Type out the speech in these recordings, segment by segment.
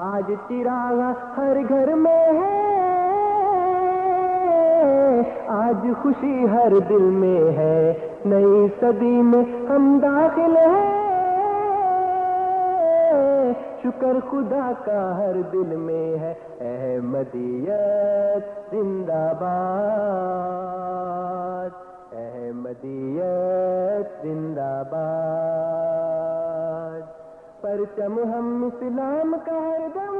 آج چراغ ہر گھر میں ہے۔ آج خوشی ہر دل میں ہے۔ نئی صدی میں ہم داخل ہیں۔ شکر خدا کا ہر دل میں ہے۔ احمدیت زندہ باد۔ احمدیت زندہ باد۔ پرچم ہم اسلام کا ہر دم۔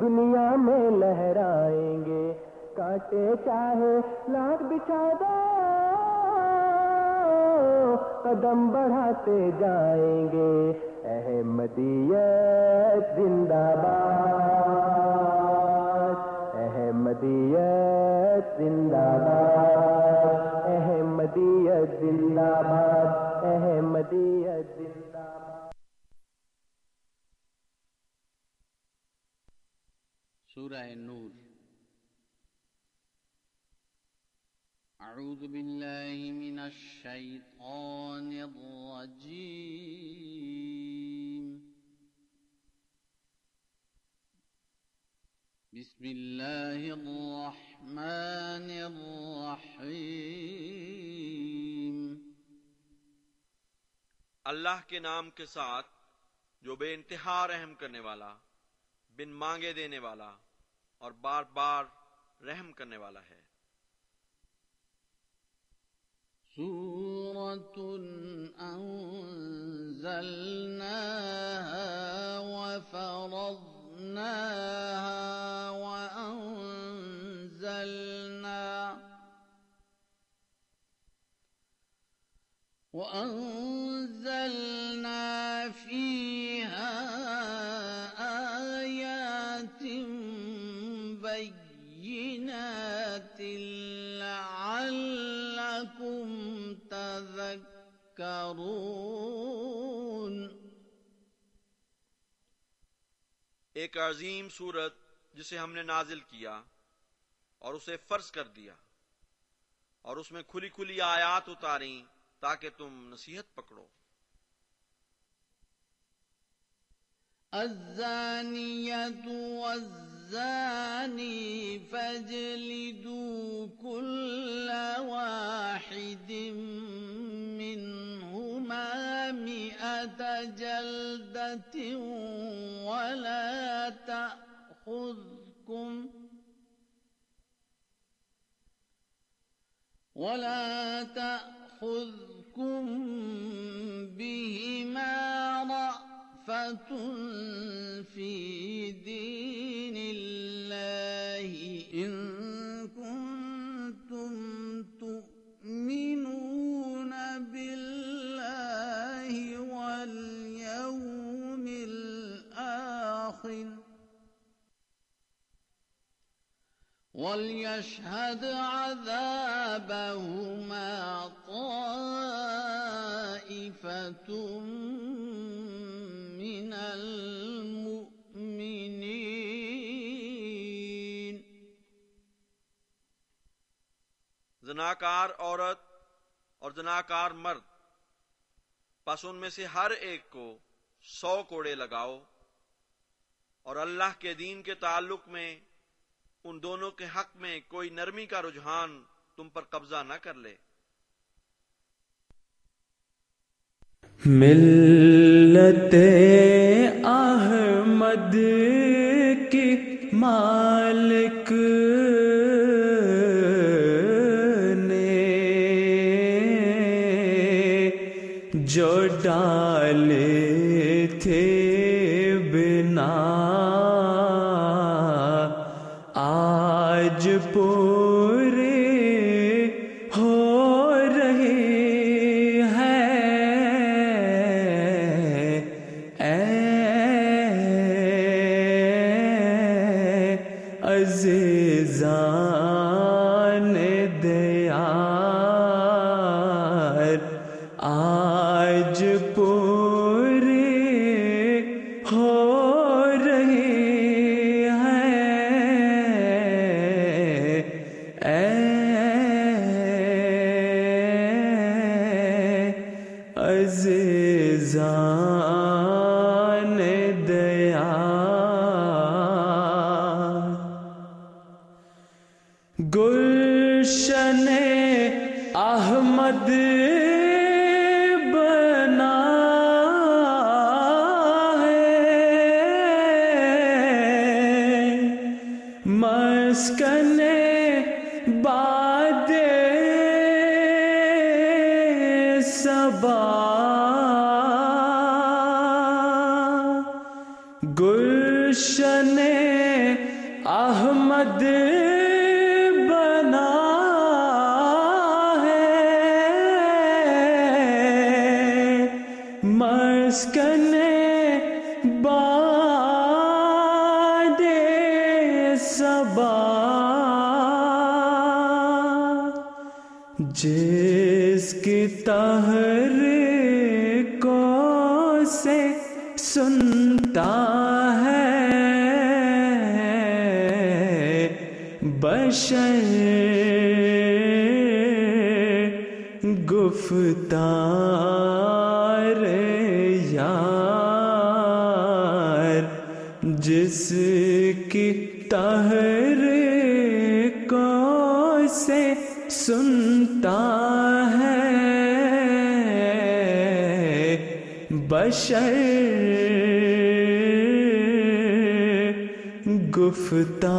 دنیا میں لہرائیں گے۔ کاٹے چاہے لاکھ بچھا قدم بڑھاتے جائیں گے۔ احمدیت زندہ باد۔ احمدیت زندہ باد۔ احمدیت زندہ باد۔ احمدیت زندہ باد سورہ نور۔ اعوذ باللہ من الشیطان الرجیم۔ بسم اللہ الرحمن الرحیم۔ اللہ کے نام کے ساتھ جو بے انتہا رحم کرنے والا، بن مانگے دینے والا اور بار بار رحم کرنے والا ہے۔ سورة أنزلناها وفرضناها وأنزلنا وأنزلنا فيها لعلكم تذكرون ایک عظیم صورت جسے ہم نے نازل کیا اور اسے فرض کر دیا اور اس میں کھلی کھلی آیات اتاری تاکہ تم نصیحت پکڑو۔ الزانية والزاني فاجلدوا كل واحد منهما مئة جلدة ولا تأخذكم ولا تأخذكم بهما رأفة في دين الله إن كنتم تؤمنون بالله واليوم الآخر وليشهد عذابهما طائفة زناکار عورت اور زناکار مرد۔ پس ان میں سے ہر ایک کو سو کوڑے لگاؤ اور اللہ کے دین کے تعلق میں ان دونوں کے حق میں کوئی نرمی کا رجحان تم پر قبضہ نہ کر لے۔ ملت احمد کی مالک گرفتار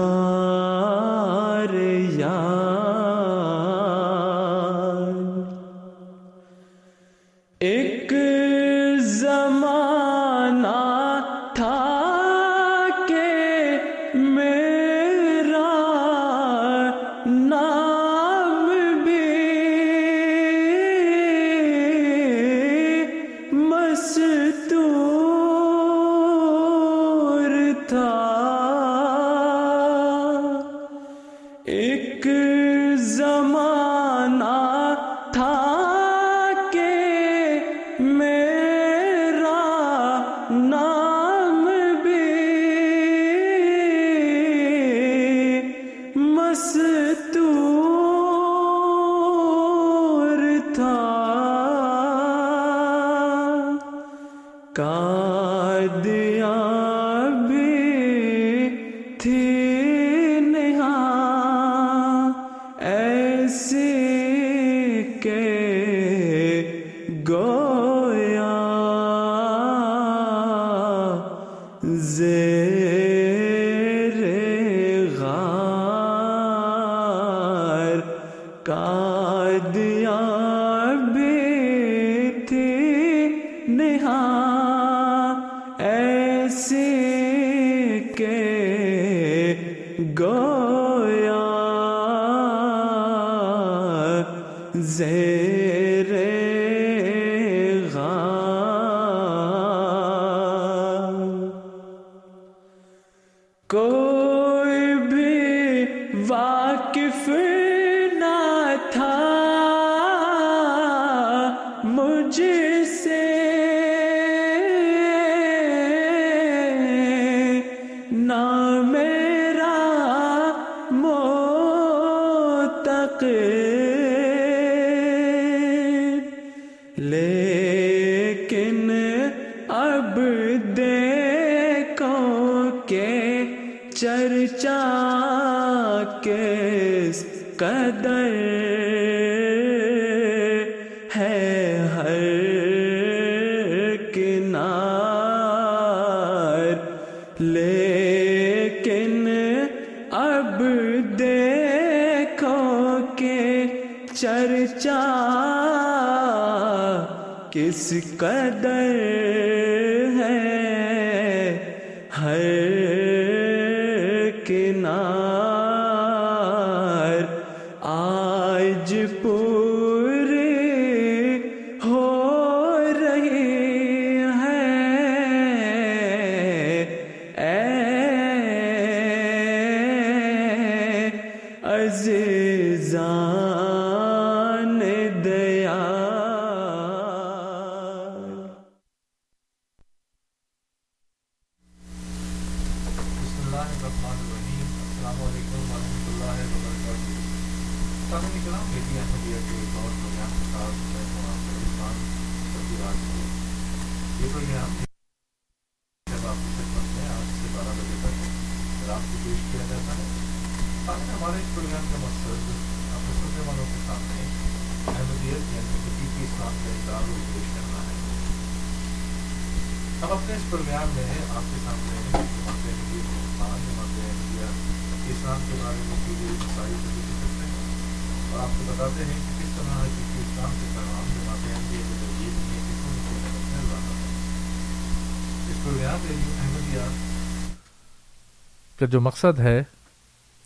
جو مقصد ہے،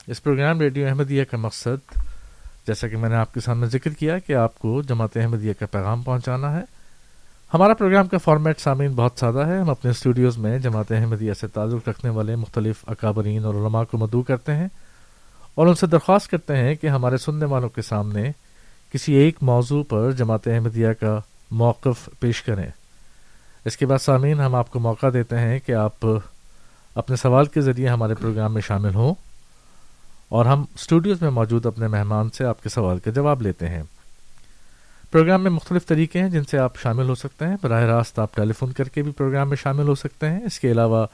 اس پروگرام ریڈیو احمدیہ کا مقصد، جیسا کہ میں نے آپ کے سامنے ذکر کیا کہ آپ کو جماعت احمدیہ کا پیغام پہنچانا ہے۔ ہمارا پروگرام کا فارمیٹ سامعین بہت سادہ ہے۔ ہم اپنے اسٹوڈیوز میں جماعت احمدیہ سے تعلق رکھنے والے مختلف اکابرین اور علماء کو مدعو کرتے ہیں اور ان سے درخواست کرتے ہیں کہ ہمارے سننے والوں کے سامنے کسی ایک موضوع پر جماعت احمدیہ کا موقف پیش کریں۔ اس کے بعد سامعین، ہم آپ کو موقع دیتے ہیں کہ آپ اپنے سوال کے ذریعے ہمارے پروگرام میں شامل ہوں اور ہم اسٹوڈیوز میں موجود اپنے مہمان سے آپ کے سوال کے جواب لیتے ہیں۔ پروگرام میں مختلف طریقے ہیں جن سے آپ شامل ہو سکتے ہیں۔ براہ راست آپ ٹیلی فون کر کے بھی پروگرام میں شامل ہو سکتے ہیں۔ اس کے علاوہ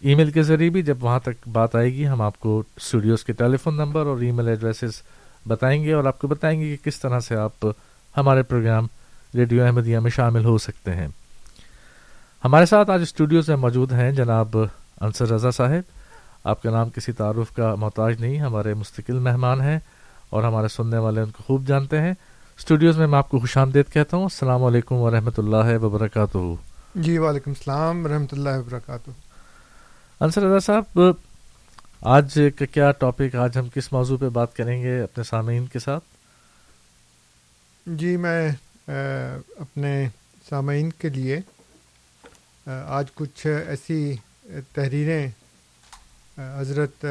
ای میل کے ذریعے بھی جب وہاں تک بات آئے گی ہم آپ کو اسٹوڈیوز کے ٹیلی فون نمبر اور ای میل ایڈریسز بتائیں گے اور آپ کو بتائیں گے کہ کس طرح سے آپ ہمارے پروگرام ریڈیو احمدیہ میں شامل ہو سکتے ہیں۔ ہمارے ساتھ آج اسٹوڈیوز میں موجود ہیں جناب انصر رضا صاحب آپ کا نام کسی تعارف کا محتاج نہیں ہمارے مستقل مہمان ہیں اور ہمارے سننے والے ان کو خوب جانتے ہیں۔ اسٹوڈیوز میں میں آپ کو خوش آمدید کہتا ہوں۔ السلام علیکم ورحمۃ اللہ وبرکاتہ۔ جی وعلیکم السلام ورحمۃ اللہ وبرکاتہ۔ انصر رضا صاحب آج کا کیا ٹاپک آج ہم کس موضوع پہ بات کریں گے اپنے سامعین کے ساتھ؟ جی میں اپنے سامعین کے لیے آج کچھ ایسی تحریریں حضرت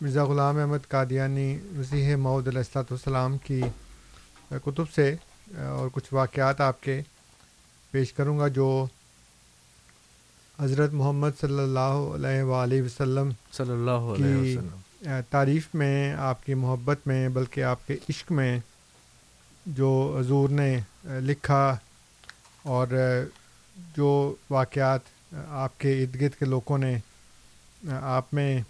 مرزا غلام احمد قادیانی مسیح معود علیہ السلاۃ والسلام کی کتب سے اور کچھ واقعات آپ کے پیش کروں گا جو حضرت محمد صلی اللہ علیہ وآلہ وسلم صلی اللہ علیہ وسلم۔ کی تعریف میں آپ کی محبت میں بلکہ آپ کے عشق میں جو حضور نے لکھا اور جو واقعات آپ کے ارد گرد کے لوگوں نے آپ میں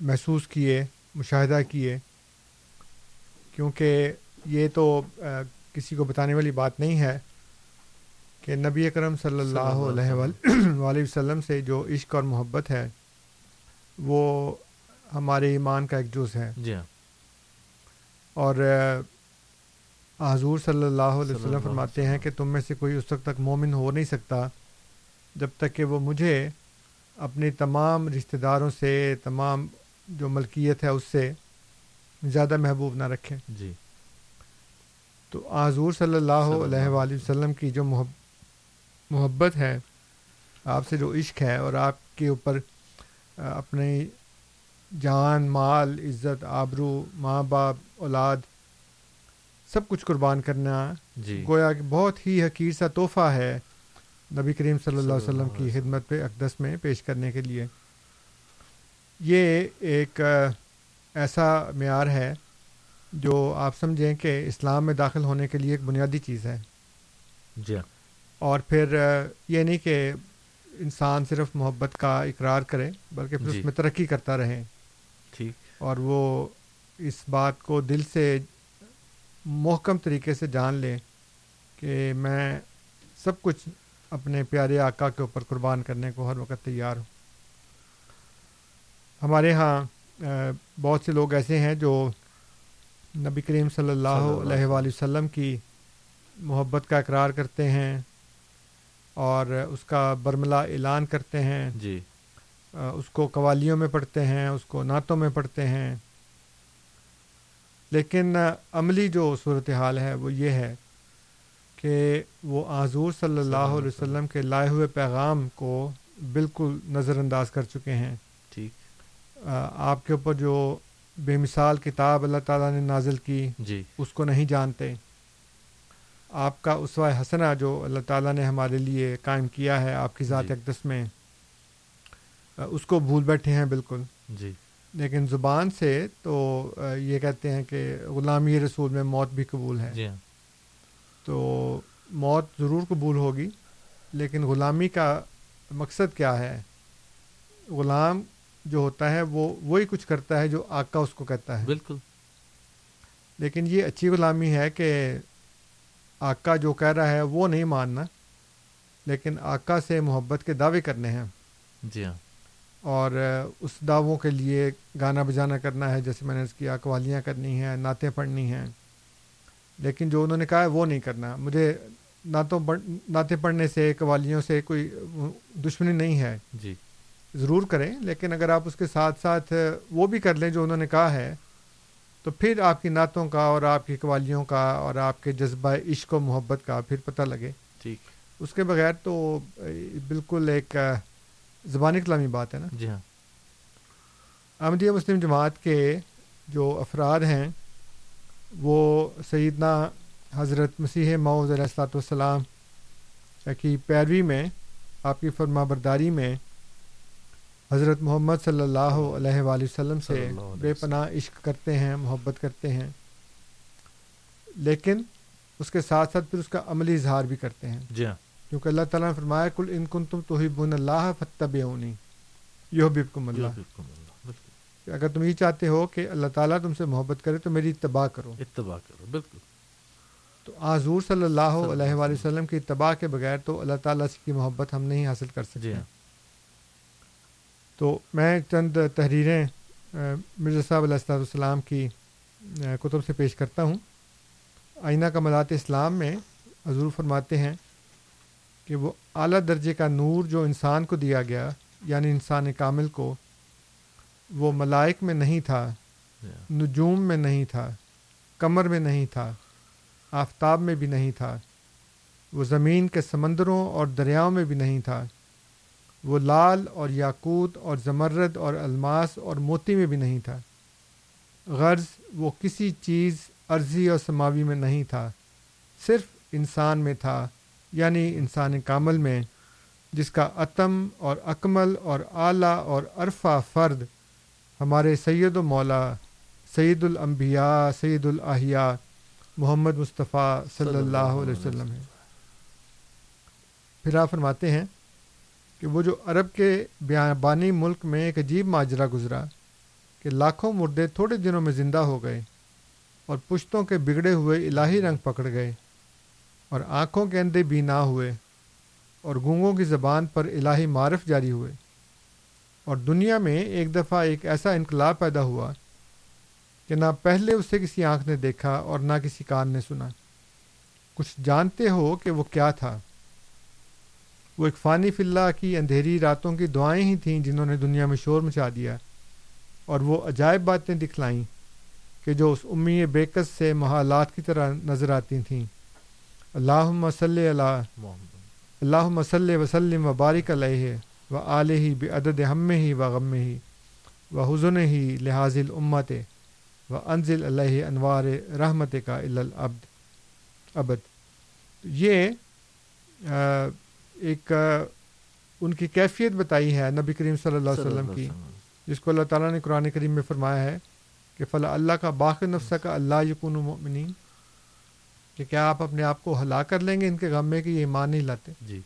محسوس کیے مشاہدہ کیے۔ کیونکہ یہ تو کسی کو بتانے والی بات نہیں ہے کہ نبی اکرم صلی اللہ علیہ وآلہ وسلم سے جو عشق اور محبت ہے وہ ہمارے ایمان کا ایک جز ہے۔ جی ہاں۔ اور حضور صلی اللہ علیہ وسلم فرماتے ہیں کہ تم میں سے کوئی اس وقت تک مومن ہو نہیں سکتا جب تک کہ وہ مجھے اپنے تمام رشتہ داروں سے تمام جو ملکیت ہے اس سے زیادہ محبوب نہ رکھیں جی۔ تو حضور صلی اللہ علیہ وآلہ وسلم کی جو محبت ہے آپ سے جو عشق ہے اور آپ کے اوپر اپنی جان مال عزت آبرو ماں باپ اولاد سب کچھ قربان کرنا جی۔ گویا کہ بہت ہی حقیر سا تحفہ ہے نبی کریم صلی اللہ علیہ وسلم کی خدمت پہ اقدس میں پیش کرنے کے لیے۔ یہ ایک ایسا معیار ہے جو آپ سمجھیں کہ اسلام میں داخل ہونے کے لیے ایک بنیادی چیز ہے۔ جی ہاں۔ اور پھر یہ نہیں کہ انسان صرف محبت کا اقرار کرے بلکہ پھر جی۔ اس میں ترقی کرتا رہے۔ ٹھیک۔ اور وہ اس بات کو دل سے محکم طریقے سے جان لے کہ میں سب کچھ اپنے پیارے آقا کے اوپر قربان کرنے کو ہر وقت تیار ہوں۔ ہمارے ہاں بہت سے لوگ ایسے ہیں جو نبی کریم صلی اللہ علیہ وآلہ وسلم کی محبت کا اقرار کرتے ہیں اور اس کا برملا اعلان کرتے ہیں۔ جی۔ اس کو قوالیوں میں پڑھتے ہیں اس کو نعتوں میں پڑھتے ہیں۔ لیکن عملی جو صورت حال ہے وہ یہ ہے کہ وہ حضور صلی اللہ علیہ وسلم۔ کے لائے ہوئے پیغام کو بالکل نظر انداز کر چکے ہیں۔ ٹھیک۔ آپ کے اوپر جو بے مثال کتاب اللہ تعالیٰ نے نازل کی جی۔ اس کو نہیں جانتے۔ آپ کا اسوہ حسنہ جو اللہ تعالیٰ نے ہمارے لیے قائم کیا ہے آپ کی ذات جی۔ اقدس میں اس کو بھول بیٹھے ہیں بالکل۔ جی۔ لیکن زبان سے تو یہ کہتے ہیں کہ غلامی رسول میں موت بھی قبول ہے۔ جی ہاں۔ تو موت ضرور قبول ہوگی لیکن غلامی کا مقصد کیا ہے؟ غلام جو ہوتا ہے وہ وہی کچھ کرتا ہے جو آقا اس کو کہتا ہے۔ بالکل۔ لیکن یہ اچھی غلامی ہے کہ آقا جو کہہ رہا ہے وہ نہیں ماننا لیکن آقا سے محبت کے دعوے کرنے ہیں۔ جی ہاں۔ اور اس دعووں کے لیے گانا بجانا کرنا ہے جیسے میں نے اس کیا قوالیاں کرنی ہیں نعتیں پڑھنی ہیں۔ لیکن جو انہوں نے کہا ہے وہ نہیں کرنا۔ مجھے نعتوں نعتیں پڑھنے سے قوالیوں سے کوئی دشمنی نہیں ہے۔ جی۔ ضرور کریں لیکن اگر آپ اس کے ساتھ ساتھ وہ بھی کر لیں جو انہوں نے کہا ہے تو پھر آپ کی نعتوں کا اور آپ کی قوالیوں کا اور آپ کے جذبہ عشق و محبت کا پھر پتہ لگے۔ ٹھیک۔ اس کے بغیر تو بالکل ایک آ، زبانی کلامی بات ہے نا؟ جی ہاں۔ احمدیہ مسلم جماعت کے جو افراد ہیں وہ سیدنا حضرت مسیح معوض علیہ السلاۃ والسلام کی پیروی میں آپ کی فرما برداری میں حضرت محمد صلی اللہ علیہ وآلہ وسلم سے بے۔ پناہ عشق کرتے ہیں محبت کرتے ہیں۔ لیکن اس کے ساتھ ساتھ پھر اس کا عملی اظہار بھی کرتے ہیں۔ جی ہاں۔ کیونکہ اللہ تعالیٰ نے فرمایا کل ان کن تم توحبن اللہ فتبعونی یحببکم اللہ بالکل بالکل کہ اگر تم یہ چاہتے ہو کہ اللہ تعالیٰ تم سے محبت کرے تو میری اتباع کرو۔ اتباع کرو بالکل۔ تو حضور صلی اللہ اللہ علیہ وآلہ وسلم۔ کی اتباع کے بغیر تو اللہ تعالیٰ سے کی محبت ہم نہیں حاصل کر جی سکتے ہاں۔ تو میں چند تحریریں مرزا صاحب علیہ السلاۃ والسلام کی کتب سے پیش کرتا ہوں۔ آئینہ کمالات اسلام میں حضور فرماتے ہیں کہ وہ اعلیٰ درجے کا نور جو انسان کو دیا گیا یعنی انسان کامل کو وہ ملائک میں نہیں تھا نجوم میں نہیں تھا کمر میں نہیں تھا آفتاب میں بھی نہیں تھا وہ زمین کے سمندروں اور دریاؤں میں بھی نہیں تھا وہ لال اور یاقوت اور زمرد اور الماس اور موتی میں بھی نہیں تھا۔ غرض وہ کسی چیز عرضی اور سماوی میں نہیں تھا صرف انسان میں تھا۔ یعنی انسان کامل میں، جس کا عتم اور اکمل اور اعلیٰ اور عرفہ فرد ہمارے سید و مولا، سید الانبیاء، سید الاحیاء محمد مصطفیٰ صلی اللہ علیہ وسلم ہے پھر آپ فرماتے ہیں کہ وہ جو عرب کے بیابانی ملک میں ایک عجیب ماجرا گزرا کہ لاکھوں مردے تھوڑے دنوں میں زندہ ہو گئے اور پشتوں کے بگڑے ہوئے الہی رنگ پکڑ گئے۔ اور آنکھوں کے اندھے بھی نہ ہوئے اور گونگوں کی زبان پر الہی معرف جاری ہوئے۔ اور دنیا میں ایک دفعہ ایک ایسا انقلاب پیدا ہوا کہ نہ پہلے اسے کسی آنکھ نے دیکھا اور نہ کسی کان نے سنا۔ کچھ جانتے ہو کہ وہ کیا تھا۔ وہ ایک فانی فی اللہ کی اندھیری راتوں کی دعائیں ہی تھیں جنہوں نے دنیا میں شور مچا دیا۔ اور وہ عجائب باتیں دکھلائیں کہ جو اس امی بیکس سے محالات کی طرح نظر آتی تھیں۔ اللہ صلی اللہ محمد اللہ مسل وسلم و بارک علیہ و علیہ بعدد ہم ہی و غم ہی و حضن ہی لحاظ الامت و انزل علیہ انوار رحمت کا الابد ابد یہ ایک ان کی کیفیت بتائی ہے نبی کریم صلی اللہ علیہ وسلم کی جس کو اللہ تعالیٰ نے قرآن کریم میں فرمایا ہے کہ فلاں اللہ کا باق نفس کا اللہ یقون مؤمنین کہ کیا آپ اپنے آپ کو ہلا کر لیں گے ان کے غم میں کہ یہ ایمان نہیں لاتے؟ جی۔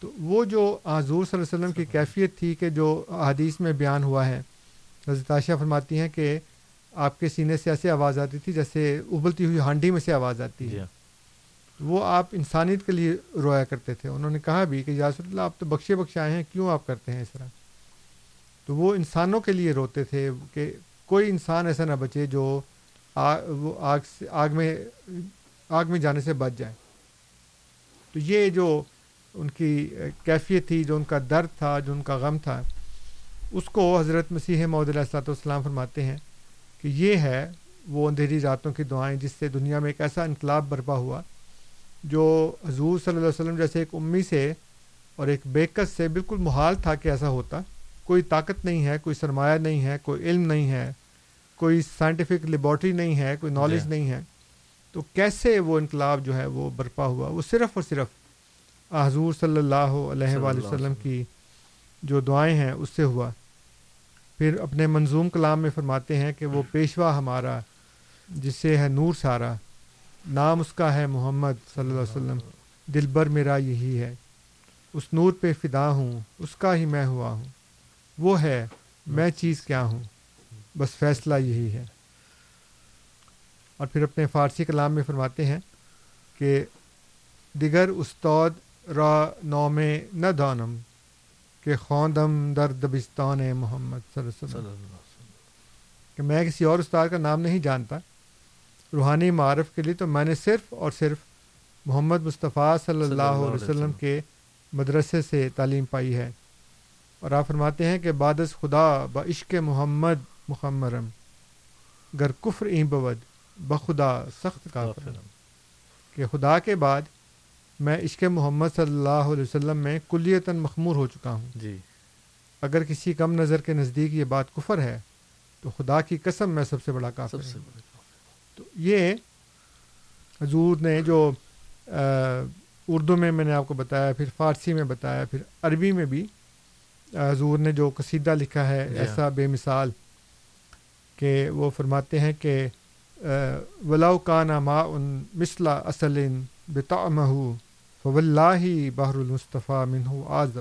تو وہ جو حضور صلی اللہ علیہ وسلم کی کیفیت تھی کہ جو حدیث میں بیان ہوا ہے حضرت عائشہ فرماتی ہیں کہ آپ کے سینے سے ایسے آواز آتی تھی جیسے ابلتی ہوئی ہانڈی میں سے آواز آتی جی ہے۔ ہاں وہ آپ انسانیت کے لیے رویا کرتے تھے۔ انہوں نے کہا بھی کہ یاسر اللہ آپ تو بخشے بخشے آئے ہیں کیوں آپ کرتے ہیں اس طرح؟ تو وہ انسانوں کے لیے روتے تھے کہ کوئی انسان ایسا نہ بچے جو آ, وہ آگ سے آگ میں آگ میں جانے سے بچ جائے تو یہ جو ان کی کیفیت تھی جو ان کا درد تھا جو ان کا غم تھا اس کو حضرت مسیح محدود علیہ السلاۃ والسلام فرماتے ہیں کہ یہ ہے وہ اندھیری راتوں کی دعائیں جس سے دنیا میں ایک ایسا انقلاب برپا ہوا جو حضور صلی اللہ علیہ وسلم جیسے ایک امی سے اور ایک بیکس سے بالکل محال تھا کہ ایسا ہوتا۔ کوئی طاقت نہیں ہے کوئی سرمایہ نہیں ہے کوئی علم نہیں ہے کوئی سائنٹیفک لیبارٹری نہیں ہے کوئی نالج جی۔ نہیں ہے۔ تو کیسے وہ انقلاب جو ہے وہ برپا ہوا؟ وہ صرف اور صرف حضور صلی اللہ علیہ وآلہ وسلم. کی جو دعائیں ہیں اس سے ہوا۔ پھر اپنے منظوم کلام میں فرماتے ہیں کہ وہ پیشوا ہمارا جس سے ہے نور سارا نام اس کا ہے محمد صلی اللہ علیہ وسلم دل بر میرا یہی ہے اس نور پہ فدا ہوں اس کا ہی میں ہوا ہوں وہ ہے میں چیز کیا ہوں؟ بس فیصلہ یہی ہے۔ اور پھر اپنے فارسی کلام میں فرماتے ہیں کہ دیگر استاد را نام نہ دانم کہ خوندم در دبستان محمد صلی اللہ علیہ وسلم۔ کہ میں کسی اور استاد کا نام نہیں جانتا۔ روحانی معرف کے لیے تو میں نے صرف اور صرف محمد مصطفیٰ صلی اللہ علیہ وسلم کے مدرسے سے تعلیم پائی ہے۔ اور آپ فرماتے ہیں کہ بادس خدا با عشق محمد مخمرم گر کفر این بود بخدا سخت کافرم کہ خدا کے بعد میں عشق محمد صلی اللہ علیہ وسلم میں کلیتاً مخمور ہو چکا ہوں۔ جی۔ اگر کسی کم نظر کے نزدیک یہ بات کفر ہے تو خدا کی قسم میں سب سے بڑا کافر سب سے ہوں تو یہ حضور نے جو اردو میں میں نے آپ کو بتایا پھر فارسی میں بتایا پھر عربی میں بھی حضور نے جو قصیدہ لکھا ہے جی ہاں۔ ایسا بے مثال کہ وہ فرماتے ہیں کہ ولاؤ کانا ما ان مثلا اصل بتامہ فواللہ بحر المصطفیٰ منہ اعظم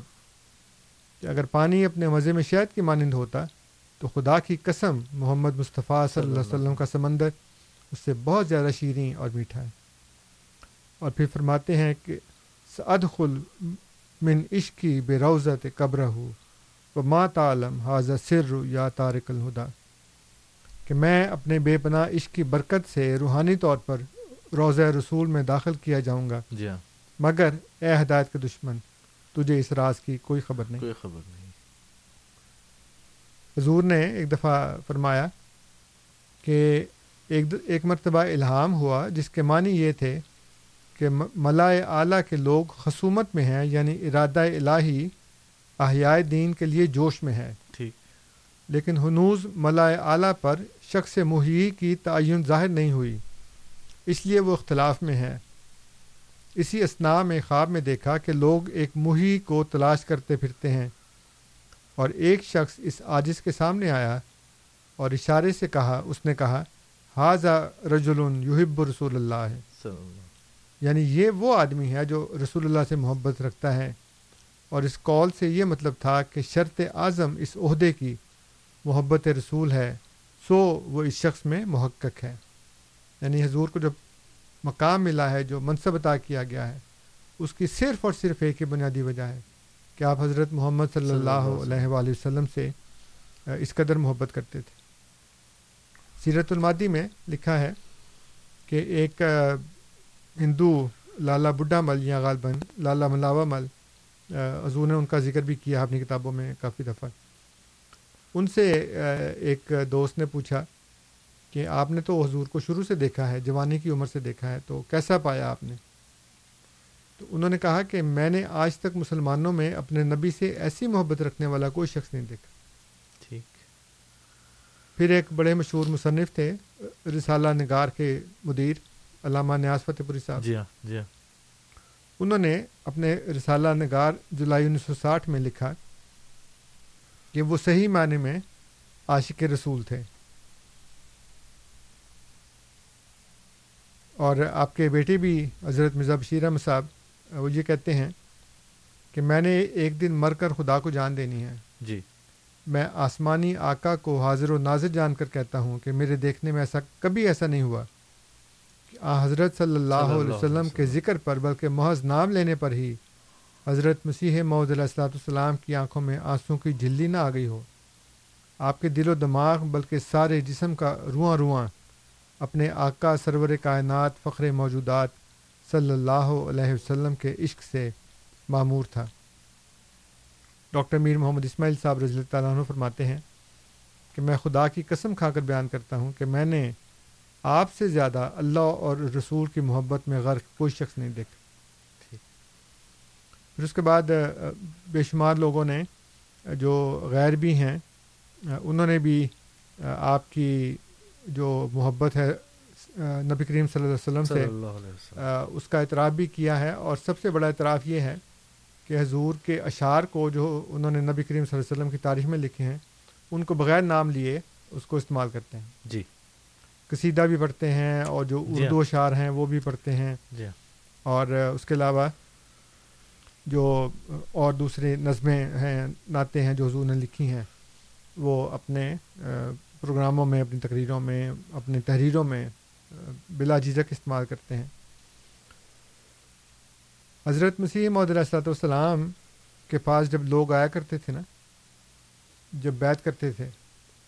کہ اگر پانی اپنے مزے میں شہد کی مانند ہوتا، تو خدا کی قسم محمد مصطفیٰ صلی اللہ علیہ وسلم کا سمندر اس سے بہت زیادہ شیریں اور میٹھا ہے۔ اور پھر فرماتے ہیں کہ ادخل من عشقی بے روزت قبر ہو و ما تعلم حاضر سر یا تارک الہدا۔ کہ میں اپنے بے پناہ عشق کی برکت سے روحانی طور پر روضہ رسول میں داخل کیا جاؤں گا۔ جی ہاں۔ مگر اے ہدایت کے دشمن تجھے اس راز کی کوئی خبر نہیں۔ کوئی خبر نہیں۔ حضور نے ایک دفعہ فرمایا کہ ایک ایک مرتبہ الہام ہوا جس کے معنی یہ تھے کہ ملائے اعلیٰ کے لوگ خصومت میں ہیں یعنی ارادہ الہی احیاء دین کے لیے جوش میں ہے لیکن ہنوز ملائے اعلیٰ پر شخص محیی کی تعین ظاہر نہیں ہوئی۔ اس لیے وہ اختلاف میں ہے۔ اسی اسنا میں خواب میں دیکھا کہ لوگ ایک محی کو تلاش کرتے پھرتے ہیں اور ایک شخص اس عاجز کے سامنے آیا اور اشارے سے کہا اس نے کہا حاضہ رجل یحب رسول اللہ ہے۔ یعنی یہ وہ آدمی ہے جو رسول اللہ سے محبت رکھتا ہے۔ اور اس قول سے یہ مطلب تھا کہ شرط اعظم اس عہدے کی محبت رسول ہے سو وہ اس شخص میں محقق ہے۔ یعنی حضور کو جو مقام ملا ہے جو منصب عطا کیا گیا ہے اس کی صرف اور صرف ایک ہی بنیادی وجہ ہے کہ آپ حضرت محمد صلی اللہ علیہ وآلہ وسلم سے اس قدر محبت کرتے تھے۔ سیرت المادی میں لکھا ہے کہ ایک ہندو لالا بڈھا مل یا غالباً لالا ملاوا مل حضور نے ان کا ذکر بھی کیا اپنی کتابوں میں کافی دفعہ۔ ان سے ایک دوست نے پوچھا کہ آپ نے تو حضور کو شروع سے دیکھا ہے جوانی کی عمر سے دیکھا ہے تو کیسا پایا آپ نے؟ تو انہوں نے کہا کہ میں نے آج تک مسلمانوں میں اپنے نبی سے ایسی محبت رکھنے والا کوئی شخص نہیں دیکھا۔ ٹھیک۔ پھر ایک بڑے مشہور مصنف تھے رسالہ نگار کے مدیر علامہ نیاز فتح پوری صاحب۔ جی ہاں جی ہاں۔ انہوں نے اپنے رسالہ نگار جولائی انیس سو ساٹھ میں لکھا کہ وہ صحیح معنی میں عاشق رسول تھے۔ اور آپ کے بیٹے بھی حضرت مرزا بشیر احمد صاحب وہ یہ کہتے ہیں کہ میں نے ایک دن مر کر خدا کو جان دینی ہے۔ جی۔ میں آسمانی آقا کو حاضر و ناظر جان کر کہتا ہوں کہ میرے دیکھنے میں ایسا کبھی ایسا نہیں ہوا کہ حضرت صلی اللہ صلی اللہ علیہ وسلم۔ کے۔ ذکر پر بلکہ محض نام لینے پر ہی حضرت مسیح معود علیہ السلاۃ السلام کی آنکھوں میں آنسوں کی جھلی نہ آ گئی ہو۔ آپ کے دل و دماغ بلکہ سارے جسم کا رواں رواں اپنے آقا سرور کائنات فخر موجودات صلی اللہ علیہ وسلم کے عشق سے معمور تھا۔ ڈاکٹر میر محمد اسماعیل صاحب رضی اللہ تعالیٰ عنہ فرماتے ہیں کہ میں خدا کی قسم کھا کر بیان کرتا ہوں کہ میں نے آپ سے زیادہ اللہ اور رسول کی محبت میں غرق کوئی شخص نہیں دیکھا۔ پھر اس کے بعد بے شمار لوگوں نے جو غیر بھی ہیں انہوں نے بھی آپ کی جو محبت ہے نبی کریم صلی اللہ علیہ وسلم سے اللہ علیہ وسلم۔ آ، اس کا اعتراف بھی کیا ہے۔ اور سب سے بڑا اعتراف یہ ہے کہ حضور کے اشعار کو جو انہوں نے نبی کریم صلی اللہ علیہ وسلم کی تاریخ میں لکھے ہیں ان کو بغیر نام لیے اس کو استعمال کرتے ہیں۔ جی۔ قصیدہ بھی پڑھتے ہیں اور جو جی ہاں۔ اردو اشعار ہیں وہ بھی پڑھتے ہیں۔ جی اور اس کے علاوہ جو اور دوسرے نظمیں ہیں، نعتیں ہیں جو حضور نے لکھی ہیں، وہ اپنے پروگراموں میں، اپنی تقریروں میں، اپنی تحریروں میں بلا جھجک استعمال کرتے ہیں۔ حضرت مسیح محدود السلاۃ والسلام کے پاس جب لوگ آیا کرتے تھے نا، جب بیت کرتے تھے،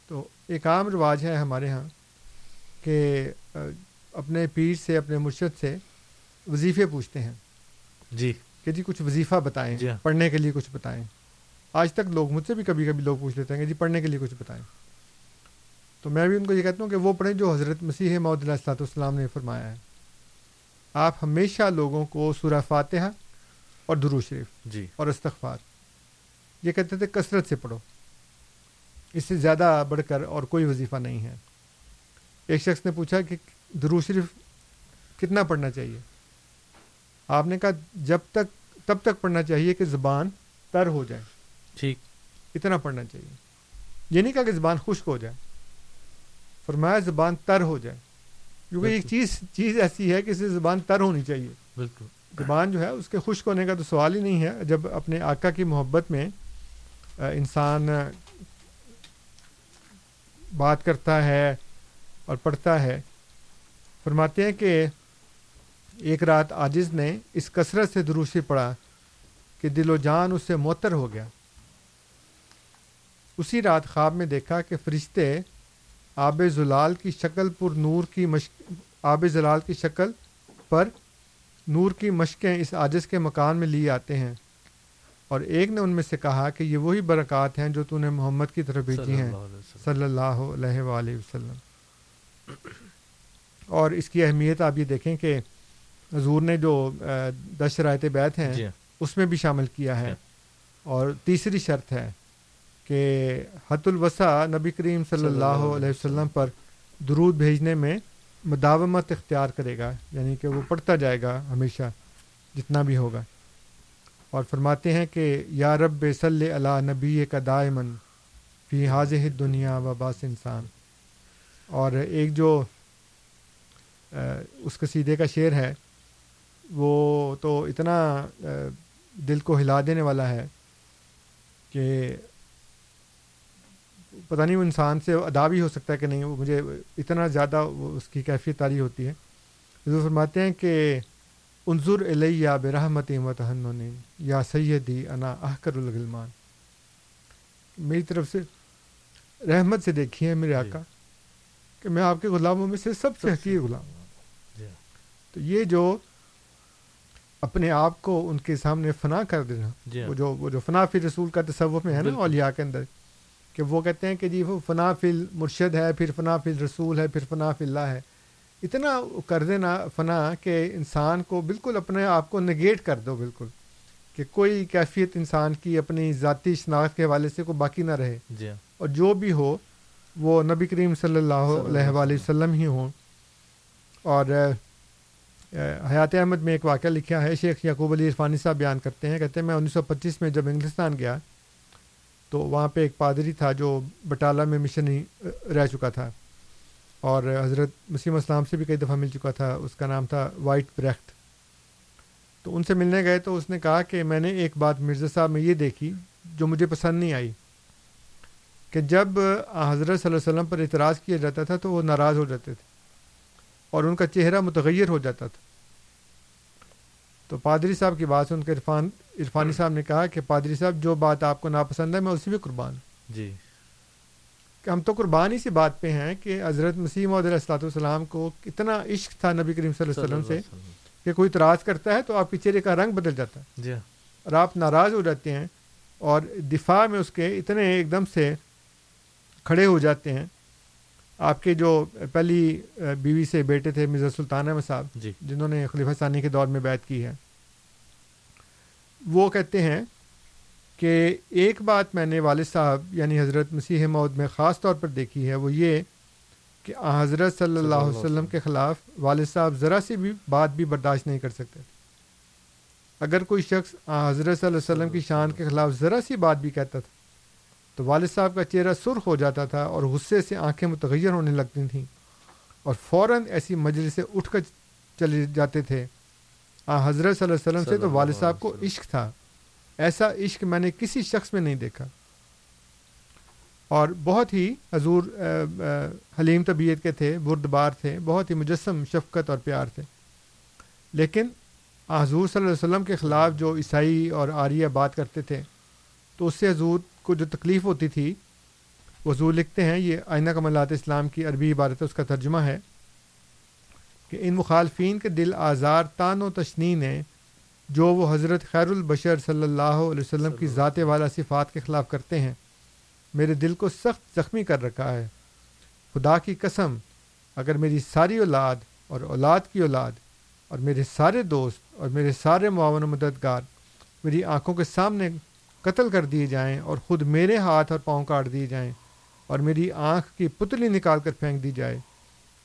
تو ایک عام رواج ہے ہمارے ہاں کہ اپنے پیر سے، اپنے مرشد سے وظیفے پوچھتے ہیں۔ جی۔ کہ جی کچھ وظیفہ بتائیں جی ہاں۔ پڑھنے کے لیے کچھ بتائیں۔ آج تک لوگ مجھ سے بھی کبھی کبھی لوگ پوچھ لیتے ہیں کہ جی پڑھنے کے لیے کچھ بتائیں۔ تو میں بھی ان کو یہ کہتا ہوں کہ وہ پڑھیں جو حضرت مسیح محدود اللہ السلاۃ والسلام نے فرمایا ہے۔ آپ ہمیشہ لوگوں کو سورہ فاتحہ اور درو شریف جی۔ اور استغفار۔ یہ کہتے تھے کثرت سے پڑھو۔ اس سے زیادہ بڑھ کر اور کوئی وظیفہ نہیں ہے۔ ایک شخص نے پوچھا کہ درو شریف کتنا پڑھنا چاہیے؟ آپ نے کہا جب تک تب تک پڑھنا چاہیے کہ زبان تر ہو جائے۔ ٹھیک۔ اتنا پڑھنا چاہیے۔ یہ نہیں کہا کہ زبان خشک ہو جائے۔ فرمایا زبان تر ہو جائے۔ کیونکہ ایک چیز چیز ایسی ہے کہ اسے زبان تر ہونی چاہیے۔ بالکل۔ زبان جو ہے اس کے خشک ہونے کا تو سوال ہی نہیں ہے۔ جب اپنے آقا کی محبت میں انسان بات کرتا ہے اور پڑھتا ہے فرماتے ہیں کہ ایک رات عاجز نے اس کثرت سے دروشی پڑھا کہ دل و جان اس سے معطر ہو گیا۔ اسی رات خواب میں دیکھا کہ فرشتے آب زلال کی شکل پر نور کی مشق آب زلال کی شکل پر نور کی مشقیں اس عاجز کے مکان میں لیے آتے ہیں۔ اور ایک نے ان میں سے کہا کہ یہ وہی برکات ہیں جو تو نے محمد کی طرف بھیجی ہیں۔ صلی اللہ علیہ وآلہ وسلم۔ اور اس کی اہمیت آپ یہ دیکھیں کہ حضور نے جو دس شرائط بیت ہیں جی اس میں بھی شامل کیا ہے۔ اور تیسری شرط ہے کہ حت الوسع نبی کریم صلی اللہ علیہ وسلم پر درود بھیجنے میں مداومت اختیار کرے گا یعنی کہ وہ پڑھتا جائے گا ہمیشہ جتنا بھی ہوگا۔ اور فرماتے ہیں کہ یا رب صلی اللہ نبی کا دائمن فی حاضح دنیا و باس انسان۔ اور ایک جو اس قصیدے کا شعر ہے وہ تو اتنا دل کو ہلا دینے والا ہے کہ پتہ نہیں وہ انسان سے ادا بھی ہو سکتا ہے کہ نہیں وہ مجھے اتنا زیادہ وہ اس کی کیفیت تاری ہوتی ہے۔ حضور فرماتے ہیں کہ انظر علیہ برحمت و تہن یا سیدی انا احکر الغلمان۔ میری طرف سے رحمت سے دیکھی ہے میرے آقا کہ میں آپ کے غلاموں میں سے سب سے حقیق غلام ہوں۔ تو یہ جو اپنے آپ کو ان کے سامنے فنا کر دینا۔ وہ جو وہ جو فنا فی رسول کا تصوف میں ہے نا اولیاء کے اندر کہ وہ کہتے ہیں کہ جی وہ فنا فی مرشد ہے پھر فنا فی رسول ہے پھر فنا فی اللہ ہے۔ اتنا کر دینا فنا کہ انسان کو بالکل اپنے آپ کو نگیٹ کر دو بالکل کہ کوئی کیفیت انسان کی اپنی ذاتی شناخت کے حوالے سے کوئی باقی نہ رہے۔ جی اور جو بھی ہو وہ نبی کریم صلی اللہ علیہ وآلہ وسلم ہی ہوں۔ اور حیات احمد میں ایک واقعہ لکھا ہے، شیخ یعقوب علی عرفانی صاحب بیان کرتے ہیں، کہتے ہیں، میں انیس سو پچیس میں جب انگلستان گیا تو وہاں پہ ایک پادری تھا جو بٹالہ میں مشنری رہ چکا تھا اور حضرت مسیم اسلام سے بھی کئی دفعہ مل چکا تھا، اس کا نام تھا وائٹ بریکٹ تو ان سے ملنے گئے تو اس نے کہا کہ میں نے ایک بات مرزا صاحب میں یہ دیکھی جو مجھے پسند نہیں آئی کہ جب حضرت صلی اللہ علیہ وسلم پر اعتراض کیا جاتا تھا تو وہ ناراض ہو جاتے تھے۔ اور ان کا چہرہ متغیر ہو جاتا تھا۔ تو پادری صاحب کی بات سے ان کے عرفان عرفانی صاحب نے کہا کہ پادری صاحب جو بات آپ کو ناپسند ہے میں اسی پہ قربان ہوں۔ جی۔ کہ ہم تو قربان اسی بات پہ ہیں کہ حضرت مسیم علیہ السلاۃ والسلام کو کتنا عشق تھا نبی کریم صلی اللہ علیہ وسلم سے کہ کوئی اعتراض کرتا ہے تو آپ کے چہرے کا رنگ بدل جاتا ہے۔ جی۔ اور آپ ناراض ہو جاتے ہیں اور دفاع میں اس کے اتنے ایک دم سے کھڑے ہو جاتے ہیں آپ کے جو پہلی بیوی سے بیٹے تھے مرزا سلطان احمد صاحب جی۔ جنہوں نے خلیفہ ثانی کے دور میں بیعت کی ہے وہ کہتے ہیں کہ ایک بات میں نے والد صاحب یعنی حضرت مسیح مود میں خاص طور پر دیکھی ہے وہ یہ کہ حضرت صلی اللہ علیہ وسلم کے خلاف والد صاحب ذرا سی بھی بات بھی برداشت نہیں کر سکتے۔ اگر کوئی شخص حضرت صلی اللہ علیہ وسلم کی شان کے خلاف ذرا سی بات بھی کہتا تھا تو والد صاحب کا چہرہ سرخ ہو جاتا تھا اور غصے سے آنکھیں متغیر ہونے لگتی تھیں اور فوراً ایسی مجلس سے اٹھ کر چلے جاتے تھے۔ آن حضرت صلی اللہ علیہ وسلم سے تو والد صاحب کو عشق تھا۔ ایسا عشق میں نے کسی شخص میں نہیں دیکھا۔ اور بہت ہی حضور حلیم طبیعت کے تھے بردبار تھے بہت ہی مجسم شفقت اور پیار تھے۔ لیکن حضور صلی اللہ علیہ وسلم کے خلاف جو عیسائی اور آریہ بات کرتے تھے تو اس سے حضور کو جو تکلیف ہوتی تھی وہ حضور لکھتے ہیں یہ آئینہ کملات اسلام کی عربی عبارت ہے اس کا ترجمہ ہے کہ ان مخالفین کے دل آزار تان و تشنی نے جو وہ حضرت خیر البشر صلی اللہ علیہ وسلم کی ذات والا صفات کے خلاف کرتے ہیں۔ میرے دل کو سخت زخمی کر رکھا ہے۔ خدا کی قسم اگر میری ساری اولاد اور اولاد کی اولاد اور میرے سارے دوست اور میرے سارے معاون و مددگار میری آنکھوں کے سامنے قتل کر دیے جائیں اور خود میرے ہاتھ اور پاؤں کاٹ دیے جائیں اور میری آنکھ کی پتلی نکال کر پھینک دی جائے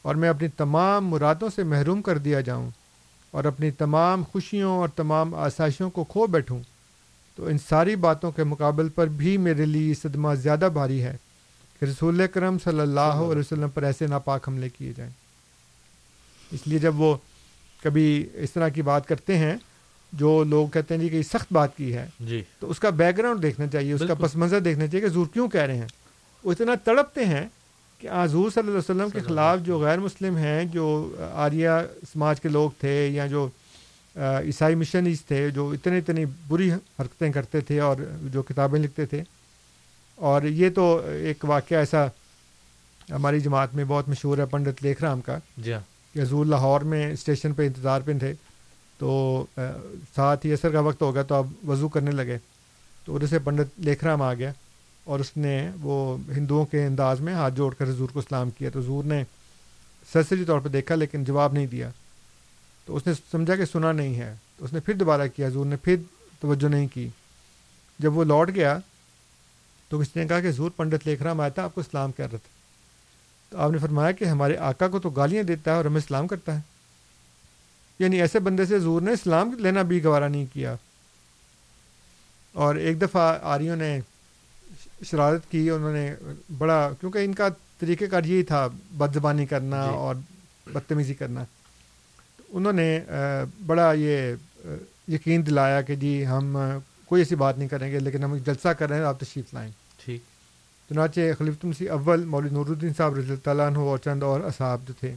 اور میں اپنی تمام مرادوں سے محروم کر دیا جاؤں اور اپنی تمام خوشیوں اور تمام آسائشوں کو کھو بیٹھوں تو ان ساری باتوں کے مقابل پر بھی میرے لیے صدمہ زیادہ بھاری ہے کہ رسول کرم صلی اللہ علیہ وسلم پر ایسے ناپاک حملے کیے جائیں۔ اس لیے جب وہ کبھی اس طرح کی بات کرتے ہیں جو لوگ کہتے ہیں جی کہ یہ سخت بات کی ہے جی۔ تو اس کا بیک گراؤنڈ دیکھنا چاہیے اس کا پس منظر دیکھنا چاہیے کہ زور کیوں کہہ رہے ہیں۔ وہ اتنا تڑپتے ہیں کہ حضور صلی اللہ علیہ وسلم کے خلاف جو غیر مسلم ہیں جو آریہ سماج کے لوگ تھے یا جو عیسائی مشنز تھے جو اتنے اتنی بری حرکتیں کرتے تھے اور جو کتابیں لکھتے تھے۔ اور یہ تو ایک واقعہ ایسا ہماری جماعت میں بہت مشہور ہے پنڈت لیکھ رام کا۔ جی ہاں۔ کہ حضور لاہور میں اسٹیشن پہ انتظار پہ تھے۔ تو ساتھ ہی اثر کا وقت ہو گیا تو اب وضو کرنے لگے۔ تو ادھر سے پنڈت لیکھ رام آ گیا اور اس نے وہ ہندوؤں کے انداز میں ہاتھ جوڑ کر حضور کو اسلام کیا۔ تو حضور نے سرسری طور پہ دیکھا لیکن جواب نہیں دیا۔ تو اس نے سمجھا کہ سنا نہیں ہے۔ تو اس نے پھر دوبارہ کیا۔ حضور نے پھر توجہ نہیں کی۔ جب وہ لوٹ گیا تو کسی نے کہا کہ حضور پنڈت لیکھ رہا آیا تھا، آپ کو اسلام کر رہا تھا۔ تو آپ نے فرمایا کہ ہمارے آقا کو تو گالیاں دیتا ہے اور ہمیں اسلام کرتا ہے۔ یعنی ایسے بندے سے حضور نے اسلام لینا بھی گوارا نہیں کیا۔ اور ایک دفعہ آریوں نے شرارت کی انہوں نے بڑا کیونکہ ان کا طریقہ کار یہی تھا بد زبانی کرنا جی۔ اور بدتمیزی کرنا۔ انہوں نے بڑا یہ یقین دلایا کہ جی ہم کوئی ایسی بات نہیں کریں گے لیکن ہم جلسہ کر رہے ہیں آپ تشریف لائیں۔ ٹھیک۔ چنانچہ خلیف سی اول مولود نور الدین صاحب رضی اللہ عنہ اور چند اور اصحاب جو تھے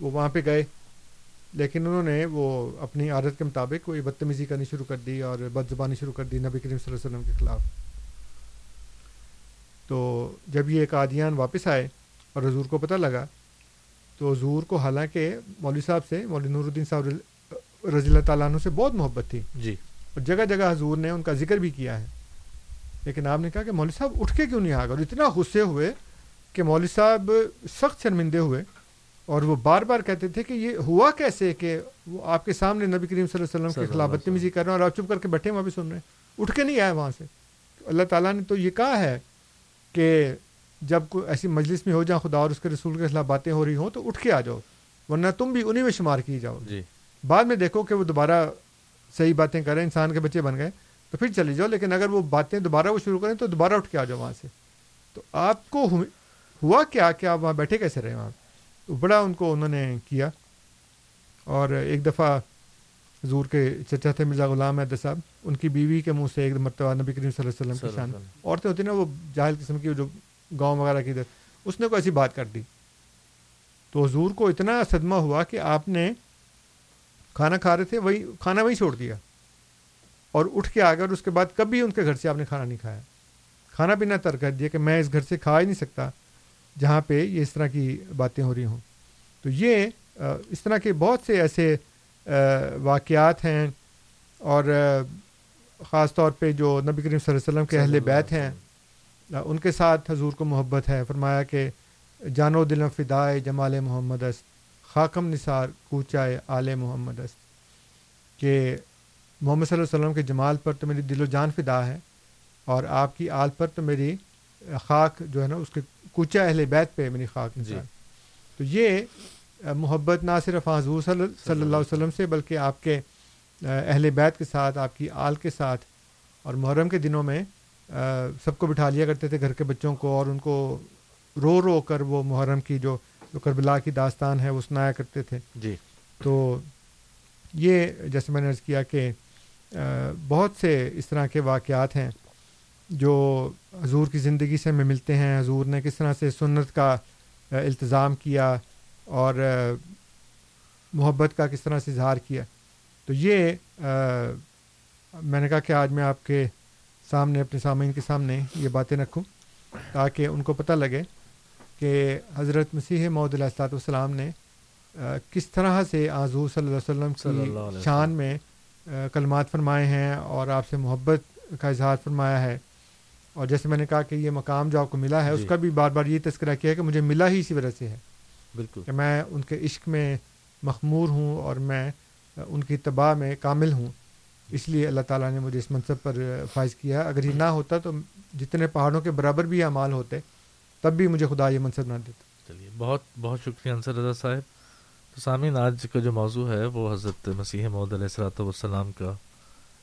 وہ وہاں پہ گئے۔ لیکن انہوں نے وہ اپنی عادت کے مطابق کوئی بدتمیزی کرنی شروع کر دی اور بد زبانی شروع کر دی نبی کریم صلی اللہ علیہ وسلم کے خلاف۔ تو جب یہ قادیان واپس آئے اور حضور کو پتہ لگا تو حضور کو حالانکہ مولوی صاحب سے مولوی نور الدین صاحب رضی اللہ تعالیٰ عنہ سے بہت محبت تھی۔ جی۔ اور جگہ جگہ حضور نے ان کا ذکر بھی کیا ہے۔ لیکن آپ نے کہا کہ مولوی صاحب اٹھ کے کیوں نہیں آ گئے اور اتنا غصے ہوئے کہ مولوی صاحب سخت شرمندے ہوئے۔ اور وہ بار بار کہتے تھے کہ یہ ہوا کیسے کہ وہ آپ کے سامنے نبی کریم صلی اللہ علیہ وسلم کے خلاف بدتمیزی کر رہے ہیں اور آپ چپ کر کے بیٹھے وہاں بھی سن رہے ہیں۔ اٹھ کے نہیں آئے وہاں سے۔ اللہ تعالیٰ نے تو یہ کہا ہے کہ جب کوئی ایسی مجلس میں ہو جائیں خدا اور اس کے رسول کے خلاف باتیں ہو رہی ہوں تو اٹھ کے آ جاؤ ورنہ تم بھی انہیں میں شمار کی جاؤ۔ جی۔ بعد میں دیکھو کہ وہ دوبارہ صحیح باتیں کریں انسان کے بچے بن گئے تو پھر چلی جاؤ۔ لیکن اگر وہ باتیں دوبارہ وہ شروع کریں تو دوبارہ اٹھ کے آ جاؤ وہاں سے۔ تو آپ کو ہوا کیا؟ کہ آپ وہاں بیٹھے کیسے رہے وہاں؟ بڑا ان کو انہوں نے کیا اور ایک دفعہ حضور کے چچا تھے مرزا غلام احد صاحب ان کی بیوی کے منہ سے ایک مرتبہ نبی کریم صلی اللہ علیہ وسلم کی شان۔ عورتیں ہوتی ہیں نا وہ جاہل قسم کی جو گاؤں وغیرہ کی ادھر اس نے کوئی ایسی بات کر دی۔ تو حضور کو اتنا صدمہ ہوا کہ آپ نے کھانا کھا رہے تھے وہی کھانا وہی چھوڑ دیا۔ اور اٹھ کے آ گئے اور اس کے بعد کبھی ان کے گھر سے آپ نے کھانا نہیں کھایا۔ کھانا پینا تر کر دیا کہ میں اس گھر سے کھا ہی نہیں سکتا۔ جہاں پہ یہ اس طرح کی باتیں ہو رہی ہوں۔ تو یہ اس طرح کے بہت سے ایسے واقعات ہیں اور خاص طور پہ جو نبی کریم صلی اللہ علیہ وسلم کے اہل بیت ہیں ان کے ساتھ حضور کو محبت ہے۔ فرمایا کہ جان و دلم فدائے جمال محمد است خاکم نثار کوچائے آل محمد است۔ کہ محمد صلی اللہ علیہ وسلم کے جمال پر تو میری دل و جان فدا ہے اور آپ کی آل پر تو میری خاک جو ہے نا اس کے کوچہ اہل بیت پہ میری خاک جی۔ تو یہ محبت نہ صرف حضور صلی اللہ علیہ وسلم سے بلکہ آپ کے اہل بیت کے ساتھ آپ کی آل کے ساتھ اور محرم کے دنوں میں سب کو بٹھا لیا کرتے تھے گھر کے بچوں کو اور ان کو رو رو کر وہ محرم کی جو جو کربلا کی داستان ہے وہ سنایا کرتے تھے۔ جی۔ تو یہ جیسے میں نے عرض کیا کہ بہت سے اس طرح کے واقعات ہیں۔ جو حضور کی زندگی سے ہمیں ملتے ہیں حضور نے کس طرح سے سنت کا التظام کیا اور محبت کا کس طرح سے اظہار کیا۔ تو یہ میں نے کہا کہ آج میں آپ کے سامنے اپنے سامعین کے سامنے یہ باتیں رکھوں تاکہ ان کو پتہ لگے کہ حضرت مسیح محدود علیہ والسلام نے کس طرح سے آزور صلی اللہ علیہ وسلم کی شان میں کلمات فرمائے ہیں اور آپ سے محبت کا اظہار فرمایا ہے۔ اور جیسے میں نے کہا کہ یہ مقام جو آپ کو ملا ہے جی. اس کا بھی بار بار یہ تذکرہ کیا کہ مجھے ملا ہی اسی وجہ سے ہے۔ بالکل۔ کہ میں ان کے عشق میں مخمور ہوں اور میں ان کی تباہ میں کامل ہوں۔ اس لیے اللہ تعالیٰ نے مجھے اس منصب پر فائز کیا۔ اگر یہ نہ ہوتا تو جتنے پہاڑوں کے برابر بھی اعمال ہوتے تب بھی مجھے خدا یہ منصب نہ دیتا۔ چلیے بہت بہت شکریہ انصر رضا صاحب۔ تو سامعین آج کا جو موضوع ہے وہ حضرت مسیح محدود علیہ السلاۃ والسلام کا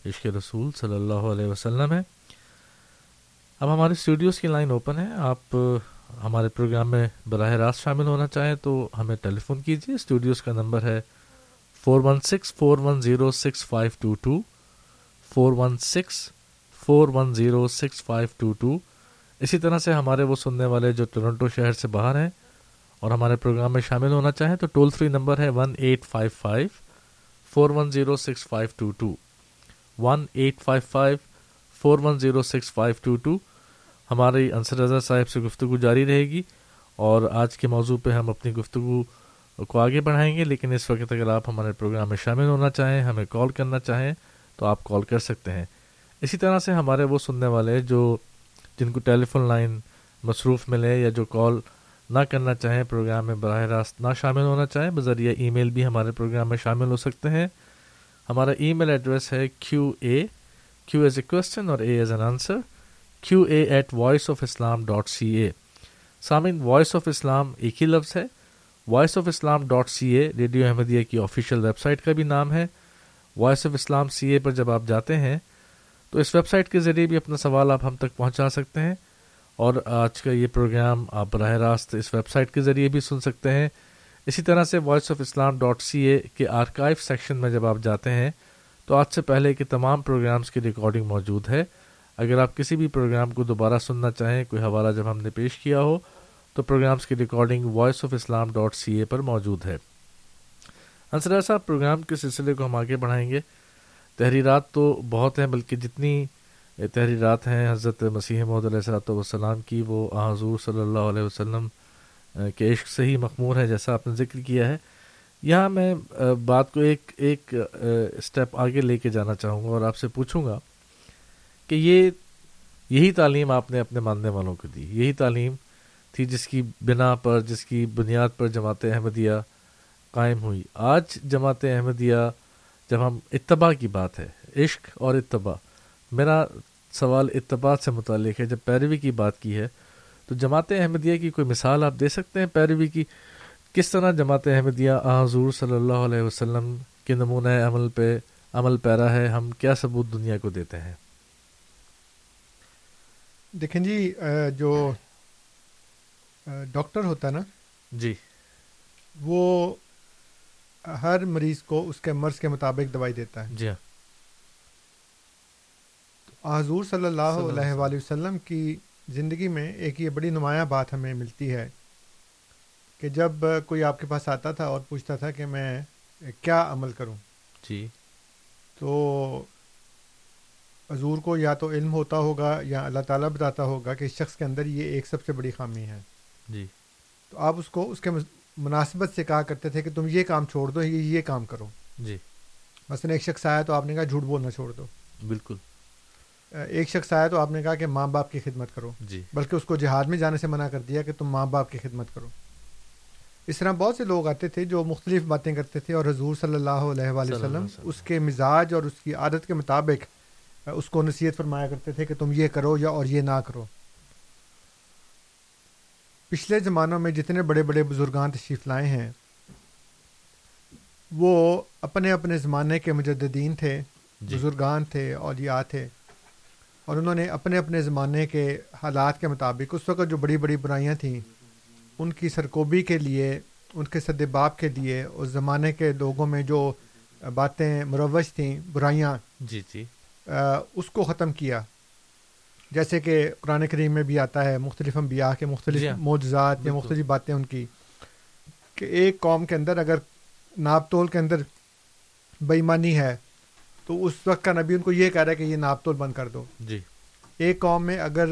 عشق رسول صلی اللہ علیہ وسلم ہے۔ اب ہمارے اسٹوڈیوز کی لائن اوپن ہے۔ آپ، ہمارے پروگرام میں براہ راست شامل ہونا چاہیں تو ہمیں ٹیلی فون کیجیے۔ اسٹوڈیوز کا نمبر ہے four one six four one zero six five two two four one six four one zero six five two two اسی طرح سے ہمارے وہ سننے والے جو ٹورنٹو شہر سے باہر ہیں اور ہمارے پروگرام میں شامل ہونا چاہیں تو ٹول فری نمبر ہے one eight five five four one zero six five two two one eight five five four one zero six five two two ہماری انصر رضا صاحب سے گفتگو جاری رہے گی اور آج کے موضوع پہ ہم اپنی گفتگو کو آگے بڑھائیں گے، لیکن اس وقت اگر آپ ہمارے پروگرام میں شامل ہونا چاہیں، ہمیں کال کرنا چاہیں، تو آپ کال کر سکتے ہیں۔ اسی طرح سے ہمارے وہ سننے والے جو جن کو ٹیلی فون لائن مصروف ملے یا جو کال نہ کرنا چاہیں، پروگرام میں براہ راست نہ شامل ہونا چاہیں، بذریعہ ای میل بھی ہمارے پروگرام میں شامل ہو سکتے ہیں۔ ہمارا ای میل ایڈریس ہے کیو اے کیو ایز اے کوشچن اور A as an answer Q A at Voice of Islam dot C A سامعین وائس آف اسلام ایک ہی لفظ ہے Voice of Islam dot C A radio Ahmadiyya کی آفیشیل ویب سائٹ کا بھی نام ہے voice of Islam C A پر جب آپ جاتے ہیں تو اس ویب سائٹ کے ذریعے بھی اپنا سوال آپ ہم تک پہنچا سکتے ہیں اور آج کا یہ پروگرام آپ براہ راست اس ویب سائٹ کے ذریعے بھی سن سکتے ہیں۔ اسی طرح سے Voice of Islam dot C A کے آرکائیو سیکشن میں جب آپ جاتے ہیں تو آج سے پہلے کے تمام پروگرامز کی ریکارڈنگ موجود ہے۔ اگر آپ کسی بھی پروگرام کو دوبارہ سننا چاہیں، کوئی حوالہ جب ہم نے پیش کیا ہو، تو پروگرامز کی recording Voice of Islam dot C A پر موجود ہے۔ انصر صاحب، پروگرام کے سلسلے کو ہم آگے بڑھائیں گے۔ تحریرات تو بہت ہیں، بلکہ جتنی تحریرات ہیں، حضرت مسیح محدود علیہ صلاۃ والسلام کی، وہ حضور صلی اللہ علیہ وسلم کے عشق سے ہی مخمور ہے جیسا آپ نے ذکر کیا ہے۔ یہاں میں بات کو ایک ایک اسٹیپ آگے لے کے جانا چاہوں گا اور آپ سے پوچھوں گا کہ یہ یہی تعلیم آپ نے اپنے ماننے والوں کو دی۔ یہی تعلیم تھی جس کی بنا پر، جس کی بنیاد پر جماعت احمدیہ قائم ہوئی۔ آج جماعت احمدیہ، جب ہم اتباع کی بات ہے، عشق اور اتباع، میرا سوال اتباع سے متعلق ہے۔ جب پیروی کی بات کی ہے، تو جماعت احمدیہ کی کوئی مثال آپ دے سکتے ہیں پیروی کی؟ کس طرح جماعت احمدیہ حضور صلی اللہ علیہ وسلم کے نمونۂ عمل پہ عمل پیرا ہے؟ ہم کیا ثبوت دنیا کو دیتے ہیں؟ دیکھیں جی جو ڈاکٹر ہوتا ہے نا جی۔ وہ ہر مریض کو اس کے مرض کے مطابق دوائی دیتا ہے۔ جی ہاں۔ حضور صلی اللہ علیہ وآلہ وسلم کی زندگی میں ایک یہ بڑی نمایاں بات ہمیں ملتی ہے کہ جب کوئی آپ کے پاس آتا تھا اور پوچھتا تھا کہ میں کیا عمل کروں جی۔ تو حضور کو یا تو علم ہوتا ہوگا یا اللہ تعالیٰ بتاتا ہوگا کہ اس شخص کے اندر یہ ایک سب سے بڑی خامی ہے۔ جی۔ تو آپ اس کو اس کے مناسبت سے کہا کرتے تھے کہ تم یہ کام چھوڑ دو یہ یہ کام کرو۔ جی۔ مثلاً ایک شخص آیا تو آپ نے کہا جھوٹ بولنا چھوڑ دو۔ بالکل۔ ایک شخص آیا تو آپ نے کہا کہ ماں باپ کی خدمت کرو۔ جی۔ بلکہ اس کو جہاد میں جانے سے منع کر دیا کہ تم ماں باپ کی خدمت کرو۔ اس طرح بہت سے لوگ آتے تھے جو مختلف باتیں کرتے تھے اور حضور صلی اللہ علیہ وآلہ وسلم۔ اس کے مزاج اور اس کی عادت کے مطابق اس کو نصیحت فرمایا کرتے تھے کہ تم یہ کرو یا اور یہ نہ کرو۔ پچھلے زمانوں میں جتنے بڑے بڑے بزرگان تشریف لائے ہیں وہ اپنے اپنے زمانے کے مجددین تھے جی۔ بزرگان تھے اولیاء تھے اور انہوں نے اپنے اپنے زمانے کے حالات کے مطابق اس وقت جو بڑی بڑی برائیاں تھیں ان کی سرکوبی کے لیے ان کے صدباب کے لیے اس زمانے کے لوگوں میں جو باتیں مروج تھیں برائیاں جی جی۔ اس کو ختم کیا۔ جیسے کہ قرآن کریم میں بھی آتا ہے مختلف انبیاء کے جی مختلف ہاں، معجزات یا۔ مختلف باتیں ان کی کہ ایک قوم کے اندر اگر ناپ تول کے اندر بےمانی ہے تو اس وقت کا نبی ان کو یہ کہہ رہا ہے کہ یہ ناپ تول بند کر دو۔ جی۔ ایک قوم میں اگر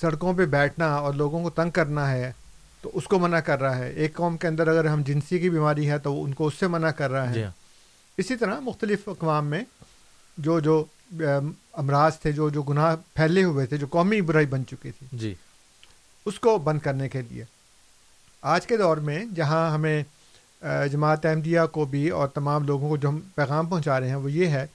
سڑکوں پہ بیٹھنا اور لوگوں کو تنگ کرنا ہے تو اس کو منع کر رہا ہے۔ ایک قوم کے اندر اگر ہم جنسی کی بیماری ہے تو ان کو اس سے منع کر رہا جی ہے ہاں۔ اسی طرح مختلف اقوام میں جو جو امراض تھے جو جو گناہ پھیلے ہوئے تھے جو قومی برائی بن چکی تھی۔ جی۔ اس کو بند کرنے کے لیے۔ آج کے دور میں جہاں ہمیں جماعت احمدیہ کو بھی اور تمام لوگوں کو جو ہم پیغام پہنچا رہے ہیں وہ یہ ہے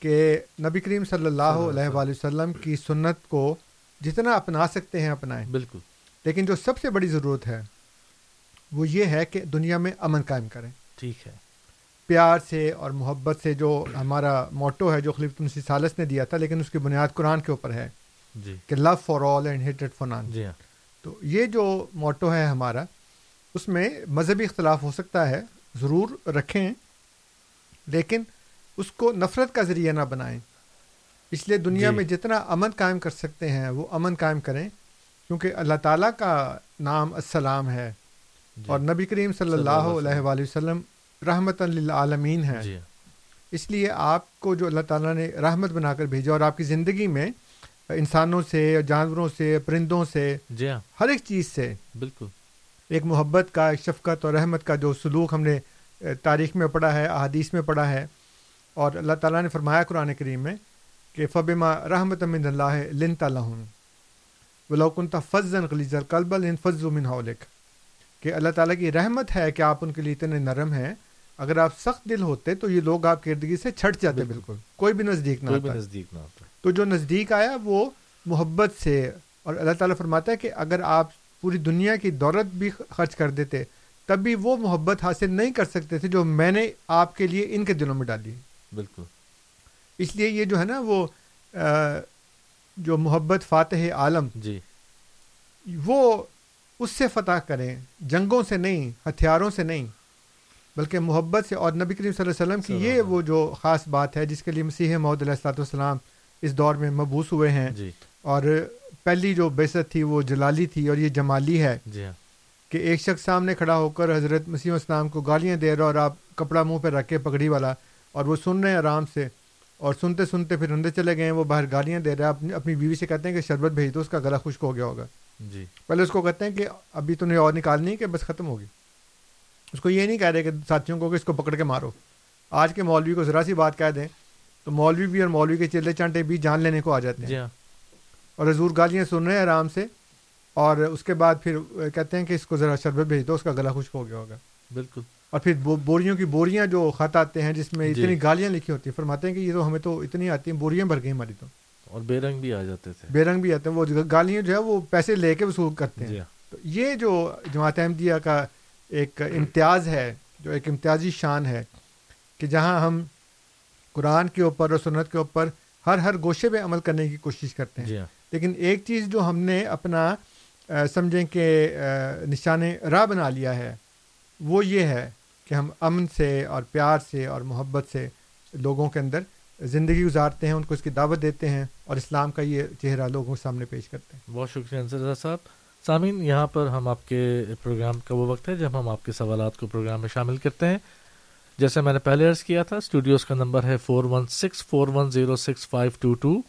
کہ نبی کریم صلی اللہ علیہ وآلہ وسلم کی سنت کو جتنا اپنا سکتے ہیں اپنائیں۔ بالکل۔ لیکن جو سب سے بڑی ضرورت ہے وہ یہ ہے کہ دنیا میں امن قائم کریں۔ ٹھیک ہے۔ پیار سے اور محبت سے جو ہمارا موٹو ہے جو خلیفۃ المسیح سالس نے دیا تھا لیکن اس کی بنیاد قرآن کے اوپر ہے جی۔ کہ لو فار آل اینڈ ہیٹڈ فار نان جی ہاں۔ تو یہ جو موٹو ہے ہمارا اس میں مذہبی اختلاف ہو سکتا ہے ضرور رکھیں لیکن اس کو نفرت کا ذریعہ نہ بنائیں۔ اس لیے دنیا جی۔ میں جتنا امن قائم کر سکتے ہیں وہ امن قائم کریں کیونکہ اللہ تعالیٰ کا نام السلام ہے۔ جی۔ اور نبی کریم صلی اللہ علیہ وآلہ وسلم رحمت للعالمین ہے جی۔ اس لیے آپ کو جو اللہ تعالیٰ نے رحمت بنا کر بھیجا اور آپ کی زندگی میں انسانوں سے جانوروں سے پرندوں سے جی ہاں۔ ہر ایک چیز سے بالکل۔ ایک محبت کا ایک شفقت اور رحمت کا جو سلوک ہم نے تاریخ میں پڑھا ہے احادیث میں پڑھا ہے۔ اور اللہ تعالیٰ نے فرمایا قرآن کریم میں کہ فبما رحمت من اللہ لن تلحم ولوکن فضن غلیظ القلب لن فض من حولک کہ اللہ تعالیٰ کی رحمت ہے کہ آپ ان کے لیے اتنے نرم ہیں۔ اگر آپ سخت دل ہوتے تو یہ لوگ آپ گرد سے چھٹ جاتے بالکل۔ کوئی بھی نزدیک نہ کوئی نزدیک نہ ہوتا تو جو نزدیک آیا وہ محبت سے اور اللہ تعالیٰ فرماتا ہے کہ اگر آپ پوری دنیا کی دولت بھی خرچ کر دیتے تب بھی وہ محبت حاصل نہیں کر سکتے تھے جو میں نے آپ کے لیے ان کے دلوں میں ڈالی۔ بالکل۔ اس لیے یہ جو ہے نا وہ جو محبت فاتح عالم جی۔ وہ اس سے فتح کریں جنگوں سے نہیں ہتھیاروں سے نہیں۔ بلکہ محبت سے اور نبی کریم صلی اللہ علیہ وسلم کی یہ وہ جو خاص بات ہے جس کے لیے مسیح محدود علیہ السلاۃ والسلام اس دور میں مبوس ہوئے ہیں۔ جی۔ اور پہلی جو بیست تھی وہ جلالی تھی اور یہ جمالی ہے۔ جی ہاں۔ کہ ایک شخص سامنے کھڑا ہو کر حضرت مسیم اسلام کو گالیاں دے رہا اور آپ کپڑا منہ پہ رکھ کے پگڑی والا اور وہ سن رہے ہیں آرام سے اور سنتے سنتے پھر اندر چلے گئے ہیں وہ باہر گالیاں دے رہا ہے اپنی اپنی بیوی سے کہتے ہیں کہ شربت بھیج دو اس کا گلا خشک ہو گیا ہوگا۔ جی۔ پہلے اس کو کہتے ہیں کہ ابھی تو نہیں اور نکالنی ہے کہ بس ختم ہوگی اس کو یہ نہیں کہہ رہے کہ ساتھیوں کو کہ اس کو پکڑ کے مارو۔ آج کے مولوی کو ذرا سی بات کہہ دیں تو مولوی بھی اور مولوی کے چلے چانٹے بھی جان لینے کو آ جاتے ہیں۔ جی ہاں۔ اور حضور گالیاں سن رہے ہیں آرام سے اور اس کے بعد پھر کہتے ہیں کہ اس کو ذرا شربت بھیج دو اس کا گلا خشک ہو گیا ہوگا۔ بالکل۔ اور پھر بو- بوریوں کی بوریاں جو خط آتے ہیں جس میں جی۔ اتنی گالیاں لکھی ہوتی ہیں فرماتے ہیں کہ یہ تو ہمیں تو اتنی آتی ہیں بوریاں بھر گئی ہماری تو۔ اور بے رنگ بھی آ جاتے تھے۔ بے رنگ بھی آتے ہیں وہ گالیاں جو ہے وہ پیسے لے کے وصول کرتے ہیں۔ جی ہاں۔ تو یہ جو جماعت احمدیہ کا ایک امتیاز ہے جو ایک امتیازی شان ہے کہ جہاں ہم قرآن کے اوپر اور سنت کے اوپر ہر ہر گوشے پہ عمل کرنے کی کوشش کرتے ہیں۔ جی ہاں۔ لیکن ایک چیز جو ہم نے اپنا سمجھیں کہ نشان راہ بنا لیا ہے وہ یہ ہے کہ ہم امن سے اور پیار سے اور محبت سے لوگوں کے اندر زندگی گزارتے ہیں ان کو اس کی دعوت دیتے ہیں اور اسلام کا یہ چہرہ لوگوں کے سامنے پیش کرتے ہیں۔ بہت شکریہ انصر صاحب۔ سامعین، یہاں پر ہم آپ کے پروگرام کا وہ وقت ہے جب ہم آپ کے سوالات کو پروگرام میں شامل کرتے ہیں۔ جیسے میں نے پہلے عرض کیا تھا اسٹوڈیوز کا نمبر ہے four one six, four one zero six, five two two.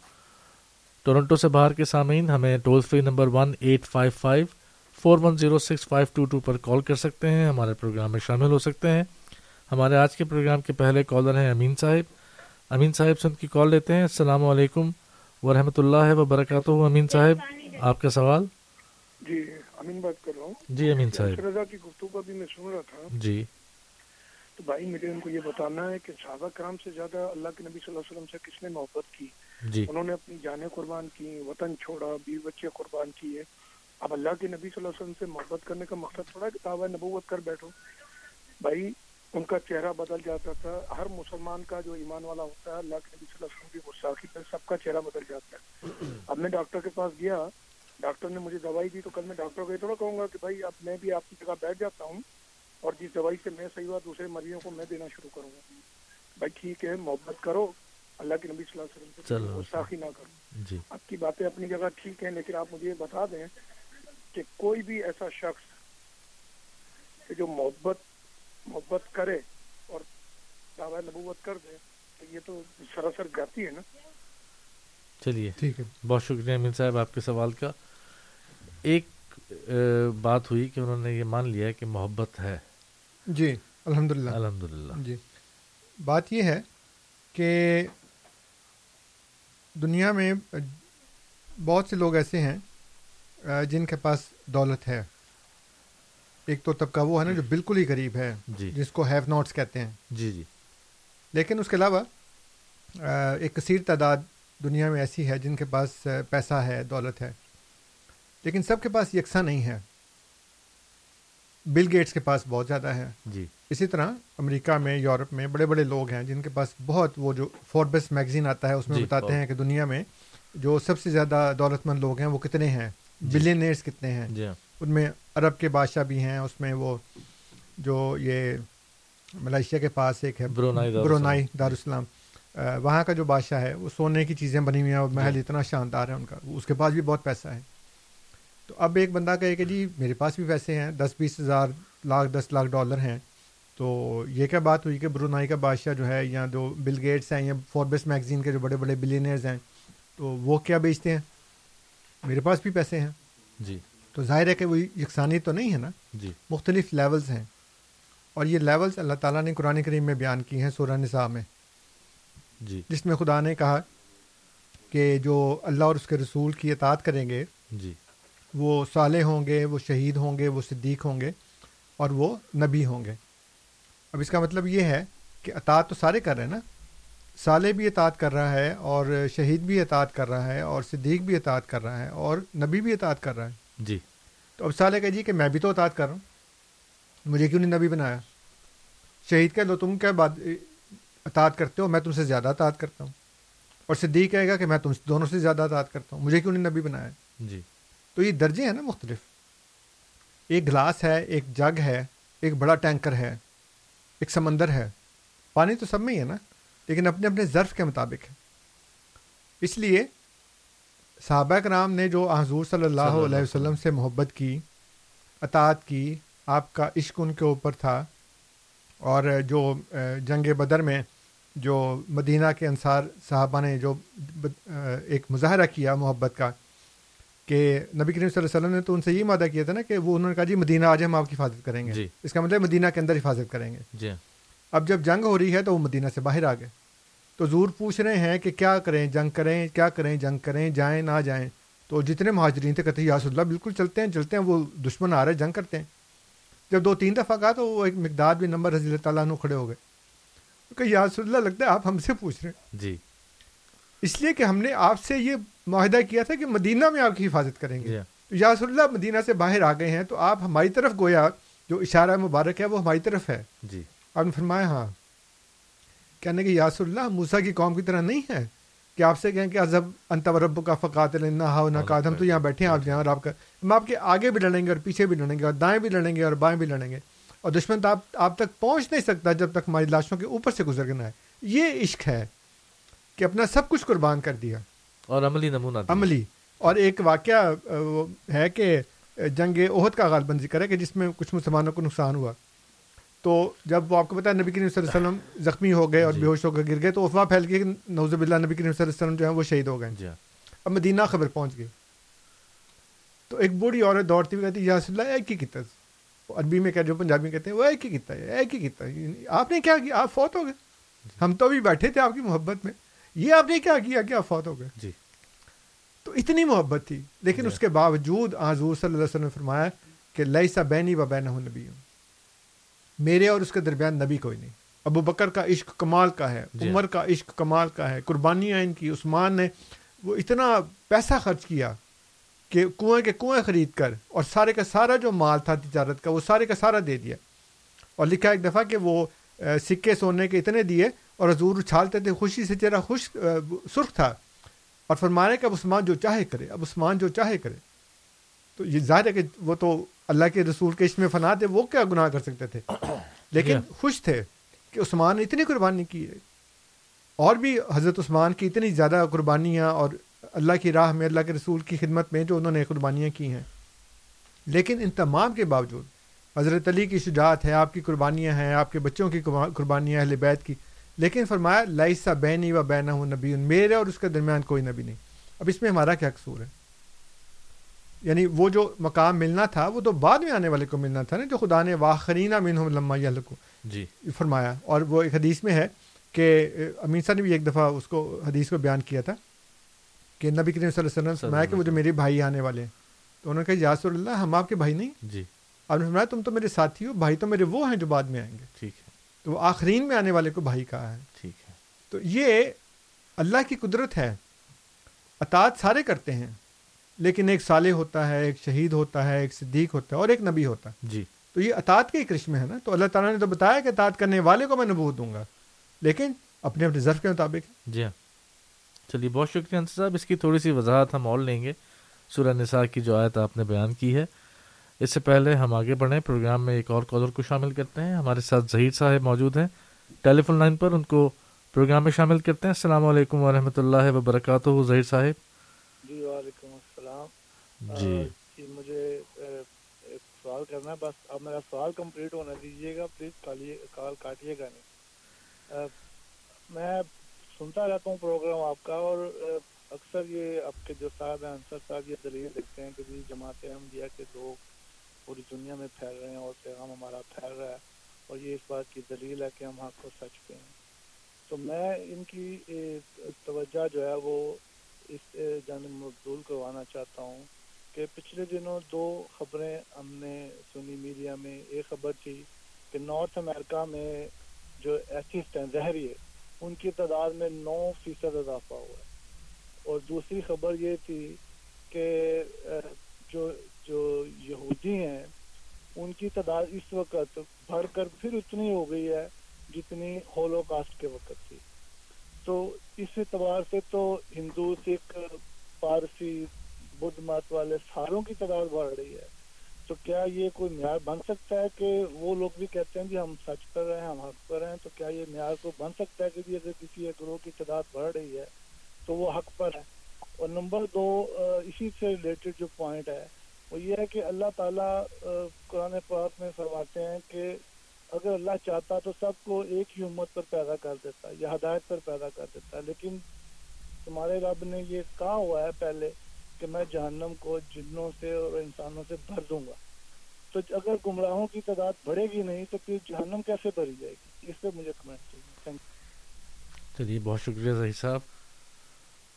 Toronto سے باہر کے سامعین، ہمیں toll free number one eight five five, four one zero six, five two two پر کال کر سکتے ہیں۔ ہمارے پروگرام میں شامل ہو سکتے ہیں۔ ہمارے آج کے پروگرام کے پہلے کالر ہیں امین صاحب۔ امین صاحب سے ان کی کال لیتے ہیں۔ السلام علیکم ورحمۃ اللہ وبرکاتہ۔ امین صاحب، آپ کا سوال؟ جی امین بات کر رہا ہوں۔ جی امین صاحب۔ رضا کی گفتگو کا بھی میں سن رہا تھا۔ جی۔ تو بھائی مجھے ان کو یہ بتانا ہے کہ صحابہ کرام سے زیادہ اللہ کے نبی صلی اللہ علیہ وسلم سے کس نے محبت کی؟ جی۔ انہوں نے اپنی جانیں قربان کی وطن چھوڑا بیوی بچے قربان کیے۔ اب اللہ کے نبی صلی اللہ علیہ وسلم سے محبت کرنے کا مقصد تھوڑا کہ دعوی نبوت کر بیٹھو۔ بھائی ان کا چہرہ بدل جاتا تھا۔ ہر مسلمان کا جو ایمان والا ہوتا ہے اللہ کے نبی صلی اللہ علیہ وسلم کی گستاخی پہ سب کا چہرہ بدل جاتا ہے۔ اب میں ڈاکٹر کے پاس گیا۔ ڈاکٹر نے مجھے دوائی دی تو کل میں ڈاکٹر کو یہ تھوڑا کہوں گا کہ بھائی اب میں بھی آپ کی جگہ بیٹھ جاتا ہوں اور جس دوائی سے میں صحیح ہوا دوسرے مریضوں کو میں دینا شروع کروں گا۔ بھائی ٹھیک ہے محبت کرو۔ اللہ کے نبی صلی اللہ علیہ وسلم سے۔ گستاخی نہ کرو۔ جی۔ آپ کی باتیں اپنی جگہ ٹھیک ہیں لیکن آپ مجھے یہ بتا دیں کہ کوئی بھی ایسا شخص جو محبت محبت کرے اور دعوی نبوت کر دے تو یہ تو سراسر جاتی ہے نا۔ چلیے۔ ٹھیک ہے۔ بہت شکریہ امین صاحب آپ کے سوال کا۔ ایک بات ہوئی کہ انہوں نے یہ مان لیا کہ محبت ہے۔ جی الحمد للہ الحمد للہ جی۔ بات یہ ہے کہ دنیا میں بہت سے لوگ ایسے ہیں جن کے پاس دولت ہے۔ ایک تو طبقہ وہ ہے نا جو بالکل ہی غریب ہے جی۔ جس کو ہیو ناٹس کہتے ہیں۔ جی جی۔ لیکن اس کے علاوہ ایک کثیر تعداد دنیا میں ایسی ہے جن کے پاس پیسہ ہے دولت ہے۔ لیکن سب کے پاس یکساں نہیں ہے۔ بل گیٹس کے پاس بہت زیادہ ہے۔ جی۔ اسی طرح امریکہ میں یورپ میں بڑے بڑے لوگ ہیں جن کے پاس بہت وہ جو فوربس میگزین آتا ہے اس میں جی، بتاتے ہیں کہ دنیا میں جو سب سے زیادہ دولت مند لوگ ہیں وہ کتنے ہیں؟ بلینئرس کتنے ہیں؟ جی۔ ان میں عرب کے بادشاہ بھی ہیں اس میں وہ جو یہ ملائیشیا کے پاس ایک ہے برونائی دارالسلام۔ Brunei Darussalam. وہاں کا جو بادشاہ ہے وہ سونے کی چیزیں بنی ہوئی ہیں اور محل جی۔ اتنا شاندار ہے ان کا۔ اس کے پاس بھی بہت پیسہ ہے۔ تو اب ایک بندہ کہے کہ جی میرے پاس بھی پیسے ہیں دس بیس ہزار لاکھ دس لاکھ ڈالر ہیں۔ تو یہ کیا بات ہوئی کہ برونائی کا بادشاہ جو ہے یا جو بل گیٹس ہیں یا فوربس میگزین کے جو بڑے بڑے بلینئرز ہیں تو وہ کیا بیچتے ہیں؟ میرے پاس بھی پیسے ہیں۔ جی۔ تو ظاہر ہے کہ وہ یکسانی تو نہیں ہے نا؟ جی۔ مختلف لیولز ہیں۔ اور یہ لیولز اللہ تعالیٰ نے قرآن کریم میں بیان کی ہیں سورہ نساء میں۔ جی۔ جس میں خدا نے کہا کہ جو اللہ اور اس کے رسول کی اطاعت کریں گے جی۔ وہ صالح ہوں گے وہ شہید ہوں گے وہ صدیق ہوں گے اور وہ نبی ہوں گے۔ اب اس کا مطلب یہ ہے کہ اطاعت تو سارے کر رہے ہیں نا؟ صالح بھی اطاعت کر رہا ہے اور شہید بھی اطاعت کر رہا ہے اور صدیق بھی اطاعت کر رہا ہے اور نبی بھی اطاعت کر رہا ہے۔ جی۔ تو اب صالح کہ جی کہ میں بھی تو اطاعت کر رہا ہوں۔ مجھے کیوں نہیں نبی بنایا؟ شہید کہہ لو تم کیا بات اطاعت کرتے ہو؟ میں تم سے زیادہ اطاعت کرتا ہوں۔ اور صدیق کہے گا کہ میں تم دونوں سے زیادہ اطاعت کرتا ہوں۔ مجھے کیوں نہیں نبی بنایا؟ جی۔ تو یہ درجے ہیں نا مختلف۔ ایک گلاس ہے ایک جگ ہے ایک بڑا ٹینکر ہے ایک سمندر ہے۔ پانی تو سب میں ہی ہے نا لیکن اپنے اپنے ظرف کے مطابق ہے۔ اس لیے صحابہ کرام نے جو حضور صلی اللہ علیہ وسلم سے محبت کی اطاعت کی آپ کا عشق ان کے اوپر تھا۔ اور جو جنگ بدر میں جو مدینہ کے انصار صحابہ نے جو ایک مظاہرہ کیا محبت کا کہ نبی کریم صلی اللہ علیہ وسلم نے تو ان سے یہ وعدہ کیا تھا نا کہ وہ انہوں نے کہا جی مدینہ آ جائے ہم آپ کی حفاظت کریں گے۔ جی۔ اس کا مطلب مدینہ کے اندر حفاظت کریں گے۔ جی۔ اب جب جنگ ہو رہی ہے تو وہ مدینہ سے باہر آ گئے۔ تو زور پوچھ رہے ہیں کہ کیا کریں جنگ کریں کیا کریں جنگ کریں جائیں نہ جائیں۔ تو جتنے مہاجرین تھے کہتے ہیں یاس اللہ بالکل چلتے ہیں چلتے ہیں وہ دشمن آ رہے جنگ کرتے ہیں۔ جب دو تین دفعہ کہا تو وہ ایک مقدار بھی نمبر رضی اللہ تعالیٰ عنہ کھڑے ہو گئے۔ کہ یاس اللہ لگتا ہے آپ ہم سے پوچھ رہے ہیں۔ جی۔ اس لیے کہ ہم نے آپ سے یہ معاہدہ کیا تھا کہ مدینہ میں آپ کی حفاظت کریں جی گے تو یاس اللہ مدینہ سے باہر آ گئے ہیں تو آپ ہماری طرف گویا جو اشارہ مبارک ہے وہ ہماری طرف ہے۔ جی۔ آپ نے فرمایا ہاں۔ کہنے کہ یاس اللہ موسا کی قوم کی طرح نہیں ہے کہ آپ سے کہیں کہ ازب انتب رب کا فقات نہ ہاؤ نہ کاد ہم تو یہاں بیٹھے ہیں آپ جہاں اور آپ کا ہم آپ کے آگے بھی لڑیں گے اور پیچھے بھی لڑیں گے اور دائیں بھی لڑیں گے اور بائیں بھی لڑیں گے۔ اور دشمن تو آپ آپ تک پہنچ نہیں سکتا جب تک ہماری لاشوں کے اوپر سے گزر کے نہ ہے یہ عشق ہے کہ اپنا سب کچھ قربان کر دیا۔ اور عملی نمونہ۔ عملی۔ اور ایک واقعہ ہے کہ جنگ عہد کا غالباً ذکر ہے کہ جس میں کچھ مسلمانوں کو نقصان ہوا۔ تو جب وہ آپ کو پتا ہے نبی کریم صلی اللہ علیہ وسلم زخمی ہو گئے اور جی۔ بے ہوش ہو کے گر گئے تو افواہ پھیل گئی کہ نوز باللہ نبی کریم صلی اللہ علیہ وسلم جو ہے وہ شہید ہو گئے۔ جی۔ اب مدینہ خبر پہنچ گئی۔ تو ایک بوڑھی عورت دوڑتی ہوئی کہتی یا رسول اللہ ایک ہی کیتا وہ عربی میں کہہ جو پنجابی میں کہتے ہیں وہ ایک ہی کیتا ہے ایک ہی کیتا ہے۔ آپ نے کیا کیا؟ آپ فوت ہو گئے۔ ہم تو ابھی بیٹھے تھے آپ کی محبت میں۔ یہ آپ نے کیا کیا؟ آپ فوت ہو گئے؟ جی۔ تو اتنی محبت تھی۔ لیکن جی۔ اس کے باوجود حضور صلی اللہ علیہ وسلم نے فرمایا کہ لئیسا بینی و بین نبی میرے اور اس کے درمیان نبی کوئی نہیں۔ ابو بکر کا عشق کمال کا ہے جی۔ عمر کا عشق کمال کا ہے قربانیاں ان کی عثمان نے وہ اتنا پیسہ خرچ کیا کہ کنویں کے کنویں خرید کر اور سارے کا سارا جو مال تھا تجارت کا وہ سارے کا سارا دے دیا۔ اور لکھا ایک دفعہ کہ وہ سکے سونے کے اتنے دیے اور حضور اچھالتے تھے خوشی سے چہرہ خوش سرخ تھا۔ اور فرمانے کہ اب عثمان جو چاہے کرے اب عثمان جو چاہے کرے۔ تو یہ ظاہر ہے کہ وہ تو اللہ کے رسول کے عشق میں فنا تھے وہ کیا گناہ کر سکتے تھے؟ لیکن خوش تھے کہ عثمان نے اتنی قربانی کی ہے۔ اور بھی حضرت عثمان کی اتنی زیادہ قربانیاں اور اللہ کی راہ میں اللہ کے رسول کی خدمت میں جو انہوں نے قربانیاں کی ہیں۔ لیکن ان تمام کے باوجود حضرت علی کی شجاعت ہے آپ کی قربانیاں ہیں آپ کے بچوں کی قربا- قربانیاں اہل بیت کی۔ لیکن فرمایا لائسا بینی و بینا ہوں نبی میرے اور اس کے درمیان کوئی نبی نہیں۔ اب اس میں ہمارا کیا قصور ہے؟ یعنی وہ جو مقام ملنا تھا وہ تو بعد میں آنے والے کو ملنا تھا نا جو خدا نے واخرینہ منہم لما یہلکو جی۔ فرمایا اور وہ ایک حدیث میں ہے کہ امین صاحب نے بھی ایک دفعہ اس کو حدیث کو بیان کیا تھا کہ نبی کریم صلی اللہ علیہ وسلم نے فرمایا کہ وہ جو میرے بھائی آنے والے ہیں۔ تو انہوں نے کہا یا رسول اللہ ہم آپ کے بھائی نہیں۔ جی۔ آپ نے فرمایا تم تو میرے ساتھی ہو بھائی تو میرے وہ ہیں جو بعد میں آئیں گے۔ ٹھیک ہے۔ تو وہ آخرین میں آنے والے کو بھائی کہا ہے۔ ٹھیک ہے۔ تو یہ اللہ کی قدرت ہے۔ اطاعت سارے کرتے ہیں لیکن ایک صالح ہوتا ہے ایک شہید ہوتا ہے ایک صدیق ہوتا ہے اور ایک نبی ہوتا ہے۔ جی۔ تو یہ اطاعت کے کرشمے ہے نا۔ تو اللہ تعالیٰ نے تو بتایا کہ اطاعت کرنے والے کو میں نبوت دوں گا لیکن اپنے اپنے ظرف کے مطابق۔ جی ہاں۔ چلیے بہت شکریہ انصر صاحب اس کی تھوڑی سی وضاحت ہم اور لیں گے۔ سورہ نساء کی جو آیت آپ نے بیان کی ہے اس سے پہلے ہم آگے بڑھیں۔ پروگرام میں ایک اور کالر کو شامل کرتے ہیں۔ ہمارے ساتھ ظہیر صاحب موجود ہیں۔ ٹیلی فون لائن پر ان کو پروگرام میں شامل کرتے ہیں۔ السلام علیکم ورحمۃ اللہ وبرکاتہ۔ ظہیر صاحب۔ جی وعلیکم السلام۔ جی۔ جی مجھے ایک سوال کرنا ہے۔ بس اب میرا سوال کمپلیٹ ہونا دیجیے گا۔ پلیز کال کاٹیے گا نہیں۔ میں سنتا رہتا ہوں پروگرام آپ کا اور اکثر یہ آپ کے جو صاحب ہیں انصر صاحب یہ دلیل دیکھتے ہیں کہ جی جماعت احمدیہ کے لوگ پوری دنیا میں پھیل رہے ہیں اور پیغام ہمارا پھیل رہا ہے اور یہ اس بات کی دلیل ہے کہ ہم حق کو سچ پہ ہیں تو میں ان کی توجہ جو ہے وہ اس جانب مبدول کروانا چاہتا ہوں کہ پچھلے دنوں دو خبریں ہم نے سنی میڈیا میں۔ ایک خبر تھی کہ نارتھ امریکہ میں جو ایتھسٹ ہیں، زہری ان کی تعداد میں نو فیصد اضافہ ہوا ہے۔ اور دوسری خبر یہ تھی کہ یہودی ہیں، ان کی تعداد اس وقت بڑھ کر پھر اتنی ہو گئی ہے جتنی ہولو کاسٹ کے وقت تھی۔ تو اس اعتبار سے تو ہندو، سکھ پارسی بدھ مت والے ساروں کی تعداد بڑھ رہی ہے۔ تو کیا یہ کوئی معیار بن سکتا ہے کہ وہ لوگ بھی کہتے ہیں جی ہم سچ پر رہے ہیں، ہم حق پر ہیں، تو کیا یہ معیار کو بن سکتا ہے کہ جی اگر کسی ایک گروہ کی تعداد بڑھ رہی ہے تو وہ حق پر ہے؟ اور نمبر دو اسی سے ریلیٹڈ جو پوائنٹ ہے وہ یہ ہے کہ اللہ تعالیٰ قرآن پاک میں فرماتے ہیں کہ اگر اللہ چاہتا تو سب کو ایک ہی امت پر پیدا کر دیتا، یا ہدایت پر پیدا کر دیتا۔ لیکن تمہارے رب نے یہ کہا ہوا ہے پہلے کہ میں جہنم کو جنوں سے اور انسانوں سے بھر دوں گا۔ تو اگر گمراہوں کی تعداد بڑھے گی نہیں تو پھر جہنم کیسے بھری جائے گی؟ اس پہ مجھے کمنٹ چاہیے تھینک چلیے، بہت شکریہ ظہیر صاحب۔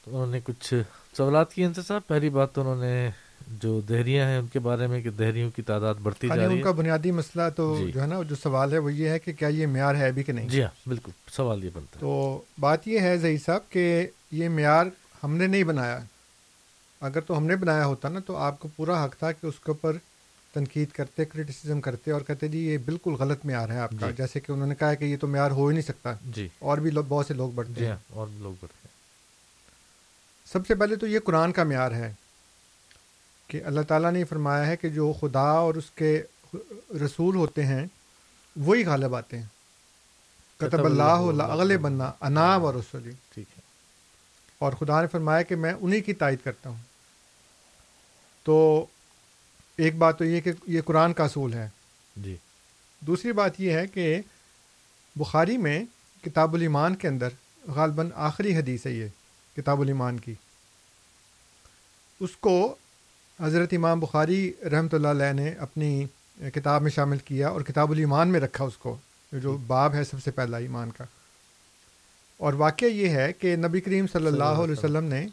تو انہوں نے کچھ سوالات کیے انصر صاحب؟ پہلی بات تو انہوں نے جو دہریاں ہیں ان کے بارے میں کہ دہریوں کی تعداد بڑھتی جا رہی ان کا ہے بنیادی مسئلہ تو جی۔ جو ہے نا جو سوال ہے وہ یہ ہے کہ کیا یہ معیار ہے بھی کہ نہیں؟ جی ہاں بالکل سوال یہ بنتا ہے۔ تو بات یہ ہے ظہیر صاحب کہ یہ معیار ہم نے نہیں بنایا۔ اگر تو ہم نے بنایا ہوتا نا تو آپ کو پورا حق تھا کہ اس کے اوپر تنقید کرتے کرٹیسزم کرتے اور کہتے جی یہ بالکل غلط معیار ہے آپ کا۔ جی۔ جیسے کہ انہوں نے کہا کہ یہ تو معیار ہو ہی نہیں سکتا۔ جی۔ اور بھی بہت سے لوگ بڑھتے جی ہیں۔ ہاں اور لوگ بڑھتے ہیں۔ سب سے پہلے تو یہ قرآن کا معیار ہے۔ کہ اللہ تعالیٰ نے فرمایا ہے کہ جو خدا اور اس کے رسول ہوتے ہیں وہی غالب آتے ہیں۔ کتب اللہ اغل بننا انا و رسولی ٹھیک ہے۔ اور خدا نے فرمایا کہ میں انہی کی تائید کرتا ہوں۔ تو ایک بات تو یہ کہ یہ قرآن کا اصول ہے۔ جی۔ دوسری بات یہ ہے کہ بخاری میں کتاب الایمان کے اندر غالباً آخری حدیث ہے یہ کتاب الایمان کی۔ اس کو حضرت امام بخاری رحمۃ اللہ علیہ نے اپنی کتاب میں شامل کیا اور کتاب الایمان میں رکھا اس کو جو باب ہے سب سے پہلا ایمان کا۔ اور واقعہ یہ ہے کہ نبی کریم صلی اللہ علیہ وسلم نے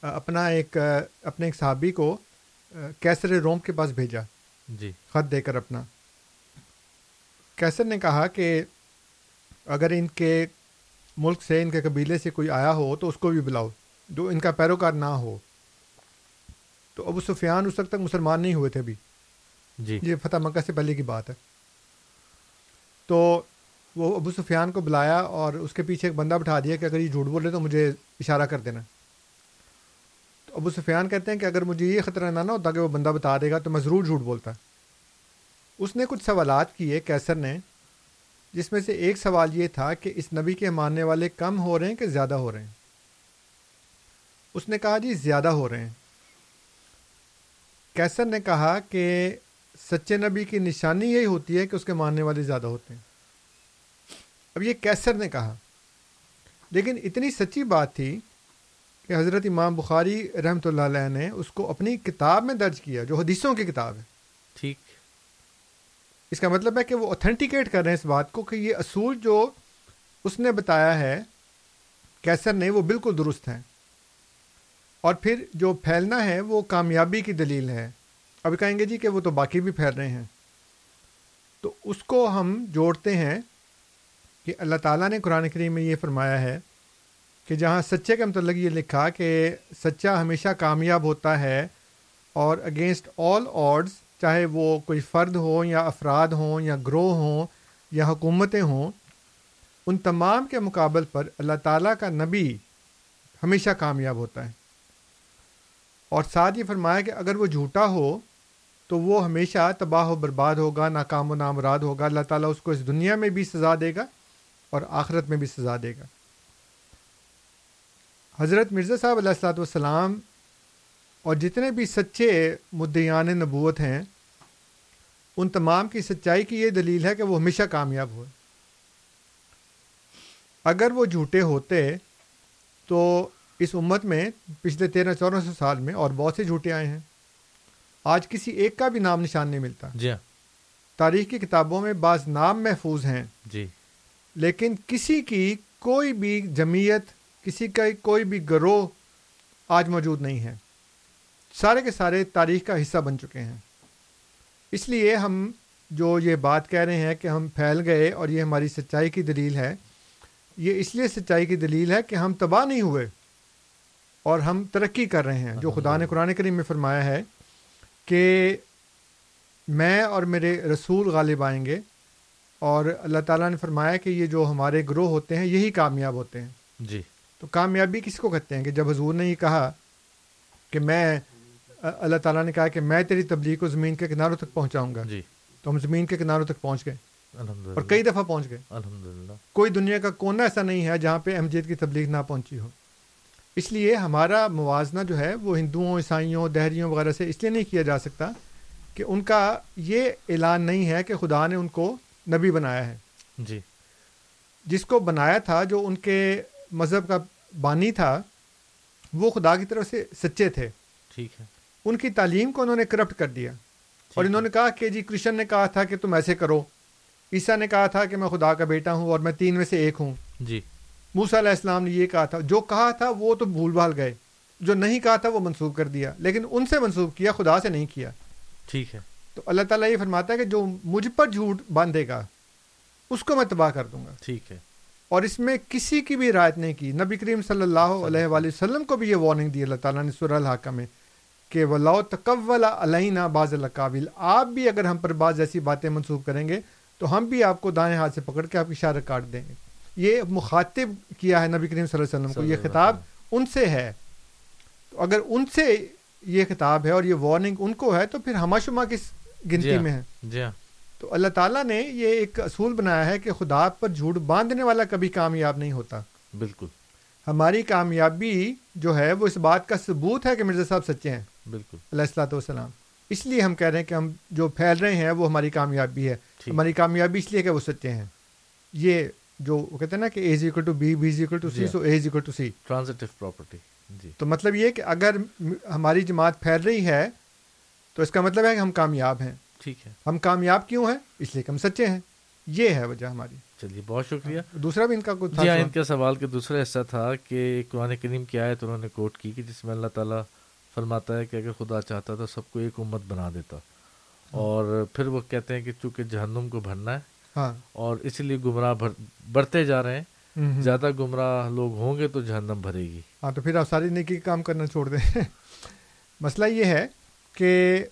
اپنا ایک اپنے ایک صحابی کو کیسر روم کے پاس بھیجا۔ جی۔ خط دے کر اپنا۔ کیسر نے کہا کہ اگر ان کے ملک سے ان کے قبیلے سے کوئی آیا ہو تو اس کو بھی بلاؤ جو ان کا پیروکار نہ ہو۔ تو ابو سفیان اس وقت تک مسلمان نہیں ہوئے تھے ابھی۔ جی۔ یہ فتح مکہ سے پہلے کی بات ہے۔ تو وہ ابو سفیان کو بلایا اور اس کے پیچھے ایک بندہ بٹھا دیا کہ اگر یہ جھوٹ بولے تو مجھے اشارہ کر دینا۔ تو ابو سفیان کہتے ہیں کہ اگر مجھے یہ خطرہ نہ نہ ہوتا کہ وہ بندہ بتا دے گا تو میں ضرور جھوٹ بولتا۔ اس نے کچھ سوالات کیے کیسر نے جس میں سے ایک سوال یہ تھا کہ اس نبی کے ماننے والے کم ہو رہے ہیں کہ زیادہ ہو رہے ہیں؟ اس نے کہا جی زیادہ ہو رہے ہیں۔ کیسر نے کہا کہ سچے نبی کی نشانی یہی ہوتی ہے کہ اس کے ماننے والے زیادہ ہوتے ہیں۔ اب یہ کیسر نے کہا۔ لیکن اتنی سچی بات تھی کہ حضرت امام بخاری رحمۃ اللہ علیہ نے اس کو اپنی کتاب میں درج کیا جو حدیثوں کی کتاب ہے۔ ٹھیک۔ اس کا مطلب ہے کہ وہ اتھینٹیکیٹ کر رہے ہیں اس بات کو کہ یہ اصول جو اس نے بتایا ہے کیسر نے وہ بالکل درست ہیں۔ اور پھر جو پھیلنا ہے وہ کامیابی کی دلیل ہے۔ اب کہیں گے جی کہ وہ تو باقی بھی پھیل رہے ہیں۔ تو اس کو ہم جوڑتے ہیں کہ اللہ تعالیٰ نے قرآن کریم میں یہ فرمایا ہے کہ جہاں سچے کے متعلق یہ لکھا کہ سچا ہمیشہ کامیاب ہوتا ہے اور اگینسٹ آل آڈز چاہے وہ کوئی فرد ہو یا افراد ہوں یا گروہ ہوں یا حکومتیں ہوں، ان تمام کے مقابل پر اللہ تعالیٰ کا نبی ہمیشہ کامیاب ہوتا ہے۔ اور ساتھ یہ فرمایا کہ اگر وہ جھوٹا ہو تو وہ ہمیشہ تباہ و برباد ہوگا، ناکام و نامراد ہوگا۔ اللہ تعالیٰ اس کو اس دنیا میں بھی سزا دے گا اور آخرت میں بھی سزا دے گا۔ حضرت مرزا صاحب علیہ السلاۃ والسلام اور جتنے بھی سچے مدعیان نبوت ہیں، ان تمام کی سچائی کی یہ دلیل ہے کہ وہ ہمیشہ کامیاب ہوئے۔ اگر وہ جھوٹے ہوتے تو اس امت میں پچھلے تیرہ چودہ سو سال میں اور بہت سے جھوٹے آئے ہیں۔ آج کسی ایک کا بھی نام نشان نہیں ملتا۔ جی ہاں۔ تاریخ کی کتابوں میں بعض نام محفوظ ہیں۔ جی۔ لیکن کسی کی کوئی بھی جمعیت کسی کا کوئی بھی گروہ آج موجود نہیں ہے۔ سارے کے سارے تاریخ کا حصہ بن چکے ہیں۔ اس لیے ہم جو یہ بات کہہ رہے ہیں کہ ہم پھیل گئے اور یہ ہماری سچائی کی دلیل ہے یہ اس لیے سچائی کی دلیل ہے کہ ہم تباہ نہیں ہوئے۔ اور ہم ترقی کر رہے ہیں۔ جو خدا نے قرآن کریم میں فرمایا ہے کہ میں اور میرے رسول غالب آئیں گے اور اللہ تعالیٰ نے فرمایا کہ یہ جو ہمارے گروہ ہوتے ہیں یہی کامیاب ہوتے ہیں۔ جی۔ تو کامیابی کس کو کہتے ہیں کہ جب حضور نے یہ کہا کہ میں اللہ تعالیٰ نے کہا کہ میں تیری تبلیغ کو زمین کے کناروں تک پہنچاؤں گا۔ جی۔ تو ہم زمین کے کناروں تک پہنچ گئے۔ اور کئی دفعہ پہنچ گئے۔ الحمد کوئی دنیا کا کونا ایسا نہیں ہے جہاں پہ احمدیت کی تبلیغ نہ پہنچی ہو۔ اس لیے ہمارا موازنہ جو ہے وہ ہندوؤں عیسائیوں دہریوں وغیرہ سے اس لیے نہیں کیا جا سکتا کہ ان کا یہ اعلان نہیں ہے کہ خدا نے ان کو نبی بنایا ہے۔ جی۔ جس کو بنایا تھا جو ان کے مذہب کا بانی تھا وہ خدا کی طرف سے سچے تھے۔ ٹھیک ہے۔ ان کی تعلیم کو انہوں نے کرپٹ کر دیا۔ اور انہوں نے کہا کہ جی کرشن نے کہا تھا کہ تم ایسے کرو۔ عیسیٰ نے کہا تھا کہ میں خدا کا بیٹا ہوں اور میں تین میں سے ایک ہوں۔ جی۔ موسا علیہ السلام نے یہ کہا تھا جو کہا تھا وہ تو بھول بھال گئے جو نہیں کہا تھا وہ منسوخ کر دیا لیکن ان سے منسوخ کیا خدا سے نہیں کیا۔ ٹھیک ہے۔ تو اللہ تعالیٰ یہ فرماتا ہے کہ جو مجھ پر جھوٹ باندھے گا اس کو میں تباہ کر دوں گا۔ ٹھیک ہے۔ اور اس میں کسی کی بھی رعایت نہیں کی۔ نبی کریم صلی اللہ علیہ وآلہ وسلم۔ کو بھی یہ وارننگ دی اللہ تعالیٰ نے سورہ الحاقہ میں کہ ولاؤ تقول علینا بعض القابل آپ بھی اگر ہم پر بعض ایسی باتیں منسوخ کریں گے تو ہم بھی آپ کو دائیں ہاتھ سے پکڑ کے آپ کی اشارہ کاٹ دیں گے۔ یہ مخاطب کیا ہے نبی کریم صلی اللہ علیہ وسلم کو یہ خطاب ان سے ہے۔ تو اگر ان سے یہ خطاب ہے اور یہ وارننگ ان کو ہے تو پھر ہما شما کس گنتی میں ہے جی ہاں۔ تو اللہ تعالیٰ نے یہ ایک اصول بنایا ہے کہ خدا پر جھوٹ باندھنے والا کبھی کامیاب نہیں ہوتا۔ بالکل۔ ہماری کامیابی جو ہے وہ اس بات کا ثبوت ہے کہ مرزا صاحب سچے ہیں۔ بالکل۔ علیہ السلاۃ والسلام۔ اس لیے ہم کہہ رہے ہیں کہ ہم جو پھیل رہے ہیں وہ ہماری کامیابی ہے۔ ہماری کامیابی اس لیے کہ وہ سچے ہیں۔ یہ جو وہ کہتے ہیں نا کہ A is equal to B B is equal to C so A is equal to C transitive property جی۔ تو مطلب یہ کہ اگر ہماری جماعت پھیل رہی ہے تو اس کا مطلب ہے کہ ہم کامیاب ہیں۔ ٹھیک ہے۔ ہم کامیاب کیوں ہیں؟ اس لیے کہ ہم سچے ہیں۔ یہ ہے وجہ ہماری۔ چلیے بہت شکریہ۔ دوسرا بھی ان کا کچھ جی ہاں ان کے سوال کے دوسرا حصہ تھا کہ قرآن کریم کی آیت انہوں نے کوٹ کی کہ جس میں اللہ تعالیٰ فرماتا ہے کہ اگر خدا چاہتا تو سب کو ایک امت بنا دیتا۔ اور پھر وہ کہتے ہیں کہ چونکہ جہنم کو بھرنا ہے ہاں اور اسی لیے گمراہ بڑھتے جا رہے ہیں۔ زیادہ گمراہ لوگ ہوں گے تو جہنم بھرے گی۔ ہاں تو پھر آپ ساری نیکی کام کرنا چھوڑ دیں۔ مسئلہ یہ ہے کہ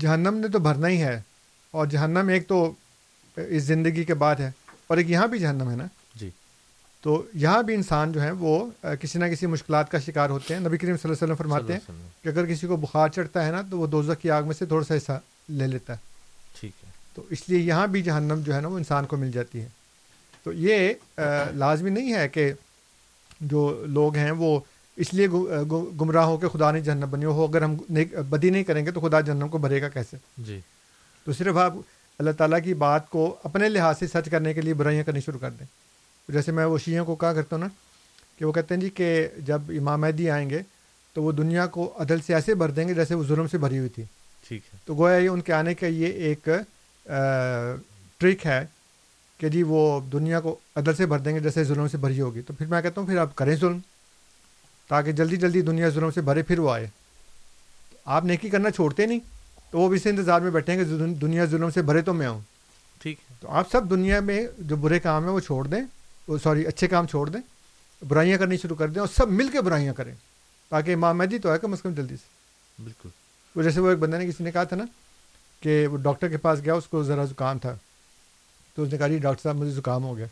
جہنم نے تو بھرنا ہی ہے اور جہنم ایک تو اس زندگی کے بعد ہے اور ایک یہاں بھی جہنم ہے نا۔ جی۔ تو یہاں بھی انسان جو ہے وہ کسی نہ کسی مشکلات کا شکار ہوتے ہیں۔ نبی کریم صلی اللہ علیہ وسلم فرماتے ہیں۔ کہ اگر کسی کو بخار چڑھتا ہے نا تو وہ دوزخ کی آگ میں سے تھوڑا سا حصہ لے لیتا ہے۔ تو اس لیے یہاں بھی جہنم جو ہے نا وہ انسان کو مل جاتی ہے۔ تو یہ لازمی نہیں ہے کہ جو لوگ ہیں وہ اس لیے گمراہ ہو کہ خدا نے جہنم بنی ہو اگر ہم بدی نہیں کریں گے تو خدا جہنم کو بھرے گا کیسے؟ جی۔ تو صرف آپ اللہ تعالیٰ کی بات کو اپنے لحاظ سے سچ کرنے کے لیے برائیاں کرنی شروع کر دیں۔ جیسے میں وہ شیعوں کو کہا کرتا ہوں نا کہ وہ کہتے ہیں جی کہ جب امام مہدی آئیں گے تو وہ دنیا کو عدل سے ایسے بھر دیں گے جیسے وہ ظلم سے بھری ہوئی تھی۔ ٹھیک ہے۔ تو گویا یہ ان کے آنے کا یہ ایک ٹرک ہے کہ جی وہ دنیا کو عدل سے بھر دیں گے جیسے ظلم سے بھری ہوگی۔ تو پھر میں کہتا ہوں پھر آپ کریں ظلم تاکہ جلدی جلدی دنیا ظلم سے بھرے پھر وہ آئے۔ آپ نیکی کرنا چھوڑتے نہیں تو وہ بھی اس انتظار میں بیٹھیں گے دن- دنیا ظلم سے بھرے تو میں آؤں ٹھیک ہے۔ تو آپ سب دنیا میں جو برے کام ہیں وہ چھوڑ دیں وہ سوری اچھے کام چھوڑ دیں برائیاں کرنی شروع کر دیں اور سب مل کے برائیاں کریں تاکہ امام مہدی تو ہے کم از کم جلدی سے۔ بالکل۔ وہ جیسے وہ ایک بندے نے کسی نے کہا تھا نا کہ وہ ڈاکٹر کے پاس گیا اس کو ذرا زکام تھا۔ تو اس نے کہا جی ڈاکٹر صاحب مجھے زکام ہو گیا۔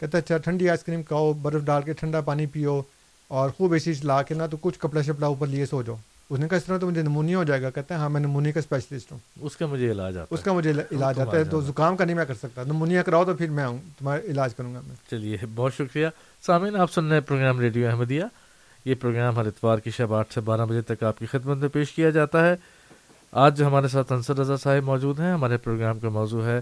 کہتا اچھا ٹھنڈی آئس کریم کھاؤ برف ڈال کے ٹھنڈا پانی پیو اور خوب اے سی چلا کے نا تو کچھ کپڑا شپڑا اوپر لیے سو جاؤ۔ اس نے کہا اس طرح تو مجھے نمونیا ہو جائے گا۔ کہتا ہے ہاں میں نمونیا کا اسپیشلسٹ ہوں۔ اس کا مجھے علاج آتا اس کا مجھے علاج آتا ہے۔ تو۔ زکام کا نہیں میں کر سکتا۔ نمونیا کراؤ تو پھر میں آؤں تمہارا علاج کروں گا میں۔ چلیے بہت شکریہ۔ سامعین آپ سن رہے ہیں پروگرام ریڈیو احمدیہ۔ یہ پروگرام ہر اتوار کی شب آٹھ سے بارہ بجے تک آپ کی خدمت میں پیش کیا جاتا ہے۔ آج جو ہمارے ساتھ انصر رضا صاحب موجود ہیں۔ ہمارے پروگرام کا موضوع ہے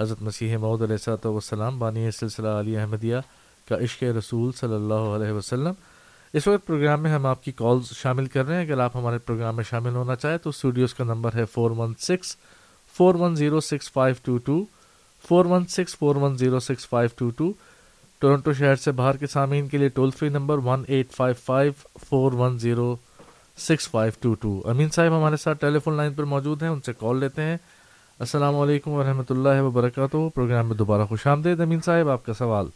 حضرت مسیح معود علیہ صاحب وسلام بانی سلسلہ علی احمدیہ کا عشق رسول صلی اللہ علیہ وسلم۔ اس وقت پروگرام میں ہم آپ کی کالز شامل کر رہے ہیں۔ اگر آپ ہمارے پروگرام میں شامل ہونا چاہیں تو اسٹوڈیوز کا نمبر ہے four one six four one zero six five two two four one six four one zero six five two two Toronto شہر سے باہر کے سامعین کے لیے toll free number one eight five five four one zero six five two two. Amin صاحب ہمارے ساتھ ٹیلی فون لائن پر موجود ہیں، ان سے کال لیتے ہیں۔ السلام علیکم ورحمۃ اللہ وبرکاتہ۔ پروگرام میں دوبارہ خوش آمدید۔ امین صاحب، آپ کا سوال۔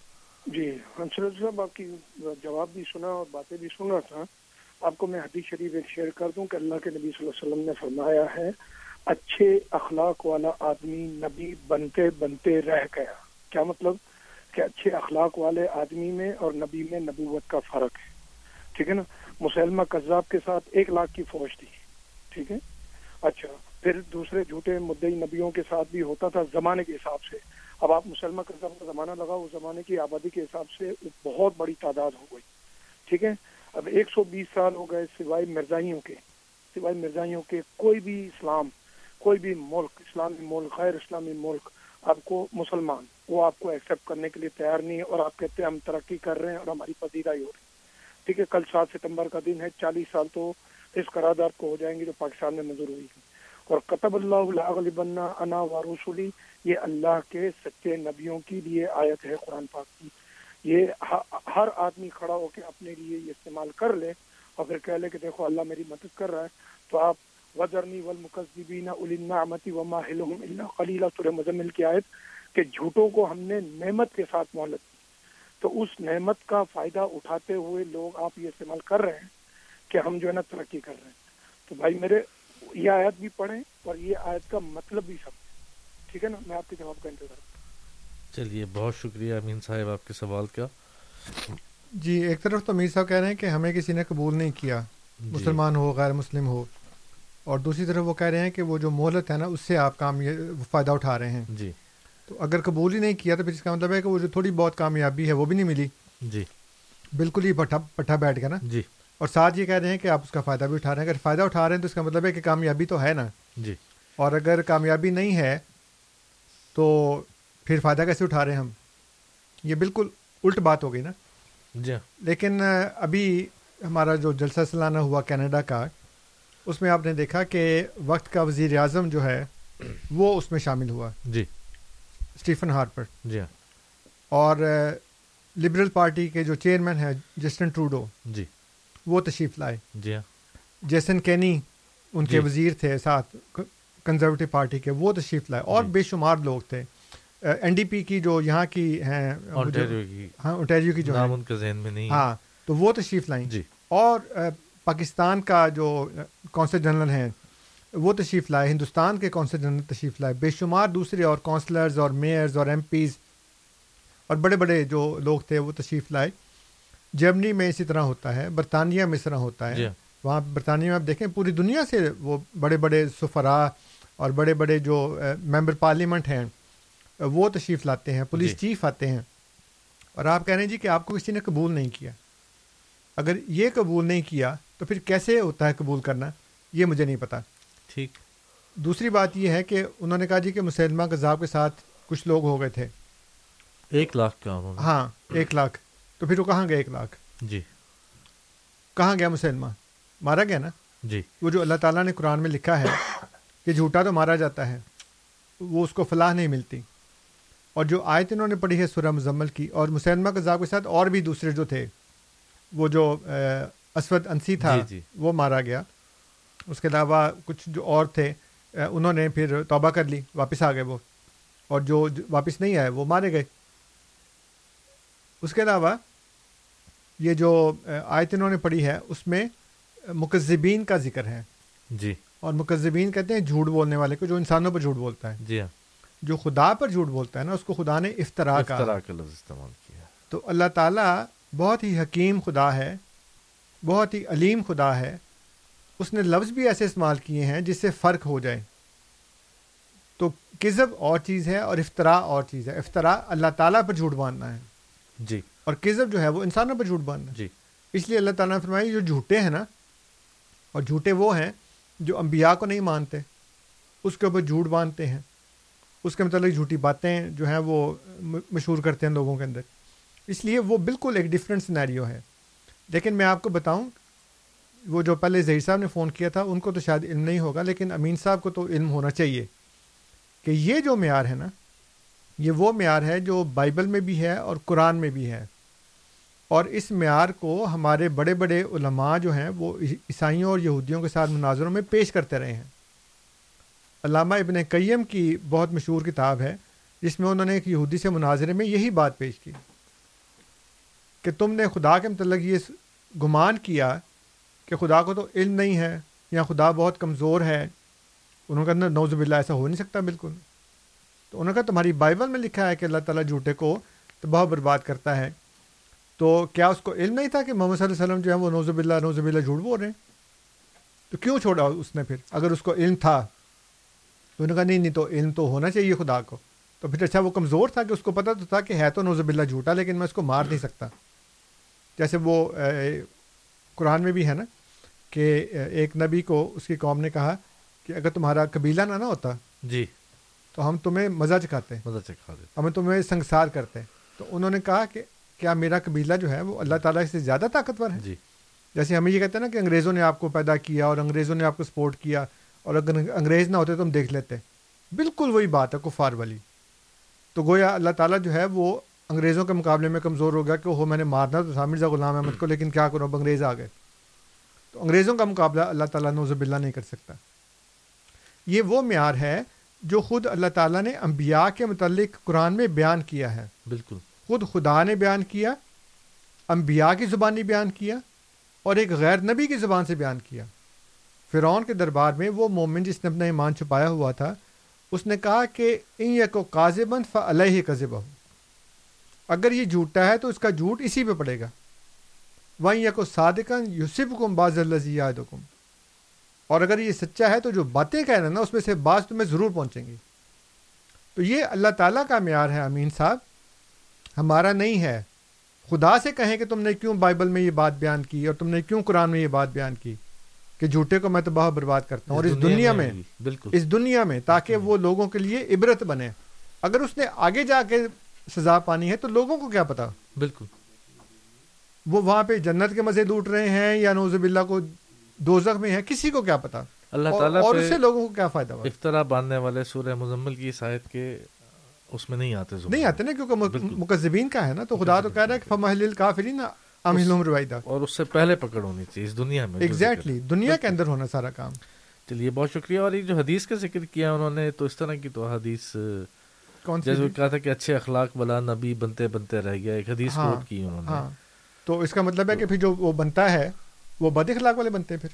جی ہنسر صاحب، آپ کی جواب بھی سنا اور باتیں بھی سنا تھا۔ آپ کو میں حدیث شریف ایک شیئر کر دوں کہ اللہ کے نبی صلی اللہ علیہ وسلم نے فرمایا ہے، اچھے اخلاق والا آدمی نبی بنتے بنتے رہ گیا۔ کیا مطلب؟ کہ اچھے اخلاق والے آدمی میں اور نبی میں نبوت کا فرق ہے۔ ٹھیک ہے نا؟ مسلمہ قذاب کے ساتھ ایک لاکھ کی فوج تھی۔ ٹھیک ہے؟ اچھا پھر دوسرے جھوٹے مدعی نبیوں کے ساتھ بھی ہوتا تھا زمانے کے حساب سے۔ اب آپ مسلمہ قذاب کا زمانہ لگا اس زمانے کی آبادی کے حساب سے بہت بڑی تعداد ہو گئی۔ ٹھیک ہے؟ اب ایک سو بیس سال ہو گئے سوائے مرزائیوں کے۔ سوائے مرزائیوں کے کوئی بھی اسلام، کوئی بھی ملک، اسلامی ملک، غیر اسلامی ملک آپ کو مسلمان، وہ آپ کو ایکسیپٹ کرنے کے لیے تیار نہیں ہے اور آپ کہتے ہیں ہم ترقی کر رہے ہیں اور ہماری پذیرائی ہو رہی ہے۔ ٹھیک ہے، کل سات ستمبر کا دن ہے، چالیس سال تو اس قرارداد کو ہو جائیں گے جو پاکستان میں منظور ہوئی گی اور قطب اللہ بننا انا و رسولی، یہ اللہ کے سچے نبیوں کے لیے آیت ہے قرآن پاک کی۔ یہ ہر آدمی کھڑا ہو کے اپنے لیے یہ استعمال کر لے اور پھر کہہ لے کہ دیکھو، اللہ میری مدد کر رہا ہے۔ تو آپ وزرنی والمکذبین اولی وما ہلہم الا سورہ مزمل کی آیت کہ جھوٹوں کو ہم نے نعمت کے ساتھ مہلت دی تو اس نعمت کا فائدہ اٹھاتے ہوئے لوگ آپ یہ استعمال کر رہے ہیں کہ ہم جو ہے نا ترقی کر رہے ہیں۔ تو بھائی میرے یہ آیت بھی پڑھیں اور یہ آیت کا مطلب بھی سمجھیں۔ ٹھیک ہے نا؟ میں آپ کے جواب کا انتظار چلیے بہت شکریہ امین صاحب آپ کے سوال کا۔ جی ایک طرف تو امیر صاحب کہہ رہے ہیں کہ ہمیں کسی نے قبول نہیں کیا مسلمان ہو غیر مسلم ہو۔ اور دوسری طرف وہ کہہ رہے ہیں کہ وہ جو مہلت ہے نا اس سے آپ کام فائدہ اٹھا رہے ہیں۔ جی۔ تو اگر قبول ہی نہیں کیا تو پھر اس کا مطلب ہے کہ وہ جو تھوڑی بہت کامیابی ہے وہ بھی نہیں ملی۔ جی۔ بالکل ہی پٹھا پٹھا بیٹھ گیا نا۔ جی۔ اور ساتھ یہ کہہ رہے ہیں کہ آپ اس کا فائدہ بھی اٹھا رہے ہیں۔ اگر فائدہ اٹھا رہے ہیں تو اس کا مطلب ہے کہ کامیابی تو ہے نا۔ جی۔ اور اگر کامیابی نہیں ہے تو پھر فائدہ کیسے اٹھا رہے ہیں ہم؟ یہ بالکل الٹ بات ہو گئی نا۔ جی۔ لیکن ابھی ہمارا جو جلسہ سالانہ ہوا کینیڈا کا اس میں آپ نے دیکھا کہ وقت کا وزیر اعظم جو ہے وہ اس میں شامل ہوا۔ جی۔ Stephen Harper. جی ہاں۔ اور لبرل پارٹی کے جو چیئرمین ہیں جسٹن ٹروڈو۔ جی۔ وہ تشریف لائے۔ جی ہاں۔ جیسن کینی ان کے جی۔ وزیر تھے ساتھ کنزرویٹو پارٹی کے وہ تشریف لائے۔ اور جی۔ بے شمار لوگ تھے۔ این ڈی پی کی جو یہاں کی ہیں ہاں اونٹیریو کی جو ان کے ذہن میں نہیں ہاں تو وہ تشریف لائیں۔ جی۔ اور پاکستان کا جو کونسل جنرل ہیں وہ تشریف لائے ہندوستان کے کونسل جنرل تشریف لائے۔ بے شمار دوسرے اور کونسلرز اور میئرز اور ایم پیز اور بڑے بڑے جو لوگ تھے وہ تشریف لائے۔ جرمنی میں اسی طرح ہوتا ہے برطانیہ میں اس طرح ہوتا جی ہے۔ ہاں۔ وہاں برطانیہ میں آپ دیکھیں پوری دنیا سے وہ بڑے بڑے سفرا اور بڑے بڑے جو ممبر پارلیمنٹ ہیں وہ تشریف لاتے ہیں پولیس جی۔ چیف آتے ہیں۔ اور آپ کہہ رہے ہیں جی کہ آپ کو کسی نے قبول نہیں کیا۔ اگر یہ قبول نہیں کیا تو پھر کیسے ہوتا ہے قبول کرنا؟ یہ مجھے نہیں پتا۔ ٹھیک۔ دوسری بات یہ ہے کہ انہوں نے کہا جی کہ مسلمہ کذاب کے ساتھ کچھ لوگ ہو گئے تھے۔ ایک لاکھ کا ہاں ایک لاکھ۔ تو پھر وہ کہاں گئے ایک لاکھ؟ جی۔ کہاں گیا مسلمہ؟ مارا گیا نا؟ جی۔ وہ جو اللہ تعالیٰ نے قرآن میں لکھا ہے کہ جھوٹا تو مارا جاتا ہے وہ اس کو فلاح نہیں ملتی۔ اور جو آیت انہوں نے پڑھی ہے سورہ مزمل کی اور مسلمہ کذاب کے ساتھ اور بھی دوسرے جو تھے وہ جو اسود انسی تھا جی، جی۔ وہ مارا گیا۔ اس کے علاوہ کچھ جو اور تھے انہوں نے پھر توبہ کر لی واپس آ گئے وہ۔ اور جو واپس نہیں آئے وہ مارے گئے۔ اس کے علاوہ یہ جو آیت انہوں نے پڑھی ہے اس میں مکذبین کا ذکر ہے۔ جی۔ اور مکذبین کہتے ہیں جھوٹ بولنے والے کو جو انسانوں پر جھوٹ بولتا ہے۔ جی ہاں۔ جو خدا پر جھوٹ بولتا ہے نا اس کو خدا نے افطرا کا لفظ استعمال کیا۔ تو اللہ تعالیٰ بہت ہی حکیم خدا ہے بہت ہی علیم خدا ہے۔ اس نے لفظ بھی ایسے استعمال کیے ہیں جس سے فرق ہو جائے۔ تو کذب اور چیز ہے اور افطرا اور چیز ہے۔ افطرا اللہ تعالیٰ پر جھوٹ باندھنا ہے۔ جی۔ اور کذب جو ہے وہ انسانوں پر جھوٹ باندھنا ہے۔ جی۔ اس لیے اللہ تعالیٰ نے فرمایا جو جھوٹے ہیں نا اور جھوٹے وہ ہیں جو انبیاء کو نہیں مانتے اس کے اوپر جھوٹ باندھتے ہیں۔ اس کے متعلق جھوٹی باتیں جو ہیں وہ مشہور کرتے ہیں لوگوں کے اندر۔ اس لیے وہ بالکل ایک ڈفرینٹ سنیریو ہے۔ لیکن میں آپ کو بتاؤں وہ جو پہلے ظہیر صاحب نے فون کیا تھا، ان کو تو شاید علم نہیں ہوگا، لیکن امین صاحب کو تو علم ہونا چاہیے کہ یہ جو معیار ہے نا، یہ وہ معیار ہے جو بائبل میں بھی ہے اور قرآن میں بھی ہے۔ اور اس معیار کو ہمارے بڑے بڑے علماء جو ہیں، وہ عیسائیوں اور یہودیوں کے ساتھ مناظروں میں پیش کرتے رہے ہیں۔ علامہ ابن قیم کی بہت مشہور کتاب ہے، جس میں انہوں نے ایک یہودی سے مناظرے میں یہی بات پیش کی کہ تم نے خدا کے متعلق یہ گمان کیا کہ خدا کو تو علم نہیں ہے یا خدا بہت کمزور ہے، انہوں نے کہا نوز باللہ، ایسا ہو نہیں سکتا بالکل۔ تو انہوں نے کہا، تمہاری بائبل میں لکھا ہے کہ اللہ تعالیٰ جھوٹے کو تباہ برباد کرتا ہے۔ تو کیا اس کو علم نہیں تھا کہ محمد صلی اللہ علیہ وسلم جو ہے وہ نوز باللہ نوز باللہ جھوٹ بول رہے ہیں؟ تو کیوں چھوڑا اس نے پھر؟ اگر اس کو علم تھا۔ تو انہوں نے کہا، نہیں نہیں، تو علم تو ہونا چاہیے خدا کو۔ تو پھر اچھا وہ کمزور تھا کہ اس کو پتہ تو تھا کہ ہے تو نوز باللہ جھوٹا، لیکن میں اس کو مار نہیں سکتا۔ جیسے وہ قرآن میں بھی ہے نا کہ ایک نبی کو اس کی قوم نے کہا کہ اگر تمہارا قبیلہ نہ نہ ہوتا جی۔ تو ہم تمہیں مزہ چکھاتے مزہ چکھا دیتے ہمیں تمہیں سنگسار کرتے تو انہوں نے کہا کہ کیا میرا قبیلہ جو ہے وہ اللہ تعالیٰ سے زیادہ طاقتور ہے؟ جی۔ جیسے ہمیں یہ کہتے ہیں نا کہ انگریزوں نے آپ کو پیدا کیا اور انگریزوں نے آپ کو سپورٹ کیا اور اگر انگریز نہ ہوتے تو ہم دیکھ لیتے۔ بالکل وہی بات ہے کفار والی۔ تو گویا اللہ تعالیٰ جو ہے وہ انگریزوں کے مقابلے میں کمزور ہو گیا کہ وہ میں نے مارنا تو تھا مرزا غلام احمد کو لیکن کیا کرو اب انگریز آ گئے۔ تو انگریزوں کا مقابلہ اللہ تعالیٰ نوزب اللہ نہیں کر سکتا۔ یہ وہ معیار ہے جو خود اللہ تعالیٰ نے انبیاء کے متعلق قرآن میں بیان کیا ہے۔ بالکل۔ خود خدا نے بیان کیا انبیاء کی زبانی بیان کیا اور ایک غیر نبی کی زبان سے بیان کیا۔ فرعون کے دربار میں وہ مومن جس نے اپنا ایمان چھپایا ہوا تھا اس نے کہا کہ ان یک و کاذبن فعلیہ کذب اگر یہ جھوٹا ہے تو اس کا جھوٹ اسی پہ پڑے گا۔ وہیں یک و صادقن یوسف کم باز اللہ اور اگر یہ سچا ہے تو جو باتیں کہہ رہے ہیں نا اس میں سے بعض تمہیں ضرور پہنچیں گی۔ تو یہ اللہ تعالیٰ کا معیار ہے امین صاحب۔ ہمارا نہیں ہے۔ خدا سے کہیں کہ تم نے کیوں بائبل میں یہ بات بیان کی اور تم نے کیوں قرآن میں یہ بات بیان کی کہ جھوٹے کو میں تباہ برباد کرتا ہوں اور اس دنیا میں بالکل۔ اس دنیا میں تاکہ وہ لوگوں کے لیے عبرت بنے۔ اگر اس نے آگے جا کے سزا پانی ہے تو لوگوں کو کیا پتا؟ بالکل۔ وہ وہاں پہ جنت کے مزے لوٹ رہے ہیں یا نوز باللہ کو دوزخ میں ہے کسی کو کیا پتا؟ اللہ اور- تعالیٰ اور اس سے لوگوں کو کیا فائدہ ہوا؟ افطرا باندھنے والے سورہ مزمل کی شاید کے اس میں نہیں آتے نہیں آتے نا کیونکہ۔ مکذبین کا ہے نا تو خدا تو کہہ رہا ہے کہ فمحل کافرین امہلہم رویدہ اور اس سے پہلے پکڑ ہونی چاہیے اس دنیا میں ایگزیکٹلی۔ دنیا کے اندر ہونا سارا کام۔ چلیے بہت شکریہ۔ اور یہ جو حدیث کا ذکر کیا انہوں نے تو اس طرح کی تو حدیث کون سی جیسے کہا تھا کہ اچھے اخلاق بلا نبی بنتے بنتے رہ گیا ایک حدیث ہاں، کوٹ کی انہوں نے۔ ہاں۔ تو اس کا مطلب ہے کہ پھر جو وہ بنتا ہے وہ بد اخلاق والے بنتے ہیں پھر۔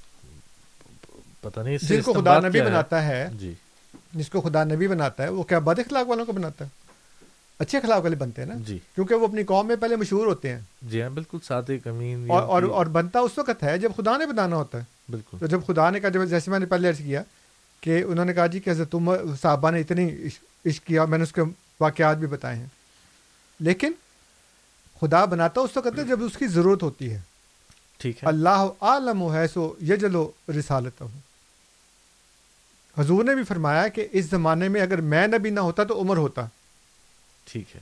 پتہ نہیں جس کو خدا نبی بناتا ہے جی۔ جس کو خدا نبی بناتا ہے وہ کیا بد اخلاق والوں کو بناتا ہے؟ اچھے اخلاق والے بنتے ہیں نا؟ جی۔ کیونکہ وہ اپنی قوم میں پہلے مشہور ہوتے ہیں۔ جی ہاں بالکل ساتھ امین اور اور, جی۔ اور بنتا اس وقت ہے جب خدا نے بنانا ہوتا ہے۔ بالکل۔ تو جب خدا نے کہا جب جیسے میں نے پہلے عرض کیا کہ انہوں نے کہا جی کہ حضرت عمر صحابہ نے اتنی اس کیا میں نے اس کے واقعات بھی بتائے ہیں۔ لیکن خدا بناتا اس وقت ہے جب اس کی ضرورت ہوتی ہے۔ ٹھیک ہے۔ اللہ عالم ہے سو یہ جلو رسالت ہوں حضور نے بھی فرمایا کہ اس زمانے میں اگر میں نبی نہ ہوتا تو عمر ہوتا۔ ٹھیک ہے۔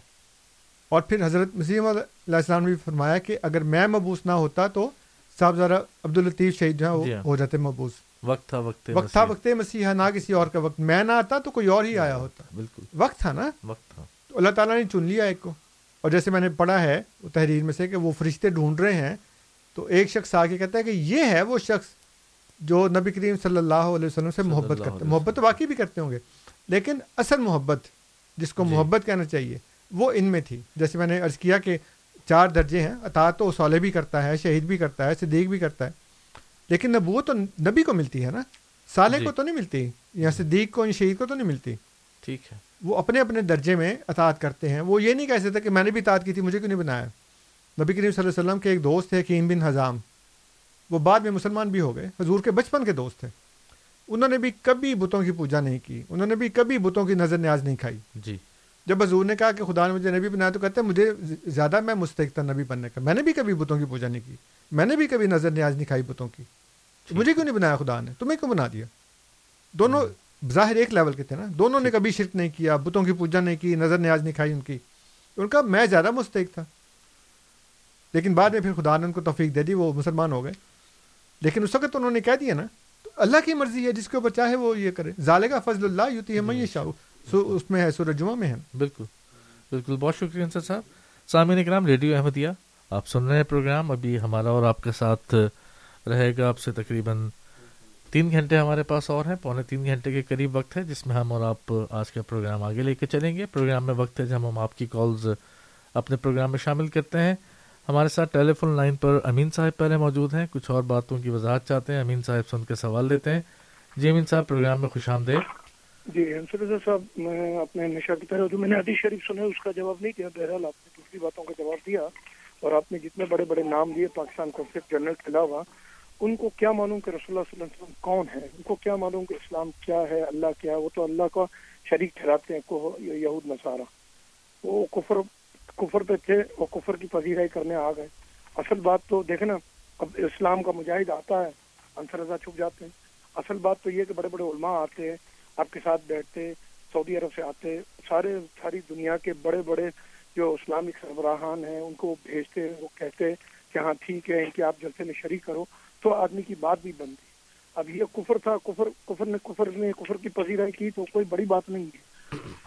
اور پھر حضرت مسیم علیہ السلام نے بھی فرمایا کہ اگر میں مبوس نہ ہوتا تو صاحب ذرا عبداللطیف شہید جو ہے وہ جی ہاں۔ ہو جاتے مبوس وقت تھا وقت وقت تھا وقت مسیحا نہ کسی اور کا وقت۔ میں نہ آتا تو کوئی اور ہی آیا ہوتا۔ بالکل۔ وقت تھا نا؟ وقت تھا۔ تو اللہ تعالیٰ نے چن لیا ایک کو۔ اور جیسے میں نے پڑھا ہے تحریر میں سے کہ وہ فرشتے ڈھونڈ رہے ہیں تو ایک شخص آ کے کہتا ہے کہ یہ ہے وہ شخص جو نبی کریم صلی اللہ علیہ وسلم سے محبت کرتے ہیں۔ محبت تو واقعی بھی کرتے ہوں گے لیکن اصل محبت جس کو جی۔ محبت کہنا چاہیے وہ ان میں تھی۔ جیسے میں نے عرض کیا کہ چار درجے ہیں اطاعت تو صالح بھی کرتا ہے شہید بھی کرتا ہے صدیق بھی کرتا ہے۔ لیکن نبوت تو نبی کو ملتی ہے نا۔ سالے جی. کو تو نہیں ملتی یا صدیق کو یا شہید کو تو نہیں ملتی۔ ٹھیک ہے۔ وہ اپنے اپنے درجے میں اطاعت کرتے ہیں۔ وہ یہ نہیں کہہ سکتے کہ میں نے بھی اطاعت کی تھی مجھے کیوں نہیں بنایا۔ نبی کریم صلی اللہ علیہ وسلم کے ایک دوست تھے کیم بن حضام وہ بعد میں مسلمان بھی ہو گئے حضور کے بچپن کے دوست تھے۔ انہوں نے بھی کبھی بتوں کی پوجا نہیں کی انہوں نے بھی کبھی بتوں کی نظر نیاز نہیں کھائی۔ جی۔ جب حضور نے کہا کہ خدا نے مجھے نبی بنایا تو کہتے ہیں مجھے زیادہ میں مستحق تھا نبی بننے کا۔ میں نے بھی کبھی بتوں کی پوجا نہیں کی میں نے بھی کبھی نظر نیاز نہیں کھائی بتوں کی۔ مجھے کیوں نہیں بنایا خدا نے؟ تمہیں کیوں بنا دیا؟ دونوں ہاں۔ ظاہر ایک لیول کے تھے نا۔ دونوں نے کبھی شرک نہیں کیا بتوں کی پوجا نہیں کی نظر نیاز نہیں کھائی ان کی۔ ان کا میں زیادہ مستحق تھا۔ لیکن بعد میں پھر خدا نے ان کو توفیق دے دی وہ مسلمان ہو گئے۔ لیکن اس وقت انہوں نے کہہ دیا نا تو اللہ کی مرضی ہے جس کے اوپر چاہے وہ یہ کرے۔ ظالقہ فضل اللہ یوتی ہے میں شاہ سو اس میں ہے سورج جمعہ میں ہے۔ بالکل۔ بالکل۔ بہت شکریہ انصر صاحب۔ سامعین کرام ریڈیو احمدیہ آپ سن رہے ہیں پروگرام۔ ابھی ہمارا اور آپ کے ساتھ رہے گا، آپ سے تقریباً تین گھنٹے ہمارے پاس اور ہیں، پونے تین گھنٹے کے قریب وقت ہے، جس میں ہم اور آپ آج کا پروگرام آگے لے کے چلیں گے۔ پروگرام میں وقت ہے جب ہم آپ کی کالز اپنے پروگرام میں شامل کرتے ہیں۔ ہمارے ساتھ ٹیلی فون لائن پر امین صاحب پہلے موجود ہیں۔ کچھ اور باتوں کی وضاحت چاہتے ہیں، امین صاحب سن کے سوال دیتے ہیں۔ جی امین صاحب، پروگرام میں خوش آمدید۔ جی صاحب، میں اپنے نشا کی طرح جو میں نے حدیث شریف سنے، اس کا جواب نہیں دیا۔ بہرحال آپ نے دوسری باتوں کا جواب دیا اور آپ نے جتنے بڑے بڑے نام دیے، پاکستان کانفلکٹ جنرل کے علاوہ ان کو کیا معلوم کہ رسول اللہ صلی اللہ علیہ وسلم کون ہے ان کو کیا معلوم کہ اسلام کیا ہے، اللہ کیا ہے؟ وہ تو اللہ کا شریک ٹھہراتے ہیں کو یہود، نصارہ۔ وہ کفر کفر پہ تھے وہ کفر کی پذیرائی کرنے آ گئے۔ اصل بات تو دیکھیں نا اب اسلام کا مجاہد آتا ہے، انصر رضا چھپ جاتے ہیں۔ اصل بات تو یہ کہ بڑے بڑے علماء آتے ہیں، آپ کے ساتھ بیٹھتے، سعودی عرب سے آتے، سارے، ساری دنیا کے بڑے بڑے جو اسلامک سربراہان ہیں، ان کو بھیجتے، وہ کہتے کہ ہاں ٹھیک ہے، ان کے آپ جلسے میں شریک کرو۔ تو آدمی کی بات بھی بنتی اب یہ کفر تھا، کفر کفر نے کفر نے کفر کی پذیرائی کی تو کوئی بڑی بات نہیں ہے۔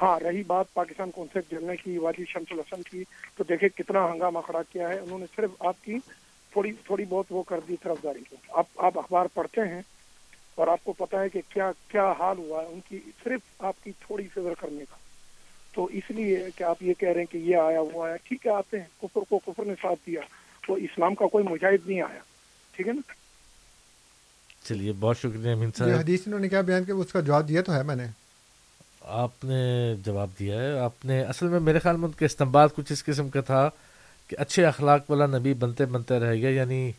ہاں رہی بات پاکستان کانفرنس جلنے کی، واجد شمس الحسن کی۔ تو دیکھیں کتنا ہنگامہ کھڑا کیا ہے۔ انہوں نے صرف آپ کی تھوڑی تھوڑی بہت وہ کر دی، طرف داری کو آپ آپ اخبار پڑھتے ہیں اور آپ کو پتا ہے کہ کیا کیا حال ہوا ہے۔ ان کی صرف آپ کی تھوڑی فضر کرنے کا۔ تو اس لیے کہ آپ یہ کہہ رہے ہیں کہ یہ آیا، وہ آیا، ٹھیک ہے، آتے ہیں۔ کفر کو کفر نے ساتھ دیا۔ وہ اسلام کا کوئی مجاہد نہیں آیا۔ ٹھیک ہے نا؟ چلیے بہت شکریہ امین صاحب۔ حدیث انہوں نے کیا بیان کیا اس کا جواب دیا تو ہے میں نے۔ آپ نے جواب دیا ہے۔ آپ نے اصل میں میرے خیال میں ان کے استعمال کچھ اس قسم کا تھا کہ اچھے اخلاق والا نبی بنتے بنتے رہ گیا یعنی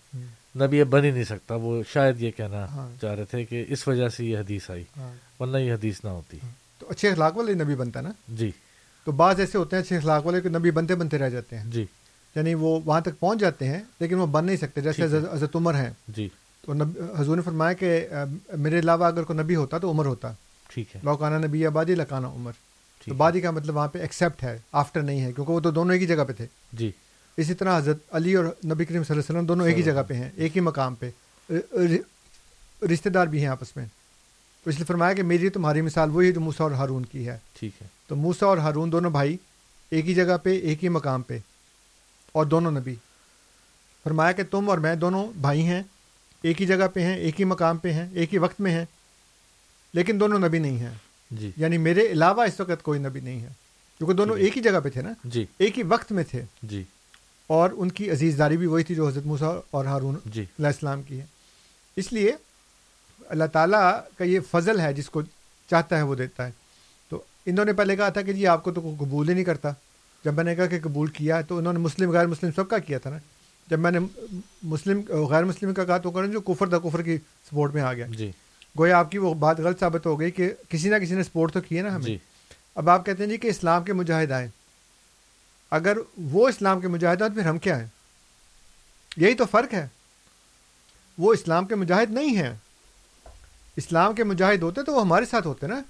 نبی یہ بن ہی نہیں سکتا۔ وہ شاید یہ کہنا ہاں۔ چاہ رہے تھے کہ اس وجہ سے یہ حدیث آئی ہاں۔ ورنہ یہ حدیث نہ ہوتی۔ ہاں۔ تو اچھے اخلاق والے نبی بنتا نا؟ جی۔ تو بعض ایسے ہوتے ہیں اچھے اخلاق والے کہ نبی بنتے بنتے رہ جاتے ہیں۔ جی۔ یعنی وہ وہاں تک پہنچ جاتے ہیں لیکن وہ بن نہیں سکتے جیسے عزت عمر ہیں۔ جی۔ تو حضور نے فرمایا کہ میرے علاوہ اگر کوئی نبی ہوتا تو عمر ہوتا۔ ٹھیک ہے۔ لوکانہ نبی آبادی لکانہ عمر۔ تو بادی کا مطلب وہاں پہ ایکسیپٹ ہے آفٹر نہیں ہے کیونکہ وہ تو دونوں ایک ہی جگہ پہ تھے۔ جی۔ اسی طرح حضرت علی اور نبی کریم صلی اللہ علیہ وسلم دونوں ایک ہی جگہ پہ ہیں ایک ہی مقام پہ۔ رشتے دار بھی ہیں آپس میں۔ تو اس لیے فرمایا کہ میری تمہاری مثال وہی ہے جو موسا اور ہارون کی ہے۔ ٹھیک ہے۔ تو موسا اور ہارون دونوں بھائی ایک ہی جگہ پہ ایک ہی مقام پہ اور دونوں نبی۔ فرمایا کہ تم اور میں دونوں بھائی ہیں۔ ایک ہی جگہ پہ ہیں ایک ہی مقام پہ ہیں ایک ہی وقت میں ہیں لیکن دونوں نبی نہیں ہیں۔ جی۔ یعنی میرے علاوہ اس وقت کوئی نبی نہیں ہے۔ کیونکہ دونوں جی۔ ایک ہی جگہ پہ تھے نا۔ جی۔ ایک ہی وقت میں تھے۔ جی۔ اور ان کی عزیز داری بھی وہی تھی جو حضرت موسیٰ اور ہارون جی۔ علیہ السلام کی ہے۔ اس لیے اللہ تعالیٰ کا یہ فضل ہے جس کو چاہتا ہے وہ دیتا ہے۔ تو انہوں نے پہلے کہا تھا کہ جی آپ کو تو قبول ہی نہیں کرتا۔ جب میں نے کہا کہ قبول کیا تو انہوں نے مسلم غیر مسلم سب کا کیا تھا نا۔ جب میں نے مسلم غیر مسلم کا کہا تو کریں جو کفر تھا کفر کی سپورٹ میں آ گیا۔ جی۔ گویا آپ کی وہ بات غلط ثابت ہو گئی کہ کسی نہ کسی نے سپورٹ تو کی ہے نا ہمیں۔ جی۔ اب آپ کہتے ہیں جی کہ اسلام کے مجاہد آئے اگر وہ اسلام کے مجاہد ہیں تو پھر ہم کیا ہیں؟ یہی تو فرق ہے۔ وہ اسلام کے مجاہد نہیں ہیں۔ اسلام کے مجاہد ہوتے تو وہ ہمارے ساتھ ہوتے نا۔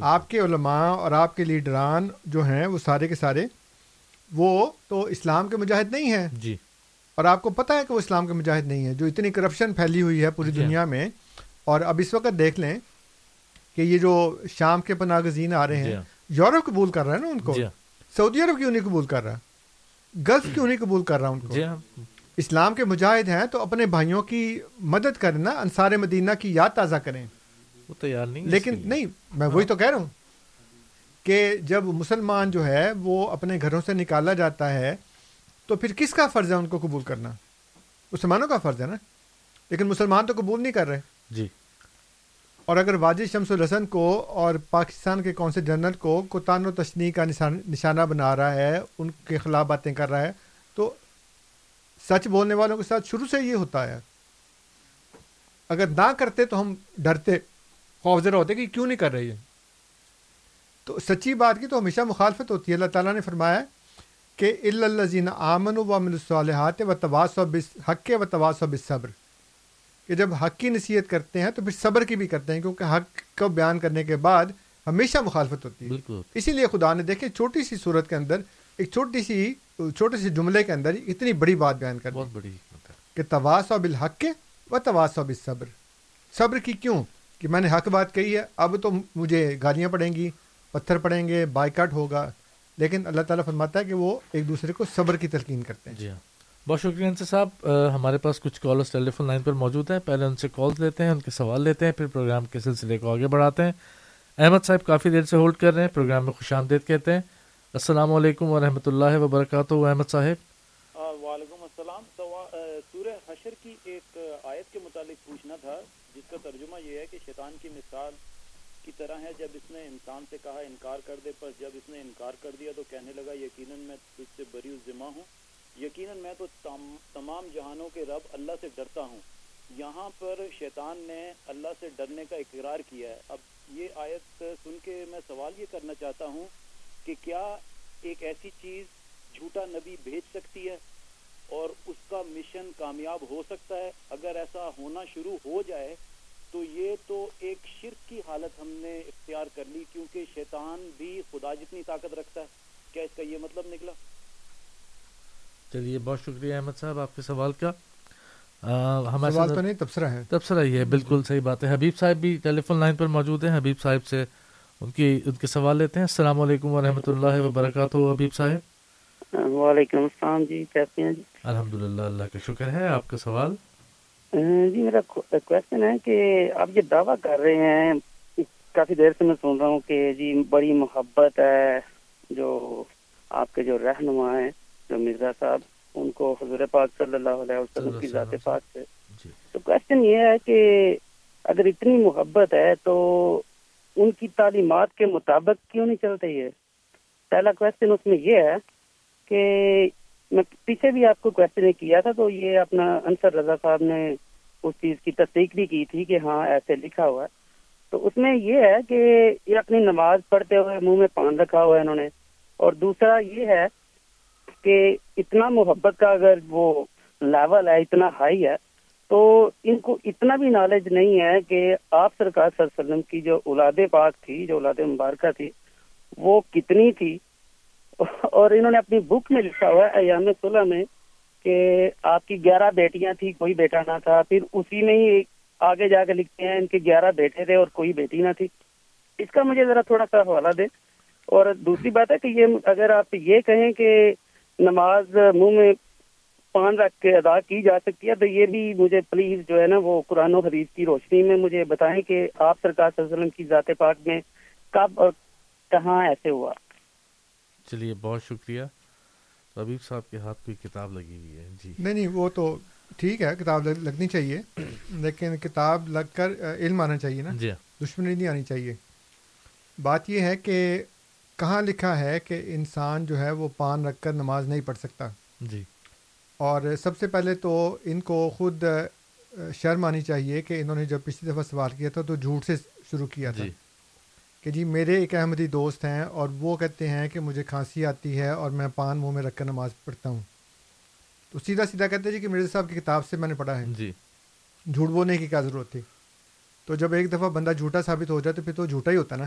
آپ کے علماء اور آپ کے لیڈران جو ہیں وہ سارے کے سارے وہ تو اسلام کے مجاہد نہیں ہیں۔ جی۔ اور آپ کو پتہ ہے کہ وہ اسلام کے مجاہد نہیں ہیں۔ جو اتنی کرپشن پھیلی ہوئی ہے پوری جی۔ دنیا میں۔ اور اب اس وقت دیکھ لیں کہ یہ جو شام کے پناگزین آ رہے جی ہیں ہاں۔ یورپ قبول کر رہا ہے نا ان کو؟ جی۔ سعودی عرب کیوں نہیں قبول کر رہا؟ گلف کیوں نہیں قبول کر رہا ان کو؟ جی۔ اسلام کے مجاہد ہیں تو اپنے بھائیوں کی مدد کریں نا انصار مدینہ کی یاد تازہ کریں۔ وہ تیار نہیں لیکن۔ نہیں میں وہی تو کہہ رہا ہوں۔ کہ جب مسلمان جو ہے وہ اپنے گھروں سے نکالا جاتا ہے تو پھر کس کا فرض ہے ان کو قبول کرنا؟ مسلمانوں کا فرض ہے نا؟ لیکن مسلمان تو قبول نہیں کر رہے۔ جی۔ اور اگر واجد شمس الحسن کو اور پاکستان کے کونسل جنرل کو کوتان و تشنی کا نشان نشانہ بنا رہا ہے ان کے خلاف باتیں کر رہا ہے تو سچ بولنے والوں کے ساتھ شروع سے یہ ہوتا ہے۔ اگر نہ کرتے تو ہم ڈرتے خوفزدہ ہوتے کہ کیوں نہیں کر رہے یہ؟ تو سچی بات کی تو ہمیشہ مخالفت ہوتی ہے اللہ تعالیٰ نے فرمایا کہ الزین آمن و امن الصالحات و تواس و حق و تواس و صبر کہ جب حق کی نصیحت کرتے ہیں تو پھر صبر کی بھی کرتے ہیں کیونکہ حق کو بیان کرنے کے بعد ہمیشہ مخالفت ہوتی ہے۔ بالکل اسی لیے خدا نے دیکھے چھوٹی سی صورت کے اندر ایک چھوٹی سی چھوٹے سے جملے کے اندر اتنی بڑی بات بیان کر بہت بڑی کہ تواس و بالحق و تواس و صبر صبر کی کیوں؟ کہ میں نے حق بات کہی ہے اب تو مجھے گالیاں پڑیں گی پتھر پڑیں گے بائیکاٹ ہوگا۔ لیکن اللہ تعالیٰ فرماتا ہے کہ وہ ایک دوسرے کو صبر کی تلقین کرتے ہیں۔ جی ہاں۔ بہت شکریہ انصر صاحب۔ ہمارے پاس کچھ کالرس ٹیلی فون لائن پر موجود ہیں۔ پہلے ان سے کالز لیتے ہیں ان کے سوال لیتے ہیں پھر پروگرام کے سلسلے کو آگے بڑھاتے ہیں۔ احمد صاحب کافی دیر سے ہولڈ کر رہے ہیں پروگرام میں خوش آمدید کہتے ہیں۔ السلام علیکم ورحمۃ اللہ وبرکاتہ احمد صاحب۔ وعلیکم السلام۔ سورہ حشر کی ایک آیت کے متعلق پوچھنا تھا جس کا ترجمہ یہ ہے کہ شیطان کی مثال کی طرح ہے، جب اس نے انسان سے کہا انکار کر دے پر جب اس نے انکار کر دیا تو کہنے لگا یقیناً میں تجھ سے بری ذمہ ہوں۔ یقیناً میں تو تمام جہانوں کے رب اللہ سے ڈرتا ہوں۔ یہاں پر شیطان نے اللہ سے ڈرنے کا اقرار کیا ہے۔ اب یہ آیت سن کے میں سوال یہ کرنا چاہتا ہوں کہ کیا ایک ایسی چیز جھوٹا نبی بھیج سکتی ہے اور اس کا مشن کامیاب ہو سکتا ہے؟ اگر ایسا ہونا شروع ہو جائے تو یہ تو ایک شرک کی حالت ہم نے اختیار کر لی کیونکہ شیطان بھی خدا جتنی طاقت رکھتا ہے۔ کیا اس کا یہ مطلب نکلا؟ چلیے بہت شکریہ احمد صاحب آپ کے سوال کا۔ سوال تو نہیں تبصرہ ہے۔ تبصرہ ہی ہے بالکل صحیح بات ہے۔ حبیب صاحب بھی ٹیلی فون لائن پر موجود ہیں۔ حبیب صاحب سے ان کی ان کے سوال لیتے ہیں۔ السلام علیکم ورحمۃ اللہ وبرکاتہ۔ حبیب صاحب۔ وعلیکم السلام جی کیسے ہیں جی؟ الحمد للہ اللہ کا شکر ہے۔ آپ کا سوال؟ جی میرا کوشچن ہے کہ آپ یہ دعویٰ کر رہے ہیں کافی دیر سے میں سن رہا ہوں کہ جی بڑی محبت ہے جو آپ کے جو رہنما ہیں جو مرزا صاحب ان کو حضور پاک صلی اللہ علیہ وسلم کی ذات پاک سے۔ تو کوشچن یہ ہے کہ اگر اتنی محبت ہے تو ان کی تعلیمات کے مطابق کیوں نہیں چلتے یہ؟ پہلا کوشچن اس میں یہ ہے کہ میں پیچھے بھی آپ کو کوشچن کیا تھا، تو یہ اپنا انصر رضا صاحب نے اس چیز کی تصدیق بھی کی تھی کہ ہاں ایسے لکھا ہوا ہے۔ تو اس میں یہ ہے کہ یہ اپنی نماز پڑھتے ہوئے منہ میں پان رکھا ہوا ہے انہوں نے۔ اور دوسرا یہ ہے کہ اتنا محبت کا اگر وہ لیول ہے، اتنا ہائی ہے، تو ان کو اتنا بھی نالج نہیں ہے کہ آپ سرکار صلی اللہ علیہ وسلم کی جو اولاد پاک تھی، جو اولاد مبارکہ تھی، وہ کتنی تھی۔ اور انہوں نے اپنی بک میں لکھا ہوا ہے، ایام صلح میں، کہ آپ کی گیارہ بیٹیاں تھی کوئی بیٹا نہ تھا۔ پھر اسی میں ہی آگے جا کے لکھتے ہیں، ان کے گیارہ بیٹے تھے اور کوئی بیٹی نہ تھی۔ اس کا مجھے ذرا تھوڑا سا حوالہ دے اور دوسری بات ہے کہ یہ اگر آپ یہ کہیں کہ نماز منہ میں پان رکھ کے ادا کی جا سکتی ہے، تو یہ بھی مجھے پلیز جو ہے نا، وہ قرآن و حدیث کی روشنی میں مجھے بتائیں کہ آپ سرکار صلی اللہ علیہ وسلم کی ذات پاک میں کب اور کہاں ایسے ہوا۔ چلیے بہت شکریہ۔ حبیب صاحب کے ہاتھ کوئی کتاب لگی ہوئی ہے۔ جی۔ نہیں نہیں وہ تو ٹھیک ہے کتاب لگ- لگنی چاہیے۔ لیکن کتاب لگ کر علم آنا چاہیے نا۔ جی۔ دشمنی نہیں آنی چاہیے۔ بات یہ ہے کہ کہاں لکھا ہے کہ انسان جو ہے وہ پان رکھ کر نماز نہیں پڑھ سکتا۔ جی۔ اور سب سے پہلے تو ان کو خود شرم آنی چاہیے کہ انہوں نے جب پچھلی دفعہ سوال کیا تھا تو جھوٹ سے شروع کیا تھا۔ جی۔ کہ جی میرے ایک احمدی دوست ہیں اور وہ کہتے ہیں کہ مجھے کھانسی آتی ہے اور میں پان منہ میں رکھ کر نماز پڑھتا ہوں۔ تو سیدھا سیدھا کہتے ہیں جی کہ مرزا صاحب کی کتاب سے میں نے پڑھا ہے۔ جی۔ جھوٹ بولنے کی کیا ضرورت تھی؟ تو جب ایک دفعہ بندہ جھوٹا ثابت ہو جائے تو پھر تو جھوٹا ہی ہوتا نا۔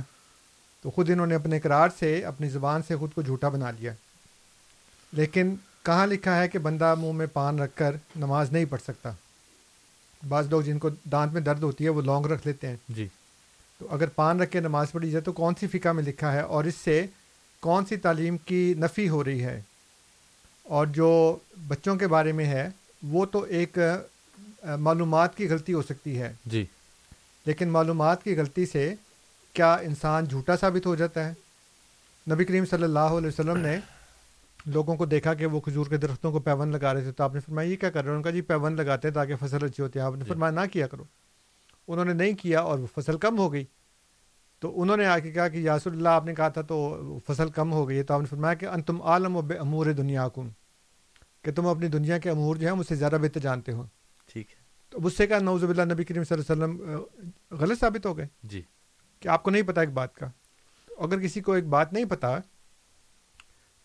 تو خود انہوں نے اپنے اقرار سے اپنی زبان سے خود کو جھوٹا بنا لیا۔ لیکن کہاں لکھا ہے کہ بندہ منہ میں پان رکھ کر نماز نہیں پڑھ سکتا؟ بعض لوگ جن کو دانت میں درد ہوتی ہے وہ لونگ رکھ لیتے ہیں۔ جی۔ تو اگر پان رکھ کے نماز پڑھی جائے تو کون سی فقہ میں لکھا ہے اور اس سے کون سی تعلیم کی نفی ہو رہی ہے؟ اور جو بچوں کے بارے میں ہے وہ تو ایک معلومات کی غلطی ہو سکتی ہے۔ جی۔ لیکن معلومات کی غلطی سے کیا انسان جھوٹا ثابت ہو جاتا ہے؟ نبی کریم صلی اللہ علیہ وسلم نے لوگوں کو دیکھا کہ وہ کھجور کے درختوں کو پیون لگا رہے تھے تو آپ نے فرمایا یہ کیا کر رہے ہیں ان کا جی پیون لگاتے ہیں تاکہ فصل اچھی ہوتی ہے۔ آپ نے فرمایا نہ کیا کرو۔ انہوں نے نہیں کیا اور وہ فصل کم ہو گئی۔ تو انہوں نے آ کے کہا کہ یاسر اللہ آپ نے کہا تھا تو فصل کم ہو گئی ہے۔ تو آپ نے فرمایا کہ ان تم عالم و بے امور دنیا کم کہ تم اپنی دنیا کے امور جو ہیں مجھ سے زیادہ بہتر جانتے ہو ٹھیک ہے۔ تو مجھ سے کہا نوز اللہ نبی کریم صلی اللہ علیہ وسلم غلط ثابت ہو گئے۔ جی۔ کہ آپ کو نہیں پتا ایک بات کا۔ اگر کسی کو ایک بات نہیں پتا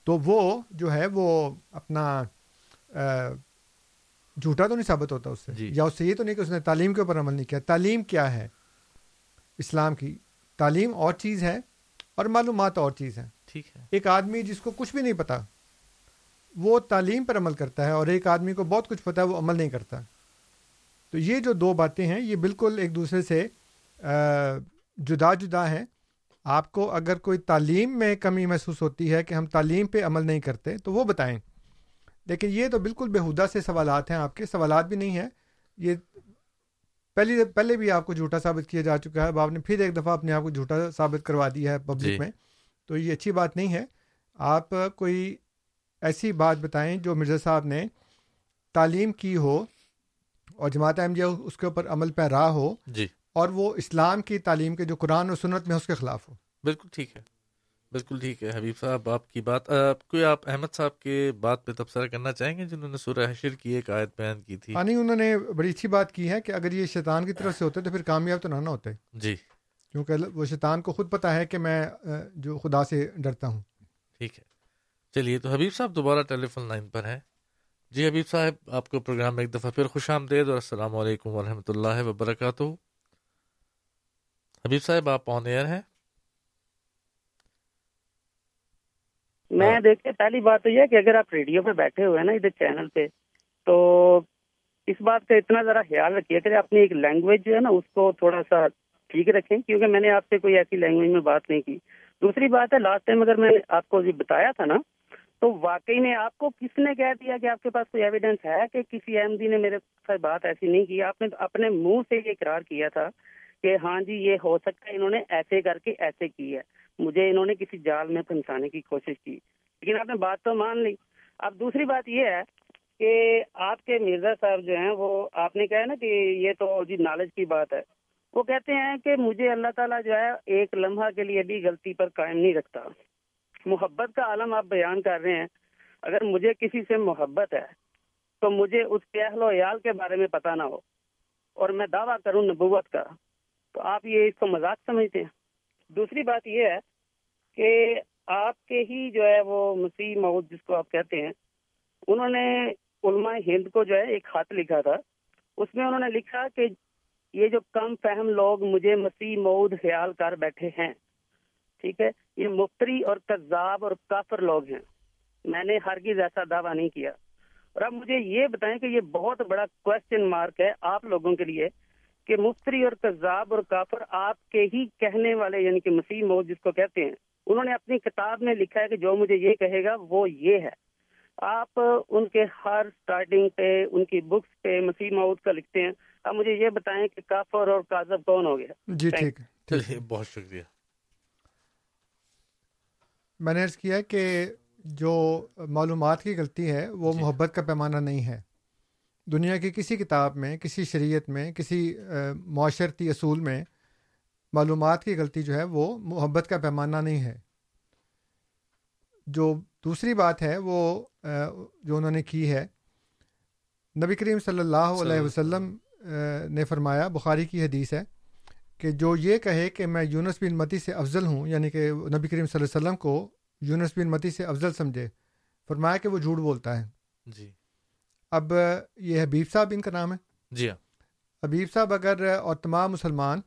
تو وہ جو ہے وہ اپنا جھوٹا تو نہیں ثابت ہوتا اس سے جی۔ یا اس سے یہ تو نہیں کہ اس نے تعلیم کے اوپر عمل نہیں کیا۔ تعلیم کیا ہے؟ اسلام کی۔ تعلیم اور چیز ہے اور معلومات اور چیز ہے ٹھیک ہے۔ ایک آدمی جس کو کچھ بھی نہیں پتا وہ تعلیم پر عمل کرتا ہے اور ایک آدمی کو بہت کچھ پتا ہے وہ عمل نہیں کرتا۔ تو یہ جو دو باتیں ہیں یہ بالکل ایک دوسرے سے جدا جدا ہیں۔ آپ کو اگر کوئی تعلیم میں کمی محسوس ہوتی ہے کہ ہم تعلیم پہ عمل نہیں کرتے تو وہ بتائیں۔ لیکن یہ تو بالکل بےحدہ سے سوالات ہیں آپ کے سوالات بھی نہیں ہیں۔ یہ پہلی پہلے بھی آپ کو جھوٹا ثابت کیا جا چکا ہے۔ اب آپ نے پھر ایک دفعہ اپنے آپ کو جھوٹا ثابت کروا دیا ہے جی۔ پبلک میں۔ تو یہ اچھی بات نہیں ہے۔ آپ کوئی ایسی بات بتائیں جو مرزا صاحب نے تعلیم کی ہو اور جماعت احمدیہ اس کے اوپر عمل پیرا ہو جی۔ اور وہ اسلام کی تعلیم کے جو قرآن اور سنت میں اس کے خلاف ہو۔ بالکل ٹھیک ہے۔ بالکل ٹھیک ہے حبیب صاحب آپ کی بات کوئی آپ احمد صاحب کے بات پہ تبصرہ کرنا چاہیں گے؟ جنہوں نے سورہ حشر کی ایک آیت بیان کی تھی۔ نہیں انہوں نے بڑی اچھی بات کی ہے کہ اگر یہ شیطان کی طرف سے ہوتے تو پھر کامیاب تو نہ نہ ہوتے۔ جی۔ کیونکہ وہ شیطان کو خود پتا ہے کہ میں جو خدا سے ڈرتا ہوں۔ ٹھیک ہے۔ چلیے تو حبیب صاحب دوبارہ ٹیلی فون لائن پر ہیں۔ جی حبیب صاحب آپ کو پروگرام میں ایک دفعہ پھر خوش آمدید اور السلام علیکم ورحمۃ اللہ وبرکاتہ۔ حبیب صاحب آپ آن ایئر ہیں؟ میں دیکھتے پہلی بات تو یہ کہ اگر آپ ریڈیو پہ بیٹھے ہوئے ہیں نا ادھر چینل پہ تو اس بات کا اتنا ذرا خیال رکھیے کہ اپنی ایک لینگویج جو ہے نا اس کو تھوڑا سا ٹھیک رکھیں کیونکہ میں نے آپ سے کوئی ایسی لینگویج میں بات نہیں کی۔ دوسری بات ہے لاسٹ ٹائم اگر میں نے آپ کو جو بتایا تھا نا تو واقعی میں آپ کو کس نے کہہ دیا کہ آپ کے پاس کوئی ایویڈنس ہے کہ کسی احمدی نے میرے ساتھ بات ایسی نہیں کی؟ آپ نے اپنے منہ سے یہ اقرار کیا تھا کہ ہاں جی یہ ہو سکتا ہے انہوں نے ایسے کر کے ایسے کی ہے۔ مجھے انہوں نے کسی جال میں پھنسانے کی کوشش کی، لیکن آپ نے بات تو مان لی۔ اب دوسری بات یہ ہے کہ آپ کے مرزا صاحب جو ہیں وہ، آپ نے کہا نا کہ یہ تو جی نالج کی بات ہے۔ وہ کہتے ہیں کہ مجھے اللہ تعالیٰ جو ہے ایک لمحہ کے لیے بھی غلطی پر قائم نہیں رکھتا۔ محبت کا عالم آپ بیان کر رہے ہیں۔ اگر مجھے کسی سے محبت ہے تو مجھے اس کے اہل و عیال کے بارے میں پتہ نہ ہو، اور میں دعویٰ کروں نبوت کا، تو آپ یہ اس کو مذاق سمجھتے ہیں۔ دوسری بات یہ ہے کہ آپ کے ہی جو ہے وہ مسیح مود جس کو آپ کہتے ہیں، انہوں نے علماء ہند کو جو ہے ایک خط لکھا تھا۔ اس میں انہوں نے لکھا کہ یہ جو کم فہم لوگ مجھے مسیح مود خیال کر بیٹھے ہیں، ٹھیک ہے، یہ مفتری اور کذاب اور کافر لوگ ہیں۔ میں نے ہرگز ایسا دعویٰ نہیں کیا۔ اور اب مجھے یہ بتائیں کہ یہ بہت بڑا کوشچن مارک ہے آپ لوگوں کے لیے کہ مفتری اور کذاب اور کافر آپ کے ہی کہنے والے یعنی کہ مسیح مود جس کو کہتے ہیں انہوں نے اپنی کتاب میں لکھا ہے کہ جو مجھے یہ کہے گا وہ یہ ہے۔ آپ ان کے ہر سٹارٹنگ پہ ان کی بکس پہ مسیح مود کا لکھتے ہیں۔ اب مجھے یہ بتائیں کہ کافر اور کاذب کون ہو گیا جی ٹھیک ہے بہت شکریہ۔ میں نے عرض کیا کہ جو معلومات کی غلطی ہے وہ جی۔ محبت کا پیمانہ نہیں ہے۔ دنیا کی کسی کتاب میں کسی شریعت میں کسی معاشرتی اصول میں معلومات کی غلطی جو ہے وہ محبت کا پیمانہ نہیں ہے۔ جو دوسری بات ہے وہ جو انہوں نے کی ہے نبی کریم صلی اللہ علیہ وسلم نے فرمایا بخاری کی حدیث ہے کہ جو یہ کہے کہ میں یونس بن متی سے افضل ہوں یعنی کہ نبی کریم صلی اللہ علیہ وسلم کو یونس بن متی سے افضل سمجھے فرمایا کہ وہ جھوٹ بولتا ہے۔ جی۔ اب یہ حبیب صاحب ان کا نام ہے۔ جی ہاں۔ حبیب صاحب اگر اور تمام مسلمان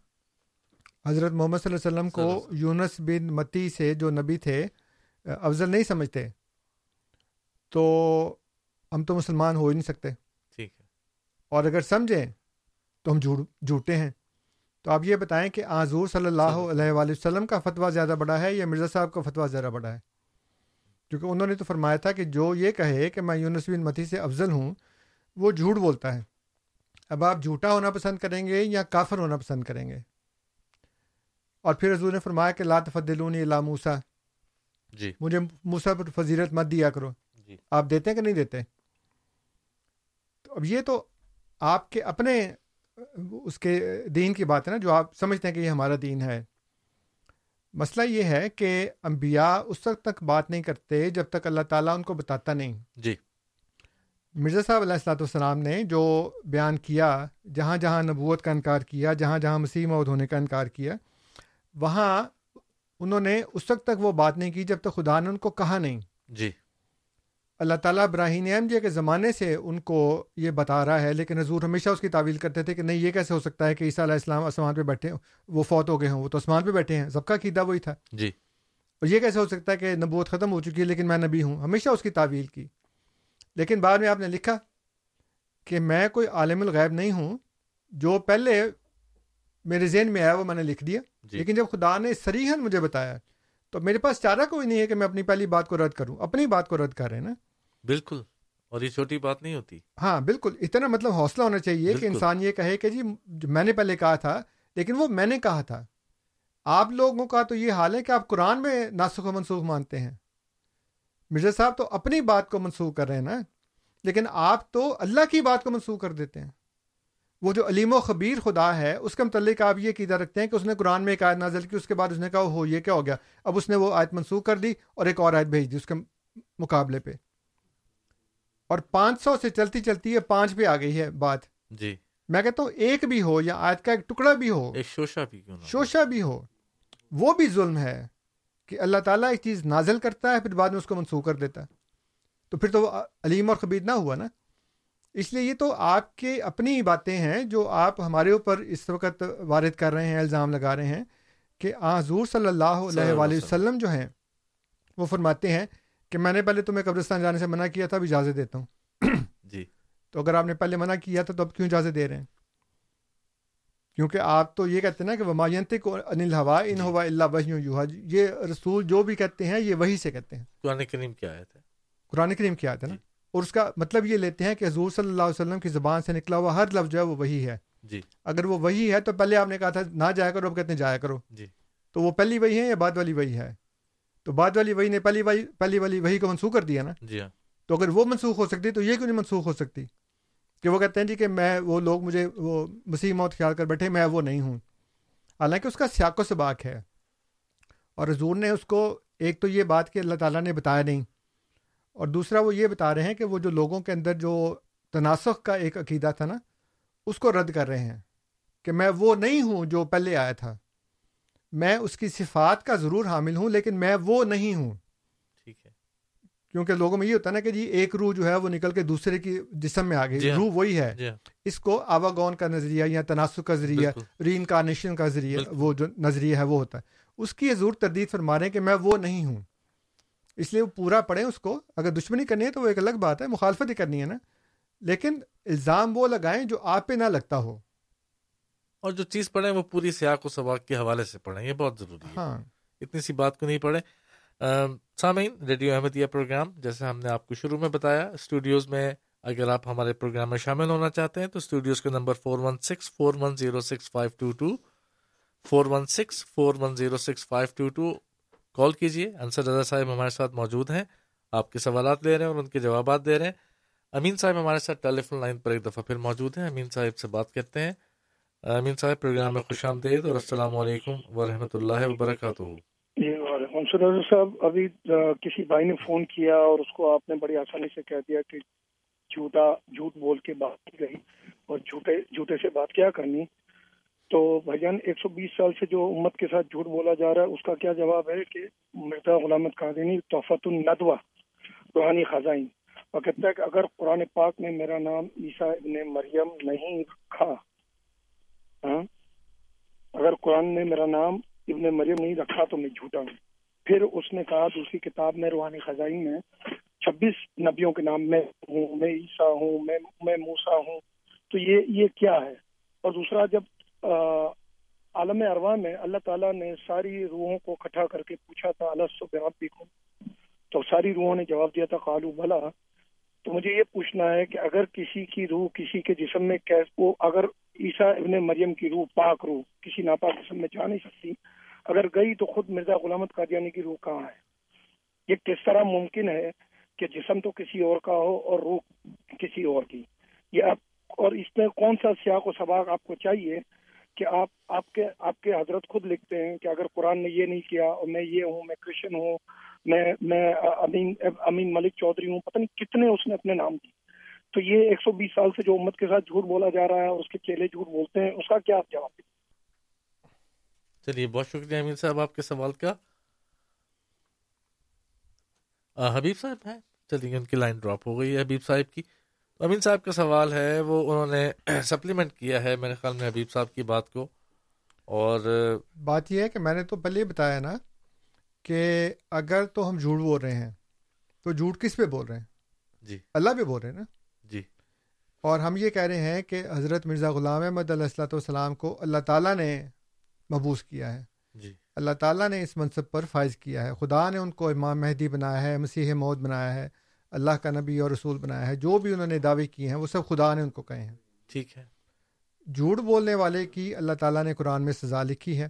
حضرت محمد صلی اللہ علیہ وسلم کو یونس بن متی سے جو نبی تھے افضل نہیں سمجھتے۔ تو ہم تو مسلمان ہو ہی نہیں سکتے۔ ٹھیک ہے۔ اور اگر سمجھیں تو ہم جھوٹ جھوٹے ہیں۔ تو آپ یہ بتائیں کہ آذور صلی اللہ علیہ وآلہ وسلم کا فتویٰ زیادہ بڑا ہے یا مرزا صاحب کا فتویٰ زیادہ بڑا ہے؟ کیونکہ انہوں نے تو فرمایا تھا کہ جو یہ کہے کہ میں یونس بن متی سے افضل ہوں وہ جھوٹ بولتا ہے۔ اب آپ جھوٹا ہونا پسند کریں گے یا کافر ہونا پسند کریں گے؟ اور پھر حضور نے فرمایا کہ لا تفدلونی اللہ موسا جی۔ مجھے موسا پر فضیرت مت دیا کرو۔ جی۔ آپ دیتے ہیں کہ نہیں دیتے؟ تو اب یہ تو آپ کے اپنے اس کے دین کی بات ہے نا جو آپ سمجھتے ہیں کہ یہ ہمارا دین ہے۔ مسئلہ یہ ہے کہ انبیاء اس وقت تک بات نہیں کرتے جب تک اللہ تعالیٰ ان کو بتاتا نہیں۔ جی۔ مرزا صاحب علیہ السلاۃ والسلام نے جو بیان کیا جہاں جہاں نبوت کا انکار کیا جہاں جہاں مسیح مود ہونے کا انکار کیا وہاں انہوں نے اس وقت تک وہ بات نہیں کی جب تک خدا نے ان کو کہا نہیں۔ جی۔ اللہ تعالیٰ ابراہیم احم جی کے زمانے سے ان کو یہ بتا رہا ہے لیکن حضور ہمیشہ اس کی تعویل کرتے تھے کہ نہیں یہ کیسے ہو سکتا ہے کہ عیسیٰ علیہ السلام آسمان پہ بیٹھے وہ فوت ہو گئے ہوں وہ تو آسمان پہ بیٹھے ہیں۔ سب کا قیدا وہی تھا۔ جی۔ اور یہ کیسے ہو سکتا ہے کہ نبوت ختم ہو چکی ہے لیکن میں نبی ہوں؟ ہمیشہ اس کی تعویل کی۔ لیکن بعد میں آپ نے لکھا کہ میں کوئی عالم الغیب نہیں ہوں جو پہلے میرے ذہن میں آیا وہ میں نے لکھ دیا۔ جی۔ لیکن جب خدا نے سریحن مجھے بتایا تو میرے پاس چارہ کوئی نہیں ہے کہ میں اپنی پہلی بات کو رد کروں۔ اپنی بات کو رد کر رہے ہیں نا۔ بالکل۔ اور یہ چھوٹی بات نہیں ہوتی۔ ہاں بالکل۔ اتنا مطلب حوصلہ ہونا چاہیے کہ بالکل۔ انسان یہ کہے کہ جی میں نے پہلے کہا تھا لیکن وہ میں نے کہا تھا۔ آپ لوگوں کا تو یہ حال ہے کہ آپ قرآن میں ناسخ و منسوخ مانتے ہیں۔ مرزا صاحب تو اپنی بات کو منسوخ کر رہے ہیں نا لیکن آپ تو اللہ کی بات کو منسوخ کر دیتے ہیں۔ وہ جو علیم و خبیر خدا ہے اس کے متعلق آپ یہ قیدا رکھتے ہیں کہ اس نے قرآن میں ایک آیت نازل کی اس کے بعد اس نے کہا ہو یہ کیا ہو گیا؟ اب اس نے وہ آیت منسوخ کر دی اور ایک اور آیت بھیج دی اس کے مقابلے پہ۔ اور پانچ سو سے چلتی چلتی ہے پانچ پہ آ گئی ہے بات۔ جی۔ میں کہتا ہوں ایک بھی ہو یا آیت کا ایک ٹکڑا بھی ہو ایک شوشا بھی کیوں۔ شوشا بھی ہو وہ بھی ظلم ہے کہ اللہ تعالیٰ ایک چیز نازل کرتا ہے پھر بعد میں اس کو منسوخ کر دیتا ہے۔ تو پھر تو وہ علیم اور خبیر نہ ہوا نا؟ اس لیے یہ تو آپ کے اپنی باتیں ہیں جو آپ ہمارے اوپر اس وقت وارد کر رہے ہیں الزام لگا رہے ہیں کہ آ حضور صلی اللہ علیہ وآلہ وسلم۔ جو ہیں وہ فرماتے ہیں کہ میں نے پہلے تمہیں قبرستان جانے سے منع کیا تھا اب اجازت دیتا ہوں۔ جی۔ تو اگر آپ نے پہلے منع کیا تھا تو اب کیوں اجازت دے رہے ہیں؟ کیونکہ آپ تو یہ کہتے ہیں نا کہ وماینت کو انل ہوا ان ہوا اللہ وحی یوحا یہ رسول جو بھی کہتے ہیں یہ وہی سے کہتے ہیں۔ قرآن کریم کیا آیت ہے۔ قرآن کریم کی آیت ہے نا؟ جی۔ اور اس کا مطلب یہ لیتے ہیں کہ حضور صلی اللہ علیہ وسلم کی زبان سے نکلا ہوا ہر لفظ جو ہے وہ وہی ہے۔ جی۔ اگر وہ وہی ہے تو پہلے آپ نے کہا تھا نہ جایا کرو اب کہتے ہیں جایا کرو۔ جی۔ تو وہ پہلی وہی ہے یا بعد والی وہی ہے؟ تو بعد والی وہی نے پہلی وہی پہلی والی وہی کو منسوخ کر دیا نا؟ جی ہاں۔ تو اگر وہ منسوخ ہو سکتی تو یہ کیوں نہیں منسوخ ہو سکتی؟ کہ وہ کہتے ہیں جی کہ میں وہ لوگ مجھے وہ مسیح موت خیال کر بیٹھے میں وہ نہیں ہوں۔ حالانکہ اس کا سیاق و سباق ہے۔ اور حضور نے اس کو ایک تو یہ بات کہ اللہ تعالیٰ نے بتایا نہیں اور دوسرا وہ یہ بتا رہے ہیں کہ وہ جو لوگوں کے اندر جو تناسخ کا ایک عقیدہ تھا نا اس کو رد کر رہے ہیں کہ میں وہ نہیں ہوں جو پہلے آیا تھا۔ میں اس کی صفات کا ضرور حامل ہوں لیکن میں وہ نہیں ہوں۔ ٹھیک ہے۔ کیونکہ لوگوں میں یہ ہوتا ہے نا کہ جی ایک روح جو ہے وہ نکل کے دوسرے کی جسم میں آ جی گئی ہاں۔ روح وہی ہے۔ جی ہاں۔ اس کو آواگون کا نظریہ یا تناسب کا ذریعہ ری انکارنیشن کا ذریعہ۔ وہ جو نظریہ ہے وہ ہوتا ہے۔ اس کی حضور تردید فرما رہے ہیں کہ میں وہ نہیں ہوں۔ اس لیے وہ پورا پڑھیں اس کو اگر دشمنی کرنی ہے تو وہ ایک الگ بات ہے مخالفت ہی کرنی ہے نا۔ لیکن الزام وہ لگائیں جو آپ پہ نہ لگتا ہو۔ اور جو چیز پڑھیں وہ پوری سیاق و سباق کے حوالے سے پڑھیں یہ بہت ضروری ہے۔ ہاں۔ اتنی سی بات کو نہیں پڑھیں۔ ام، سامعین ریڈیو احمدیہ پروگرام جیسے ہم نے آپ کو شروع میں بتایا اسٹوڈیوز میں اگر آپ ہمارے پروگرام میں شامل ہونا چاہتے ہیں تو اسٹوڈیوز کا number four one six four one zero six five two two four one six four one zero six five two two call کیجیے انصر رضا صاحب ہمارے ساتھ موجود ہیں۔ آپ کے سوالات لے رہے ہیں اور ان کے جوابات دے رہے ہیں۔ امین صاحب ہمارے ساتھ ٹیلی فون لائن پر ایک دفعہ پھر موجود ہیں۔ امین صاحب سے بات کرتے ہیں۔ امین صاحب، پروگرام میں خوش آمدید اور السلام علیکم ورحمۃ اللہ وبرکاتہ۔ جی وعلیکم السلام صاحب، ابھی کسی بھائی نے فون کیا اور اس کو آپ نے بڑی آسانی سے کہہ دیا کہ جھوٹا، جھوٹ بول کے بات کی گئی اور جھوٹے جھوٹے سے بات کیا کرنی۔ تو بھائی جان ایک سو بیس سال سے جو امت کے ساتھ جھوٹ بولا جا رہا ہے، اس کا کیا جواب ہے کہ مرزا غلامت قادینی تحفت الندوہ، روحانی خزائن۔ اور کہتا ہے کہ اگر قرآن پاک میں میرا نام عیسیٰ ابن مریم نہیں رکھا ہاں، اگر قرآن نے میرا نام ابن مریم نہیں رکھا تو میں جھوٹا ہوں۔ پھر اس نے کہا، دوسری کتاب میں روحانی خزائن میں چھبیس نبیوں کے نام، میں ہوں، میں عیسیٰ ہوں، میں میں موسا ہوں۔ تو یہ یہ کیا ہے؟ اور دوسرا، جب عالم اروا میں اللہ تعالیٰ نے ساری روحوں کو اکٹھا کر کے پوچھا تھا اللہ بھی کو تو ساری روحوں نے جواب دیا تھا، قالو بھلا تو مجھے یہ پوچھنا ہے کہ اگر کسی کی روح کسی کے جسم میں کیس، وہ اگر عیسیٰ ابن مریم کی روح، پاک روح، کسی ناپاک جسم میں جا نہیں سکتی، اگر گئی تو خود مرزا غلامت قادیانی کی روح کہاں ہے؟ یہ کس طرح ممکن ہے کہ جسم تو کسی اور کا ہو اور روح کسی اور کی؟ یہ آپ، اور اس میں کون سا سیاق و سباق آپ کو چاہیے کہ آپ آپ کے آپ کے حضرت خود لکھتے ہیں کہ اگر قرآن نے یہ نہیں کیا اور میں یہ ہوں، میں کرسچن ہوں، میں میں امین امین ملک چودھری ہوں، پتہ نہیں کتنے اس نے اپنے نام کی تو یہ ایک سو بیس سال سے جو امت کے ساتھ جھوٹ بولا جا رہا ہے اور اس کے چیلے جھوٹ بولتے ہیں، اس کا کیا آپ جواب دیں؟ چلیے، بہت شکریہ امین صاحب آپ کے سوال کا۔ حبیب صاحب ہیں؟ چلیے، ان کی لائن ڈراپ ہو گئی ہے حبیب صاحب کی۔ امین صاحب کا سوال ہے وہ انہوں نے سپلیمنٹ کیا ہے میرے خیال میں حبیب صاحب کی بات کو۔ اور بات یہ ہے کہ میں نے تو پہلے بتایا نا کہ اگر تو ہم جھوٹ بول رہے ہیں تو جھوٹ کس پہ بول رہے ہیں؟ جی۔ اللہ پہ بول رہے ہیں نا؟ جی۔ اور ہم یہ کہہ رہے ہیں کہ حضرت مرزا غلام احمد علیہ السلۃ والسلام کو اللہ تعالیٰ نے مبوس کیا ہے۔ جی۔ اللہ تعالیٰ نے اس منصب پر فائز کیا ہے۔ خدا نے ان کو امام مہدی بنایا ہے مسیح مود بنایا ہے۔ اللہ کا نبی اور رسول بنایا ہے جو بھی انہوں نے دعوے کیے ہیں وہ سب خدا نے ان کو کہے ہیں۔ ٹھیک ہے۔ جھوٹ بولنے والے کی اللہ تعالیٰ نے قرآن میں سزا لکھی ہے۔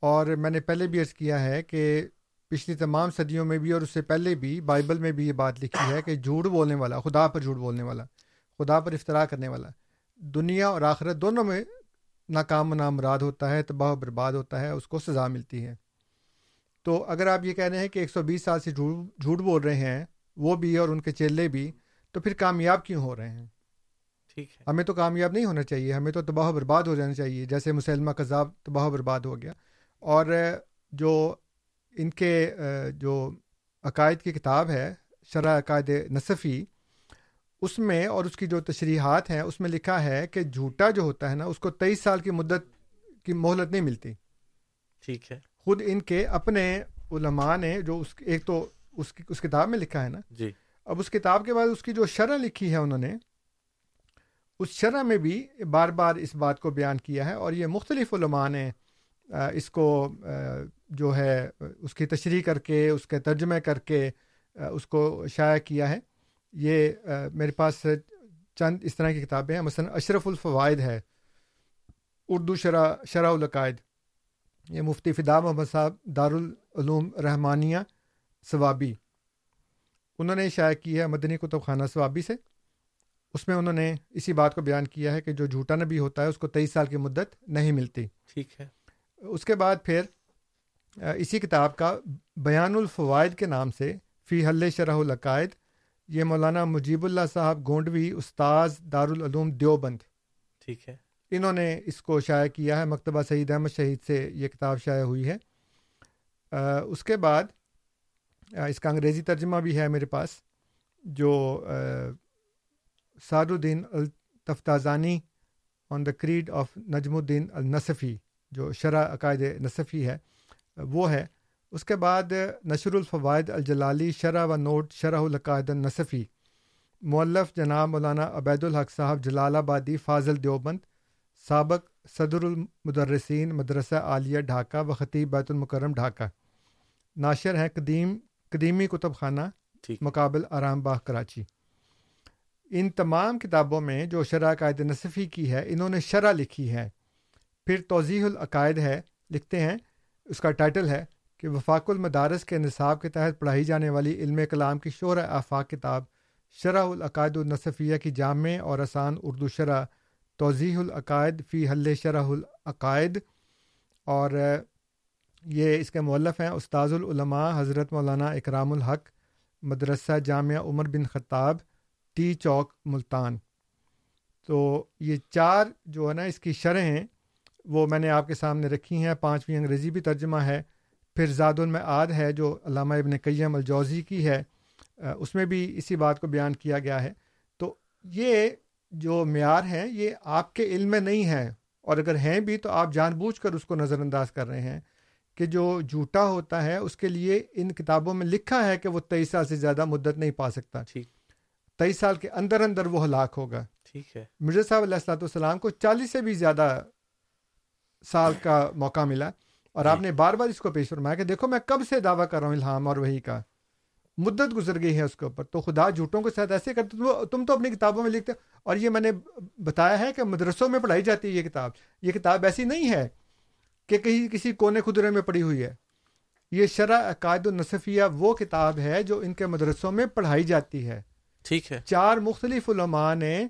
اور میں نے پہلے بھی عرض کیا ہے کہ پچھلی تمام صدیوں میں بھی اور اس سے پہلے بھی بائبل میں بھی یہ بات لکھی ہے کہ جھوٹ بولنے والا خدا پر جھوٹ بولنے والا خدا پر افطرا کرنے والا دنیا اور آخرت دونوں میں ناکام و نامراد ہوتا ہے تباہ و برباد ہوتا ہے اس کو سزا ملتی ہے۔ تو اگر آپ یہ کہہ رہے ہیں کہ ایک سو بیس سال سے جھوٹ بول رہے ہیں وہ بھی اور ان کے چیلے بھی تو پھر کامیاب کیوں ہو رہے ہیں؟ ٹھیک ہے۔ ہمیں تو کامیاب نہیں ہونا چاہیے ہمیں تو تباہ و برباد ہو جانا چاہیے جیسے مسلمہ کذاب تباہ و برباد ہو گیا۔ اور جو ان کے جو عقائد کی کتاب ہے شرح عقائد نصفی اس میں اور اس کی جو تشریحات ہیں اس میں لکھا ہے کہ جھوٹا جو ہوتا ہے نا اس کو تیئیس سال کی مدت کی مہلت نہیں ملتی۔ ٹھیک ہے۔ خود ان کے اپنے علماء نے جو اس ایک تو اس کی اس کتاب میں لکھا ہے نا؟ جی۔ اب اس کتاب کے بعد اس کی جو شرح لکھی ہے انہوں نے اس شرح میں بھی بار بار اس بات کو بیان کیا ہے اور یہ مختلف علماء نے اس کو جو ہے اس کی تشریح کر کے اس کے ترجمے کر کے اس کو شائع کیا ہے۔ یہ میرے پاس چند اس طرح کی کتابیں ہیں۔ مثلاً اشرف الفوائد ہے اردو شرح شرح العقائد یہ مفتی فدا محمد صاحب دارالعلوم رحمانیہ ثوابی انہوں نے شائع کی ہے مدنی کتب خانہ ثوابی سے۔ اس میں انہوں نے اسی بات کو بیان کیا ہے کہ جو جھوٹا نبی ہوتا ہے اس کو تیئیس سال کی مدت نہیں ملتی۔ ٹھیک ہے۔ اس کے بعد پھر اسی کتاب کا بیان الفوائد کے نام سے فی حل شرح العقائد یہ مولانا مجیب اللہ صاحب گونڈوی استاذ دارالعلوم دیوبند۔ ٹھیک ہے۔ انہوں نے اس کو شائع کیا ہے مکتبہ سعید احمد شہید سے یہ کتاب شائع ہوئی ہے۔ اس کے بعد اس کا انگریزی ترجمہ بھی ہے میرے پاس، جو سعد الدین التفتازانی آن دا کریڈ آف نجم الدین النصفی جو شرح عقائد نصفی ہے، وہ ہے۔ اس کے بعد نشر الفوائد الجلالی شرح و نوٹ شرح القاعد النصفی۔ مولف جناب مولانا عبید الحق صاحب جلال آبادی فاضل دیوبند، سابق صدر المدرسین مدرسہ عالیہ ڈھاکہ و خطیب بیت المکرم ڈھاکہ۔ ناشر ہیں قدیم قدیمی کتب خانہ مقابل آرام باغ کراچی۔ ان تمام کتابوں میں جو شرح قائد نصفی کی ہے انہوں نے شرح لکھی ہے۔ پھر توضیح العقائد ہے لکھتے ہیں اس کا ٹائٹل ہے کہ وفاق المدارس کے نصاب کے تحت پڑھائی جانے والی علم کلام کی شعر آفاق کتاب شرح العقائد النصفیہ کی جامع اور آسان اردو شرح توضیح العقائد فی حل شرح العقائد اور یہ اس کے مولف ہیں استاذ العلماء حضرت مولانا اکرام الحق، مدرسہ جامعہ عمر بن خطاب، ٹی چوک، ملتان۔ تو یہ چار جو ہے نا، اس کی شرح ہیں، وہ میں نے آپ کے سامنے رکھی ہیں۔ پانچویں انگریزی بھی ترجمہ ہے۔ پھر زاد المعاد ہے جو علامہ ابن قیم الجوزی کی ہے۔ اس میں بھی اسی بات کو بیان کیا گیا ہے۔ تو یہ جو معیار ہیں، یہ آپ کے علم میں نہیں ہے اور اگر ہیں بھی تو آپ جان بوجھ کر اس کو نظر انداز کر رہے ہیں۔ کہ جو جھوٹا ہوتا ہے اس کے لیے ان کتابوں میں لکھا ہے کہ وہ تیئیس سال سے زیادہ مدت نہیں پا سکتا۔ تیئیس سال کے اندر اندر وہ ہلاک ہوگا۔ ٹھیک ہے۔ مرزا صاحب علیہ السلاۃ والسلام کو چالیس سے بھی زیادہ سال کا موقع ملا۔ اور آپ نے بار بار اس کو پیش فرمایا کہ دیکھو میں کب سے دعویٰ کر رہا ہوں الہام اور وہی کا۔ مدت گزر گئی ہے اس کے اوپر۔ تو خدا جھوٹوں کے ساتھ ایسے کرتے تم تو اپنی کتابوں میں لکھتے۔ اور یہ میں نے بتایا ہے کہ مدرسوں میں پڑھائی جاتی ہے یہ کتاب۔ یہ کتاب ایسی نہیں ہے کہ کہیں کسی کونے خدرے میں پڑھی ہوئی ہے۔ یہ شرح عقائد النصفیہ وہ کتاب ہے جو ان کے مدرسوں میں پڑھائی جاتی ہے۔ ٹھیک ہے۔ چار مختلف علماء نے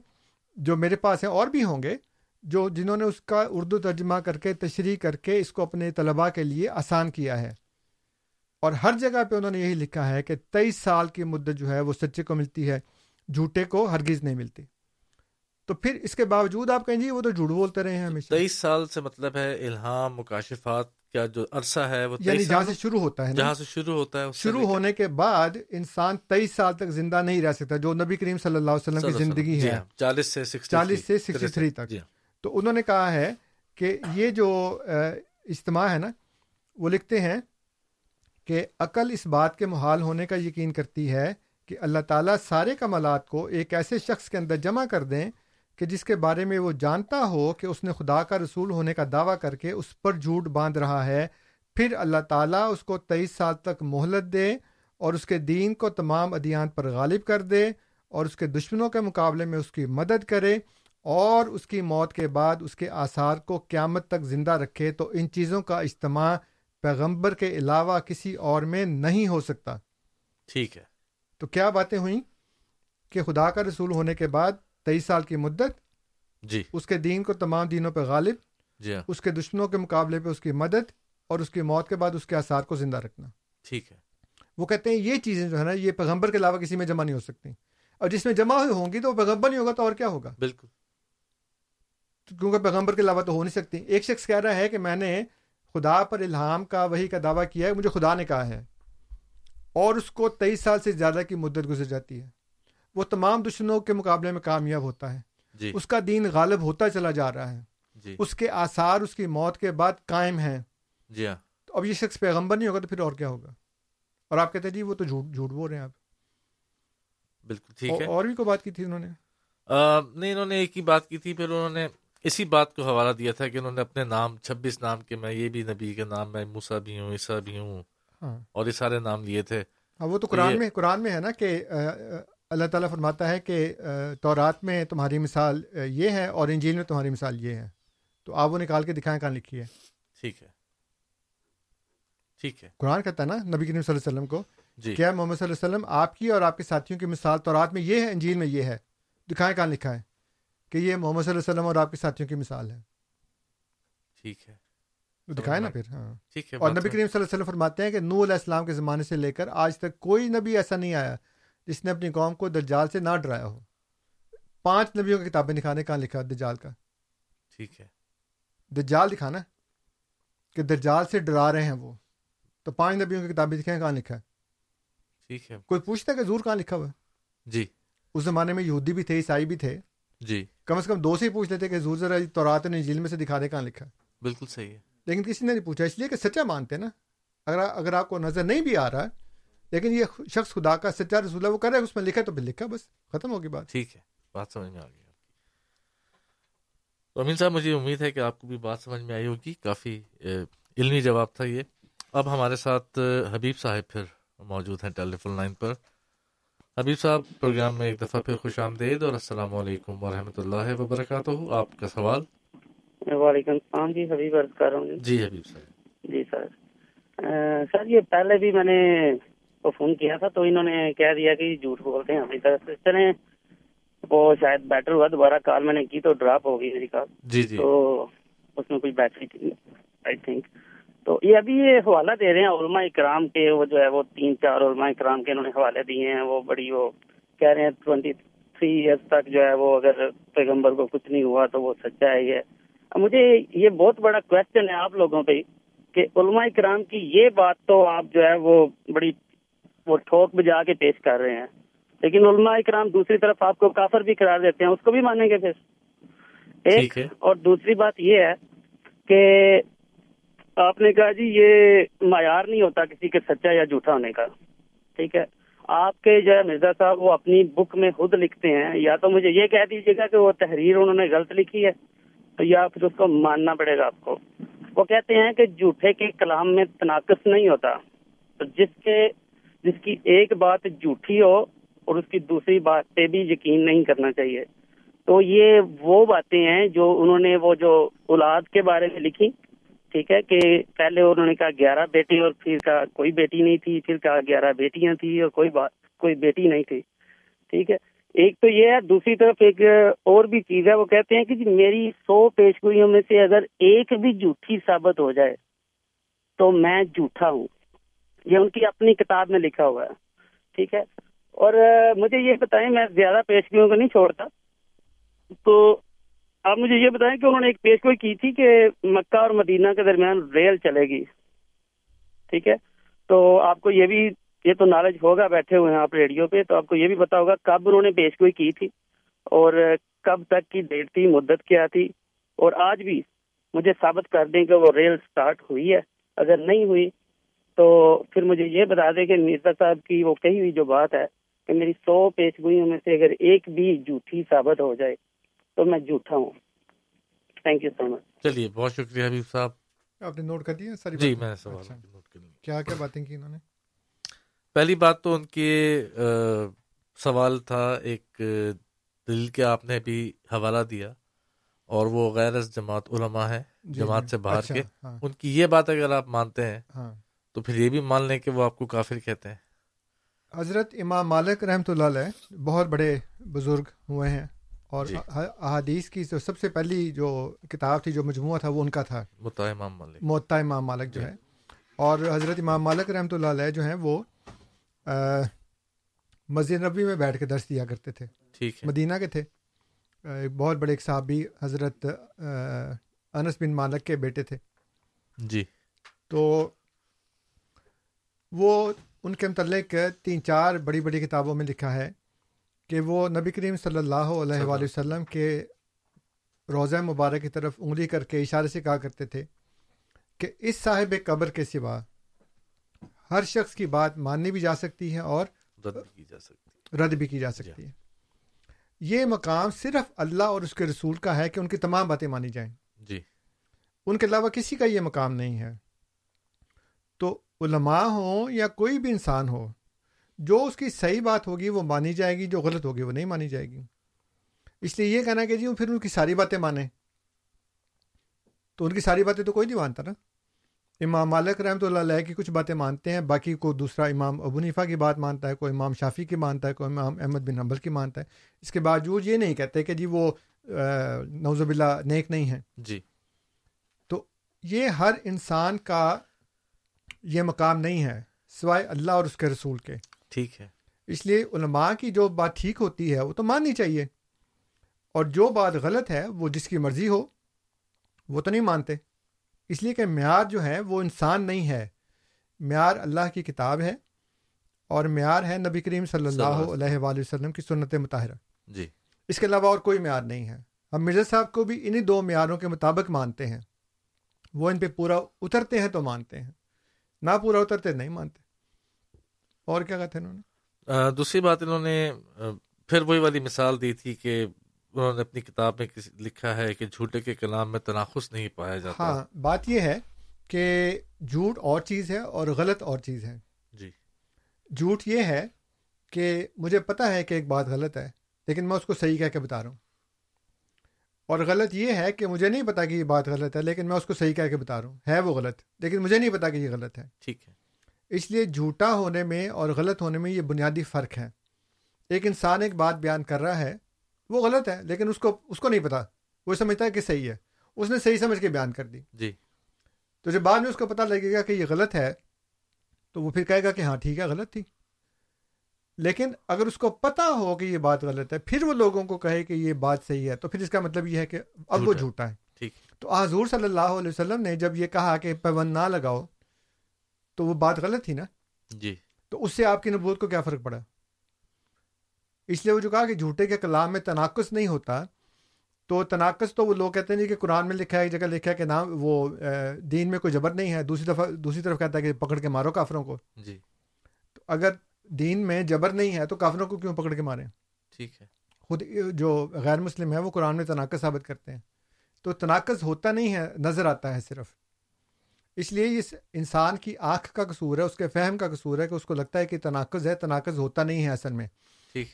جو میرے پاس ہیں اور بھی ہوں گے جو جنہوں نے اس کا اردو ترجمہ کر کے تشریح کر کے اس کو اپنے طلباء کے لیے آسان کیا ہے۔ اور ہر جگہ پہ انہوں نے یہی لکھا ہے کہ تیئیس سال کی مدت جو ہے وہ سچے کو ملتی ہے جھوٹے کو ہرگز نہیں ملتی۔ تو پھر اس کے باوجود آپ کہیں جی وہ تو جھوٹ بولتے رہے ہیں ہمیشہ۔ تیئیس سال سے مطلب ہے الہام مکاشفات کا جو عرصہ ہے وہ یعنی جہاں سے شروع ہوتا ہے جہاں سے شروع ہوتا ہے شروع ہونے کے بعد انسان تیئیس سال تک زندہ نہیں رہ سکتا جو نبی کریم صلی اللہ علیہ وسلم کی زندگی جی ہے۔ ہاں، چالیس سے چالیس سے سکسٹی تھری تک۔ جی ہاں۔ تو انہوں نے کہا ہے کہ یہ جو اجتماع ہے نا وہ لکھتے ہیں کہ عقل اس بات کے محال ہونے کا یقین کرتی ہے کہ اللہ تعالیٰ سارے کمالات کو ایک ایسے شخص کے اندر جمع کر دیں کہ جس کے بارے میں وہ جانتا ہو کہ اس نے خدا کا رسول ہونے کا دعویٰ کر کے اس پر جھوٹ باندھ رہا ہے پھر اللہ تعالیٰ اس کو تیئیس سال تک مہلت دے اور اس کے دین کو تمام ادیان پر غالب کر دے اور اس کے دشمنوں کے مقابلے میں اس کی مدد کرے اور اس کی موت کے بعد اس کے آثار کو قیامت تک زندہ رکھے تو ان چیزوں کا اجتماع پیغمبر کے علاوہ کسی اور میں نہیں ہو سکتا۔ ٹھیک ہے۔ تو کیا باتیں ہوئیں؟ کہ خدا کا رسول ہونے کے بعد تیئیس سال کی مدت جی۔ اس کے دین کو تمام دینوں پہ غالب جی ہاں۔ اس کے دشمنوں کے مقابلے پہ اس کی مدد اور اس کی موت کے بعد اس کے آثار کو زندہ رکھنا۔ ٹھیک ہے۔ وہ کہتے ہیں یہ چیزیں جو ہے نا یہ پیغمبر کے علاوہ کسی میں جمع نہیں ہو سکتی۔ اور جس میں جمع ہوئی ہوں گی تو وہ پیغمبر نہیں ہوگا تو اور کیا ہوگا؟ بالکل۔ کیونکہ پیغمبر کے علاوہ تو ہو نہیں سکتی۔ ایک شخص کہہ رہا ہے کہ میں نے خدا پر الہام کا وہی کا دعویٰ کیا ہے مجھے خدا نے کہا ہے اور اس کو تیئیس سال سے زیادہ کی مدت گزر جاتی ہے۔ وہ تمام دشمنوں کے مقابلے میں کامیاب ہوتا ہے۔ جی۔ اس کا دین غالب ہوتا چلا جا رہا ہے۔ جی۔ اس کے آثار اس کی موت کے بعد قائم ہیں۔ جی ہاں۔ تو اب یہ شخص پیغمبر نہیں ہوگا تو پھر اور کیا ہوگا؟ اور آپ کہتے ہیں جی وہ تو جھوٹ جھوٹ بول رہے ہیں آپ۔ بالکل ٹھیک ہے۔ اور بھی کوئی بات کی تھی انہوں نے؟ نہیں انہوں نے ایک ہی بات کی تھی۔ پھر انہوں نے اسی بات کو حوالہ دیا تھا کہ انہوں نے اپنے نام چھبیس نام کے میں یہ بھی نبی کے نام میں موسا بھی ہوں عیسیٰ بھی ہوں۔ ہاں۔ اور یہ سارے نام لیے تھے۔ ہاں وہ تو قرآن میں قرآن میں ہے نا کہ اللہ تعالیٰ فرماتا ہے کہ تورات میں تمہاری مثال یہ ہے اور انجیل میں تمہاری مثال یہ ہے۔ تو آپ وہ نکال کے دکھائیں کہاں لکھی ہے۔ ٹھیک ہے۔ ٹھیک ہے۔ قرآن کہتا ہے نا نبی کریم صلی اللہ علیہ وسلم کو جی۔ کیا محمد صلی اللہ علیہ وسلم آپ کی اور آپ کے ساتھیوں کی مثال تورات میں یہ ہے انجیل میں یہ ہے۔ دکھائیں کہاں لکھا ہے کہ یہ محمد صلی اللہ علیہ وسلم اور آپ کے ساتھیوں کی مثال ہے۔ ٹھیک ہے۔ دکھائے نا پھر ہاں۔ ٹھیک ہے اور نبی کریم صلی اللہ علیہ وسلم فرماتے ہیں کہ نو علیہ السلام کے زمانے سے لے کر آج تک کوئی نبی ایسا نہیں آیا جس نے اپنی قوم کو دجال سے نہ ڈرایا ہو۔ پانچ نبیوں کی کتابیں دکھانے کہاں لکھا دجال کا؟ ٹھیک ہے۔ دجال دکھانا کہ دجال سے ڈرا رہے ہیں وہ۔ تو پانچ نبیوں کی کتابیں دکھائیں کہاں لکھا ہے؟ ٹھیک ہے۔ کوئی پوچھتا ہے کہ زور کہاں لکھا ہوا ہے؟ جی۔ اس زمانے میں یہودی بھی تھے عیسائی بھی تھے۔ جی۔ کم از کم دو سے ہی پوچھ لیتے کہ زور ذرا تورات انجیل میں سے دکھا دے کہاں لکھا ہے۔ بالکل صحیح ہے۔ لیکن کسی نے نہیں پوچھا اس لیے کہ سچا مانتے نا۔ اگر اگر آپ کو نظر نہیں بھی آ رہا لیکن یہ شخص خدا کا سچا رسول ہے وہ کرے اس میں لکھا تو پھر لکھا بس ختم ہوگی بات۔ ٹھیک ہے بات سمجھ میں آ گئی۔ تو امین صاحب مجھے امید ہے کہ آپ کو بھی بات سمجھ میں آئی ہوگی۔ کافی علمی جواب تھا یہ۔ اب ہمارے ساتھ حبیب صاحب پھر موجود ہیں ٹیلی فون لائن پر۔ حبیب صاحب پروگرام میں ایک دفعہ پھر خوش آمدید اور السلام علیکم ورحمۃ اللہ وبرکاتہ۔ آپ کا سوال؟ وعلیکم السلام جی حبیب عرض کر رہا ہوں۔ جی حبیب صاحب۔ جی سر۔ سر یہ پہلے بھی میں نے فون کیا تھا تو انہوں نے کہہ دیا کہ جھوٹ بولتے ہیں اپنی طرف سے۔ چلیں وہ شاید بیٹر ہوا دوبارہ کال میں نے کی تو ڈراپ ہو گئی میری کال جی جی۔ تو اس میں کوئی بیٹری تھی آئی تھنک تو یہ ابھی یہ حوالہ دے رہے ہیں علماء اکرام کے وہ جو ہے وہ تین چار علماء اکرام کے انہوں نے حوالے دیے ہیں۔ وہ بڑی وہ کہہ رہے ہیں ٹوینٹی تھری ایئرس تک جو ہے وہ اگر پیغمبر کو کچھ نہیں ہوا تو وہ سچا ہے یہ۔ مجھے یہ بہت بڑا کوشچن ہے آپ لوگوں پہ کہ علماء اکرام کی یہ بات تو آپ جو ہے وہ بڑی وہ ٹھوک بجا کے پیش کر رہے ہیں۔ لیکن علماء اکرام دوسری طرف آپ کو کافر بھی قرار دیتے ہیں اس کو بھی مانیں گے پھر۔ ایک اور دوسری بات یہ ہے کہ آپ نے کہا جی یہ معیار نہیں ہوتا کسی کے سچا یا جھوٹا ہونے کا۔ ٹھیک ہے۔ آپ کے جو ہے مرزا صاحب وہ اپنی بک میں خود لکھتے ہیں یا تو مجھے یہ کہہ دیجیے گا کہ وہ تحریر انہوں نے غلط لکھی ہے تو یا پھر اس کو ماننا پڑے گا آپ کو۔ وہ کہتے ہیں کہ جھوٹے کے کلام میں تناقص نہیں ہوتا تو جس کے جس کی ایک بات جھوٹی ہو اور اس کی دوسری بات پہ بھی یقین نہیں کرنا چاہیے۔ تو یہ وہ باتیں ہیں جو انہوں نے وہ جو اولاد کے بارے میں لکھی، ٹھیک ہے، کہ پہلے انہوں نے کہا گیارہ بیٹے اور پھر کہا کوئی بیٹی نہیں تھی، پھر کہا گیارہ بیٹیاں تھیں اور کوئی بات، کوئی بیٹی نہیں تھی۔ ٹھیک ہے، ایک تو یہ ہے، دوسری طرف ایک اور بھی چیز ہے، وہ کہتے ہیں کہ جی میری سو پیش گوئیوں میں سے اگر ایک بھی جھوٹی ثابت ہو جائے تو میں جھوٹا ہوں۔ یہ ان کی اپنی کتاب میں لکھا ہوا ہے، ٹھیک ہے؟ اور مجھے یہ بتائیں، میں زیادہ پیش گوئیوں کو نہیں چھوڑتا۔ تو آپ مجھے یہ بتائیں کہ انہوں نے ایک پیش گوئی کی تھی کہ مکہ اور مدینہ کے درمیان ریل چلے گی۔ ٹھیک ہے؟ تو آپ کو یہ بھی، یہ تو نالج ہوگا، بیٹھے ہوئے ہیں آپ ریڈیو پہ، تو آپ کو یہ بھی پتا ہوگا کب انہوں نے پیش گوئی کی تھی اور کب تک کی ڈیٹ تھی، مدت کیا تھی۔ اور آج بھی مجھے ثابت کر دیں کہ وہ ریل سٹارٹ ہوئی ہے۔ اگر نہیں ہوئی تو پھر مجھے یہ بتا دیں کہ مرزا صاحب کی وہ کہی ہوئی جو بات ہے کہ میری سو پیش گوئیوں میں سے اگر ایک بھی جھوٹی ثابت ہو جائے تو میں جھوٹا ہوں تھینک یو سو مچ چلیے بہت شکریہ حبیب صاحب آپ نے نوٹ کر دیا ساری جی؟ میں سوال اچھا۔ نوٹ کر لیا کیا کیا باتیں کی انہوں نے پہلی بات تو ان کے سوال تھا ایک دل کے آپ نے بھی حوالہ دیا اور وہ غیر جماعت علماء ہے جی، جماعت جی۔ سے باہر اچھا، کے ہاں۔ ان کی یہ بات اگر آپ مانتے ہیں ہاں تو پھر یہ بھی مان لیں کہ وہ آپ کو کافر کہتے ہیں۔ حضرت امام مالک رحمۃ اللہ علیہ بہت بڑے بزرگ ہوئے ہیں اور جی۔ اح- احادیث کی جو سب سے پہلی جو کتاب تھی جو مجموعہ تھا وہ ان کا تھا۔ متا امام مالک۔ معطا امام مالک جو جی۔ ہے۔ اور حضرت امام مالک رحمۃ اللہ علیہ جو ہیں وہ مسجد نبی میں بیٹھ کے درس دیا کرتے تھے۔ ٹھیک ہے۔ مدینہ کے تھے۔ بہت بڑے ایک صحابی حضرت انس بن مالک کے بیٹے تھے۔ جی۔ تو وہ ان کے متعلق تین چار بڑی بڑی کتابوں میں لکھا ہے کہ وہ نبی کریم صلی اللہ علیہ وآلہ وسلم کے روزہ مبارک کی طرف انگلی کر کے اشارے سے کہا کرتے تھے کہ اس صاحب قبر کے سوا ہر شخص کی بات ماننی بھی جا سکتی ہے اور رد کی جا سکتی رد بھی کی جا سکتی ہے۔ یہ مقام صرف اللہ اور اس کے رسول کا ہے کہ ان کی تمام باتیں مانی جائیں۔ جی۔ ان کے علاوہ کسی کا یہ مقام نہیں ہے۔ علماء ہوں یا کوئی بھی انسان ہو جو اس کی صحیح بات ہوگی وہ مانی جائے گی جو غلط ہوگی وہ نہیں مانی جائے گی۔ اس لیے یہ کہنا کہ جی پھر ان کی ساری باتیں مانیں۔ تو ان کی ساری باتیں تو کوئی نہیں مانتا نا۔ امام مالک رحمۃ اللہ علیہ کی کچھ باتیں مانتے ہیں باقی کو دوسرا امام ابو نیفا کی بات مانتا ہے کوئی امام شافی کی مانتا ہے کوئی امام احمد بن حنبل کی مانتا ہے۔ اس کے باوجود یہ نہیں کہتے کہ جی وہ نوزب اللہ نیک نہیں ہیں۔ جی۔ تو یہ ہر انسان کا یہ مقام نہیں ہے سوائے اللہ اور اس کے رسول کے۔ ٹھیک ہے۔ اس لیے علماء کی جو بات ٹھیک ہوتی ہے وہ تو ماننی چاہیے۔ اور جو بات غلط ہے وہ جس کی مرضی ہو وہ تو نہیں مانتے۔ اس لیے کہ معیار جو ہے وہ انسان نہیں ہے۔ معیار اللہ کی کتاب ہے اور معیار ہے نبی کریم صلی اللہ علیہ وآلہ وسلم کی سنت مطالعہ جی۔ اس کے علاوہ اور کوئی معیار نہیں ہے۔ ہم مرزا صاحب کو بھی انہی دو معیاروں کے مطابق مانتے ہیں۔ وہ ان پہ پورا اترتے ہیں تو مانتے ہیں۔ نہ پورا اترتے نہیں مانتے۔ اور کیا کہتے انہوں نے؟ دوسری بات انہوں نے پھر وہی والی مثال دی تھی کہ انہوں نے اپنی کتاب میں لکھا ہے کہ جھوٹے کے کلام میں تناخص نہیں پایا جاتا۔ ہاں بات یہ ہے کہ جھوٹ اور چیز ہے اور غلط اور چیز ہے۔ جی۔ جھوٹ یہ ہے کہ مجھے پتا ہے کہ ایک بات غلط ہے لیکن میں اس کو صحیح کہہ کے بتا رہا ہوں۔ اور غلط یہ ہے کہ مجھے نہیں پتا کہ یہ بات غلط ہے لیکن میں اس کو صحیح کہہ کے بتا رہا ہوں۔ ہے وہ غلط لیکن مجھے نہیں پتا کہ یہ غلط ہے۔ ٹھیک ہے۔ اس لیے جھوٹا ہونے میں اور غلط ہونے میں یہ بنیادی فرق ہے۔ ایک انسان ایک بات بیان کر رہا ہے وہ غلط ہے لیکن اس کو اس کو نہیں پتا۔ وہ سمجھتا ہے کہ صحیح ہے۔ اس نے صحیح سمجھ کے بیان کر دی۔ جی۔ تو جب بعد میں اس کو پتہ لگے گا کہ یہ غلط ہے تو وہ پھر کہے گا کہ ہاں ٹھیک ہے غلط تھی۔ لیکن اگر اس کو پتہ ہو کہ یہ بات غلط ہے پھر وہ لوگوں کو کہے کہ یہ بات صحیح ہے تو پھر اس کا مطلب یہ ہے کہ اب وہ جھوٹا ہے۔ تو حضور صلی اللہ علیہ وسلم نے جب یہ کہا کہ پیون نہ لگاؤ تو وہ بات غلط تھی نا؟ جی۔ تو اس سے آپ کی نبوت کو کیا فرق پڑا؟ اس لیے وہ جو کہا کہ جھوٹے کے کلام میں تناقص نہیں ہوتا تو تناقص تو وہ لوگ کہتے ہیں کہ قرآن میں لکھا ہے ایک جگہ لکھا ہے کہ نام وہ دین میں کوئی جبر نہیں ہے۔ دوسری دفعہ دوسری طرف کہتا ہے کہ پکڑ کے مارو کافروں کو۔ جی۔ تو اگر دین میں جبر نہیں ہے تو کافروں کو کیوں پکڑ کے ماریں ٹھیک ہے۔ خود جو غیر مسلم ہے وہ قرآن میں تناقض ثابت کرتے ہیں۔ تو تناقض ہوتا نہیں ہے نظر آتا ہے صرف۔ اس لیے اس انسان کی آنکھ کا قصور ہے اس کے فہم کا قصور ہے کہ اس کو لگتا ہے کہ تناقض ہے تناقض ہوتا نہیں ہے اصل میں۔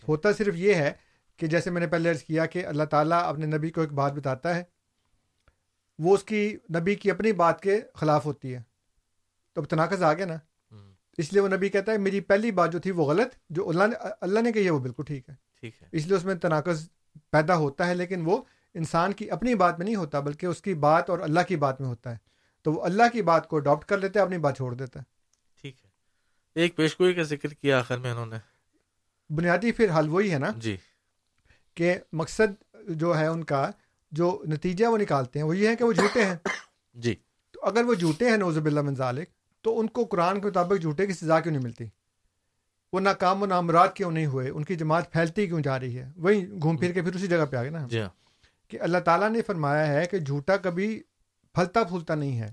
ہوتا صرف یہ ہے کہ جیسے میں نے پہلے عرض کیا کہ اللہ تعالیٰ اپنے نبی کو ایک بات بتاتا ہے وہ اس کی نبی کی اپنی بات کے خلاف ہوتی ہے۔ تو اب تناقض آ گیا نا۔ اس لیے وہ نبی کہتا ہے میری پہلی بات جو تھی وہ غلط جو اللہ نے اللہ نے کہی ہے وہ بالکل ٹھیک ہے۔ ٹھیک ہے۔ اس لیے اس میں تناقض پیدا ہوتا ہے لیکن وہ انسان کی اپنی بات میں نہیں ہوتا بلکہ اس کی بات اور اللہ کی بات میں ہوتا ہے۔ تو وہ اللہ کی بات کو اڈاپٹ کر لیتا ہے اپنی بات چھوڑ دیتا ہے ٹھیک ہے۔ ایک پیشگوئی کا ذکر کیا آخر میں انہوں نے۔ بنیادی پھر حل وہی ہے نا جی۔ کہ مقصد جو ہے ان کا جو نتیجہ وہ نکالتے ہیں وہ یہ ہے کہ وہ جھوٹے ہیں۔ جی۔ تو اگر وہ جھوٹے ہیں نوزب اللہ من ذالک تو ان کو قرآن کے مطابق جھوٹے کی سزا کیوں نہیں ملتی؟ وہ ناکام و نامراد کیوں نہیں ہوئے؟ ان کی جماعت پھیلتی کیوں جا رہی ہے؟ وہی گھوم پھر کے پھر اسی جگہ پہ آ گئے نا جی ہاں۔ کہ اللہ تعالیٰ نے فرمایا ہے کہ جھوٹا کبھی پھلتا پھولتا نہیں ہے۔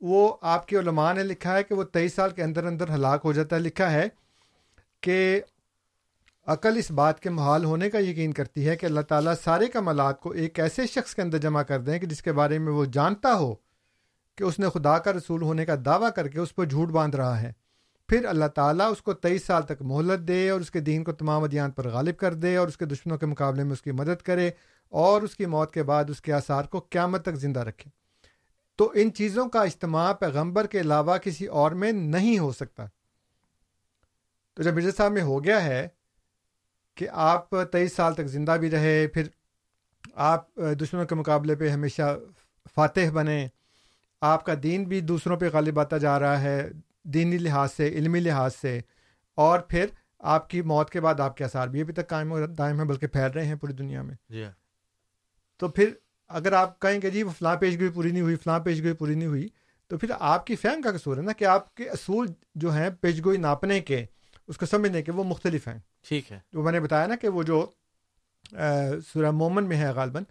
وہ آپ کے علماء نے لکھا ہے کہ وہ تیئیس سال کے اندر اندر ہلاک ہو جاتا ہے۔ لکھا ہے کہ عقل اس بات کے محال ہونے کا یقین کرتی ہے کہ اللہ تعالیٰ سارے کمالات کو ایک ایسے شخص کے اندر جمع کر دیں کہ جس کے بارے میں وہ جانتا ہو۔ کہ اس نے خدا کا رسول ہونے کا دعویٰ کر کے اس پر جھوٹ باندھ رہا ہے۔ پھر اللہ تعالیٰ اس کو تیئیس سال تک مہلت دے اور اس کے دین کو تمام ادیان پر غالب کر دے اور اس کے دشمنوں کے مقابلے میں اس کی مدد کرے اور اس کی موت کے بعد اس کے آثار کو قیامت تک زندہ رکھے۔ تو ان چیزوں کا اجتماع پیغمبر کے علاوہ کسی اور میں نہیں ہو سکتا۔ تو جب مرزا صاحب میں ہو گیا ہے کہ آپ تیئیس سال تک زندہ بھی رہے، پھر آپ دشمنوں کے مقابلے پہ ہمیشہ فاتح بنے آپ کا دین بھی دوسروں پہ غالب آتا جا رہا ہے دینی لحاظ سے علمی لحاظ سے۔ اور پھر آپ کی موت کے بعد آپ کے اثار بھی ابھی تک قائم و دائم ہیں بلکہ پھیل رہے ہیں پوری دنیا میں۔ جی ہاں۔ تو پھر اگر آپ کہیں کہ جی وہ فلاں پیش گوئی پوری نہیں ہوئی فلاں پیش گوئی پوری نہیں ہوئی تو پھر آپ کی فہم کا قصور ہے نا کہ آپ کے اصول جو ہیں پیش گوئی ناپنے کے اس کو سمجھنے کے وہ مختلف ہیں۔ ٹھیک ہے۔ جو میں نے بتایا نا کہ وہ جو سورہ مومن میں ہے غالباً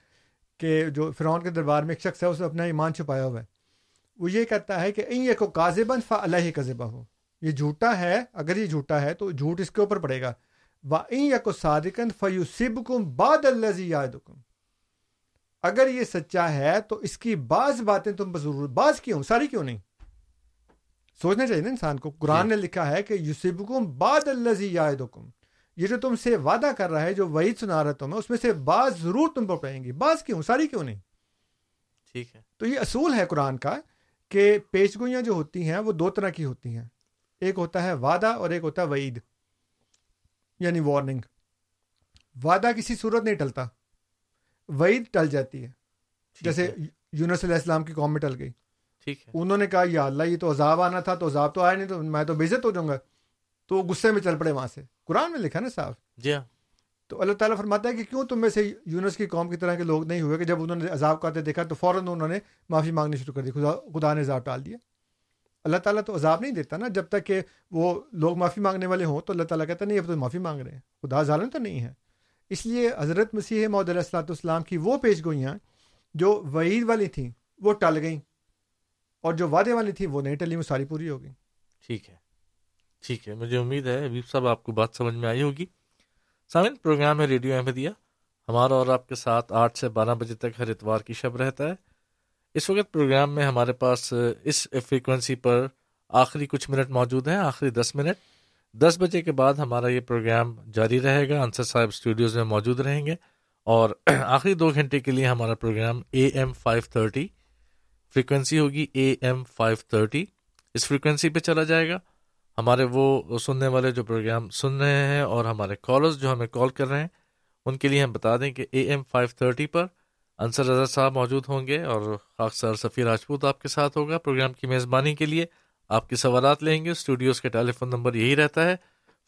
کہ جو فرعون کے دربار میں ایک شخص ہے اس نے اپنا ایمان چھپایا ہوا ہے۔ وہ یہ کہتا ہے کہ این یہ کو کاذبن فا اللہ کذبہ ہو۔ یہ جھوٹا ہے اگر یہ جھوٹا ہے تو جھوٹ اس کے اوپر پڑے گا۔ وا این یا کو صادقن فیوسب کم باد اللہ اگر یہ سچا ہے تو اس کی بعض باتیں تم ضرور بعض کیوں؟ ساری کیوں نہیں؟ سوچنا چاہیے نا انسان کو۔ قرآن نے لکھا ہے کہ یوسب کم باد اللہ یہ جو تم سے وعدہ کر رہا ہے جو وعید سنا رہا تمہیں اس میں سے بعض ضرور تم پر پڑیں گی۔ بعض کیوں؟ ساری کیوں نہیں؟ ٹھیک ہے۔ تو یہ اصول ہے قرآن کا۔ کہ پیش گوئیاں جو ہوتی ہیں وہ دو طرح کی ہوتی ہیں۔ ایک ہوتا ہے وعدہ اور ایک ہوتا ہے وعید یعنی وارننگ وعدہ کسی صورت نہیں ٹلتا وعید ٹل جاتی ہے۔ جیسے یونس علیہ السلام کی قوم میں ٹل گئی۔ ٹھیک ہے۔ انہوں نے کہا یا اللہ یہ تو عذاب آنا تھا تو عذاب تو آیا نہیں تو میں تو بےزت ہو جاؤں گا۔ تو غصے میں چل پڑے وہاں سے۔ قرآن میں لکھا نا صاحب جی ہاں۔ تو اللہ تعالیٰ فرماتا ہے کہ کیوں تم میں سے یونس کی قوم کی طرح کے لوگ نہیں ہوئے کہ جب انہوں نے عذاب کا آتے دیکھا تو فوراً انہوں نے معافی مانگنی شروع کر دی، خدا خدا نے عذاب ٹال دیا۔ اللہ تعالیٰ تو عذاب نہیں دیتا نا، جب تک کہ وہ لوگ معافی مانگنے والے ہوں تو اللہ تعالیٰ کہتا نہیں، اب تو معافی مانگ رہے ہیں۔ خدا ظالم تو نہیں ہے۔ اس لیے حضرت مسیح محدود علیہ السلاۃ والسلام کی وہ پیش گوئیاں جو وعید والی تھیں، وہ ٹل گئیں۔ اور جو وعدے والی تھیں، وہ نہیں ٹلی، وہ ساری پوری ہو گئی ٹھیک ہے۔ ٹھیک ہے، مجھے امید ہے حبیب صاحب، آپ کو بات سمجھ میں آئی ہوگی۔ سامن پروگرام ہے ریڈیو احمدیہ۔ ہمارا اور آپ کے ساتھ آٹھ سے بارہ بجے تک ہر اتوار کی شب رہتا ہے۔ اس وقت پروگرام میں ہمارے پاس اس فریکوینسی پر آخری کچھ منٹ موجود ہیں، آخری دس منٹ۔ دس بجے کے بعد ہمارا یہ پروگرام جاری رہے گا، انصر صاحب اسٹوڈیوز میں موجود رہیں گے۔ اور آخری دو گھنٹے کے لیے ہمارا programme A M five thirty frequency ہوگی اے ایم فائیو تھرٹی اس فریکوینسی پہ چلا جائے گا۔ ہمارے وہ سننے والے جو پروگرام سن رہے ہیں اور ہمارے کالرز جو ہمیں کال کر رہے ہیں، ان کے لیے ہم بتا دیں کہ اے ایم فائیو تھرٹی پر انصر رضا صاحب موجود ہوں گے اور خاک سر سفیر راجپوت آپ کے ساتھ ہوگا پروگرام کی میزبانی کے لیے۔ آپ کے سوالات لیں گے، اسٹوڈیوز کا ٹیلی فون نمبر یہی رہتا ہے،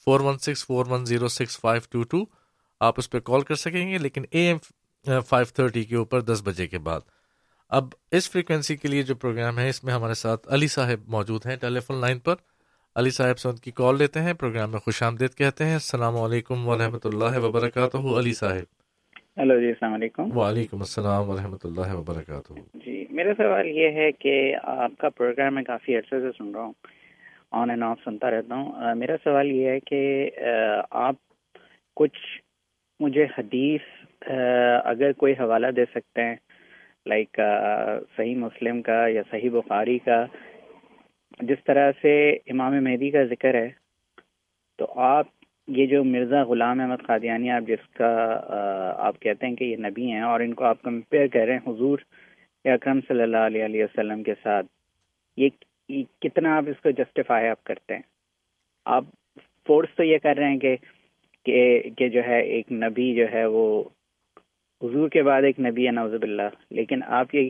four one six four one zero six five two two. آپ اس پہ کال کر سکیں گے، لیکن اے ایم فائیو تھرٹی کے اوپر دس بجے کے بعد۔ اب اس فریکوینسی کے لیے جو پروگرام ہے، اس میں ہمارے ساتھ علی صاحب موجود ہیں ٹیلی فون لائن پر۔ علی صاحب سے ان کی کال لیتے ہیں پروگرام میں خوش آمدید کہتے ہیں۔ السلام علیکم ورحمۃ اللہ وبرکاتہ علی صاحب۔ ہلو جی السلام علیکم۔ وعلیکم السلام ورحمۃ اللہ وبرکاتہ۔ جی میرا سوال یہ ہے کہ آپ کا پروگرام میں کافی عرصے سے سن رہا ہوں آن اینڈ آف سنتا رہتا ہوں۔ میرا سوال یہ ہے کہ آپ کچھ مجھے حدیث اگر کوئی حوالہ دے سکتے ہیں لائک صحیح مسلم کا یا صحیح بخاری کا جس طرح سے امام مہدی کا ذکر ہے، تو آپ یہ جو مرزا غلام احمد قادیانی، آپ جس کا آپ کہتے ہیں کہ یہ نبی ہیں اور ان کو آپ کمپیئر کر رہے ہیں حضور اکرم صلی اللہ علیہ علیہ وسلم کے ساتھ، یہ کتنا آپ اس کو جسٹیفائی آپ کرتے ہیں؟ آپ فورس تو یہ کر رہے ہیں کہ کہ جو ہے ایک نبی جو ہے وہ حضور کے بعد ایک نبی ہے نوزب اللہ لیکن آپ یہ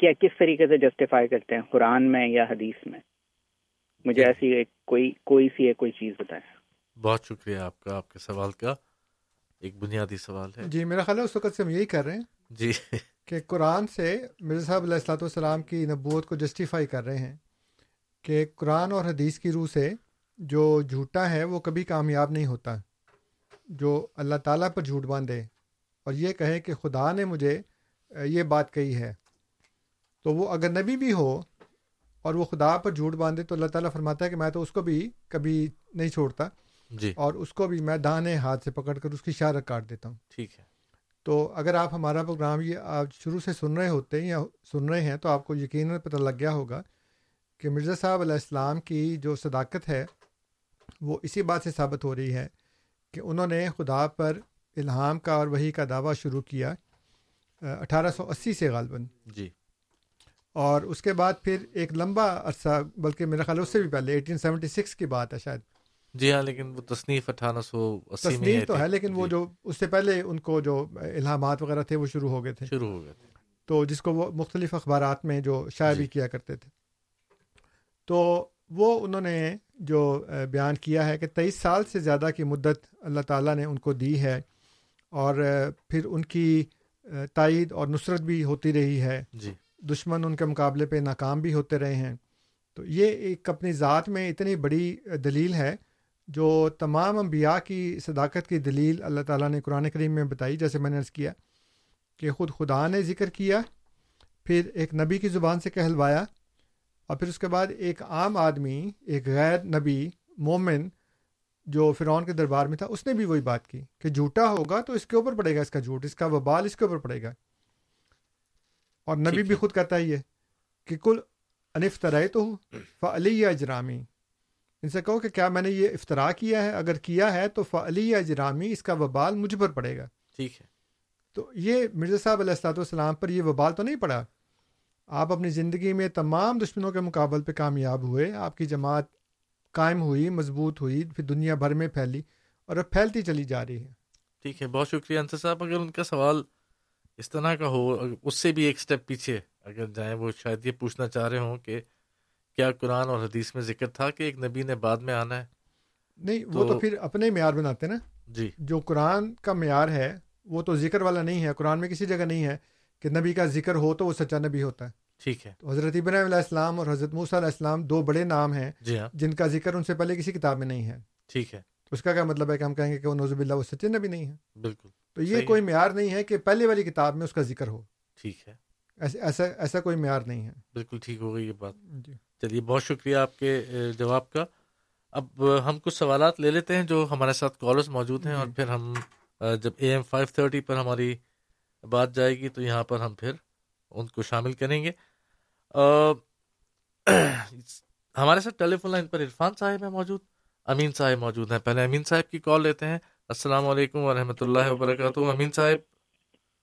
کیا کس طریقے سے جسٹیفائی کرتے ہیں قرآن میں یا حدیث میں؟ مجھے ایسی کوئی کوئی سی ایک کوئی چیز بتائیں۔ بہت شکریہ آپ کا آپ کے سوال کا ایک بنیادی سوال ہے۔ جی میرا خیال ہے اس وقت سے ہم یہی کر رہے ہیں جی۔ کہ قرآن سے مرزا صاحب علیہ السلاۃ والسلام کی نبوت کو جسٹیفائی کر رہے ہیں کہ قرآن اور حدیث کی روح سے جو جھوٹا ہے وہ کبھی کامیاب نہیں ہوتا جو اللہ تعالیٰ پر جھوٹ باندھے۔ اور یہ کہے کہ خدا نے مجھے یہ بات کہی ہے۔ تو وہ اگر نبی بھی ہو اور وہ خدا پر جھوٹ باندھے تو اللہ تعالیٰ فرماتا ہے کہ میں تو اس کو بھی کبھی نہیں چھوڑتا جی۔ اور اس کو بھی میں دانے ہاتھ سے پکڑ کر اس کی شارت کاٹ دیتا ہوں۔ ٹھیک ہے۔ تو اگر آپ ہمارا پروگرام یہ آپ شروع سے سن رہے ہوتے ہیں یا سن رہے ہیں تو آپ کو یقیناً پتہ لگ گیا ہوگا کہ مرزا صاحب علیہ السلام کی جو صداقت ہے وہ اسی بات سے ثابت ہو رہی ہے کہ انہوں نے خدا پر الہام کا اور وہی کا دعویٰ شروع کیا اٹھارہ سو اسی سے غالباً۔ جی۔ اور اس کے بعد پھر ایک لمبا عرصہ بلکہ میرا خیال اس سے بھی پہلے ایٹین سیونٹی سکس کی بات ہے شاید۔ جی ہاں لیکن وہ تصنیف اٹھارہ سو تصنیف تو ہے لیکن وہ جو اس سے پہلے ان کو جو الہامات وغیرہ تھے وہ شروع ہو گئے تھے۔ شروع ہو گئے تھے۔ تو جس کو وہ مختلف اخبارات میں جو شائع بھی کیا کرتے تھے۔ تو وہ انہوں نے جو بیان کیا ہے کہ تیئیس سال سے زیادہ کی مدت اللہ تعالیٰ نے ان کو دی ہے اور پھر ان کی تائید اور نصرت بھی ہوتی رہی ہے۔ جی۔ دشمن ان کے مقابلے پہ ناکام بھی ہوتے رہے ہیں۔ تو یہ ایک اپنی ذات میں اتنی بڑی دلیل ہے جو تمام انبیاء کی صداقت کی دلیل اللہ تعالیٰ نے قرآن کریم میں بتائی، جیسے میں نے عرض کیا کہ خود خدا نے ذکر کیا، پھر ایک نبی کی زبان سے کہلوایا، اور پھر اس کے بعد ایک عام آدمی، ایک غیر نبی، مومن جو فرعون کے دربار میں تھا، اس نے بھی وہی بات کی کہ جھوٹا ہوگا تو اس کے اوپر پڑے گا اس کا جھوٹ، اس کا وبال اس کے اوپر پڑے گا۔ اور نبی بھی خود کہتا ہی ہے کہ کل انف ترائے تو فعلی اجرامی۔ ان سے کہو کہ کیا میں نے یہ افطرا کیا ہے؟ اگر کیا ہے تو فعلی اجرامی اس کا وبال مجھ پر پڑے گا۔ ٹھیک ہے۔ تو یہ مرزا صاحب علیہ السلاۃ والسلام پر یہ وبال تو نہیں پڑا۔ آپ اپنی زندگی میں تمام دشمنوں کے مقابل پہ کامیاب ہوئے آپ کی جماعت قائم ہوئی مضبوط ہوئی پھر دنیا بھر میں پھیلی اور اب پھیلتی چلی جا رہی ہے۔ ٹھیک ہے بہت شکریہ انصر صاحب۔ اگر ان کا سوال اس طرح کا ہو اس سے بھی ایک اسٹیپ پیچھے۔ اگر جائیں وہ شاید یہ پوچھنا چاہ رہے ہوں کہ کیا قرآن اور حدیث میں ذکر تھا کہ ایک نبی نے بعد میں آنا ہے؟ نہیں وہ تو پھر اپنے معیار بناتے نا۔ جی۔ جو قرآن کا معیار ہے وہ تو ذکر والا نہیں ہے قرآن میں کسی جگہ نہیں ہے کہ نبی کا ذکر ہو تو وہ سچا نبی ہوتا ہے۔ ٹھیک ہے۔ تو حضرت ابراہیم علیہ السلام اور حضرت موسیٰ علیہ السلام دو بڑے نام ہیں جی ہاں۔ جن کا ذکر ان سے پہلے کسی کتاب میں نہیں ہے۔ ٹھیک ہے۔ اس کا کیا مطلب ہے کہ ہم کہیں گے کہ وہ نوزب اللہ وہ سچے نبی نہیں ہے بالکل۔ تو یہ کوئی معیار نہیں ہے کہ پہلے والی کتاب میں اس کا ذکر ہو۔ ٹھیک ہے۔ ایسا ایسا کوئی معیار نہیں ہے۔ بالکل ٹھیک ہو گئی یہ بات۔ جی۔ چلیے بہت شکریہ آپ کے جواب کا۔ اب ہم کچھ سوالات لے لیتے ہیں جو ہمارے ساتھ کالرز موجود ہیں اور پھر ہم جب اے ایم فائیو تھرٹی پر ہماری بات جائے گی تو یہاں پر ہم پھر ان کو شامل کریں گے۔ ہمارے ساتھ ٹیلی فون لائن پر عرفان صاحب ہیں موجود امین صاحب موجود ہیں۔ پہلے امین صاحب کی کال لیتے ہیں۔ السلام علیکم ورحمۃ اللہ وبرکاتہ امین صاحب۔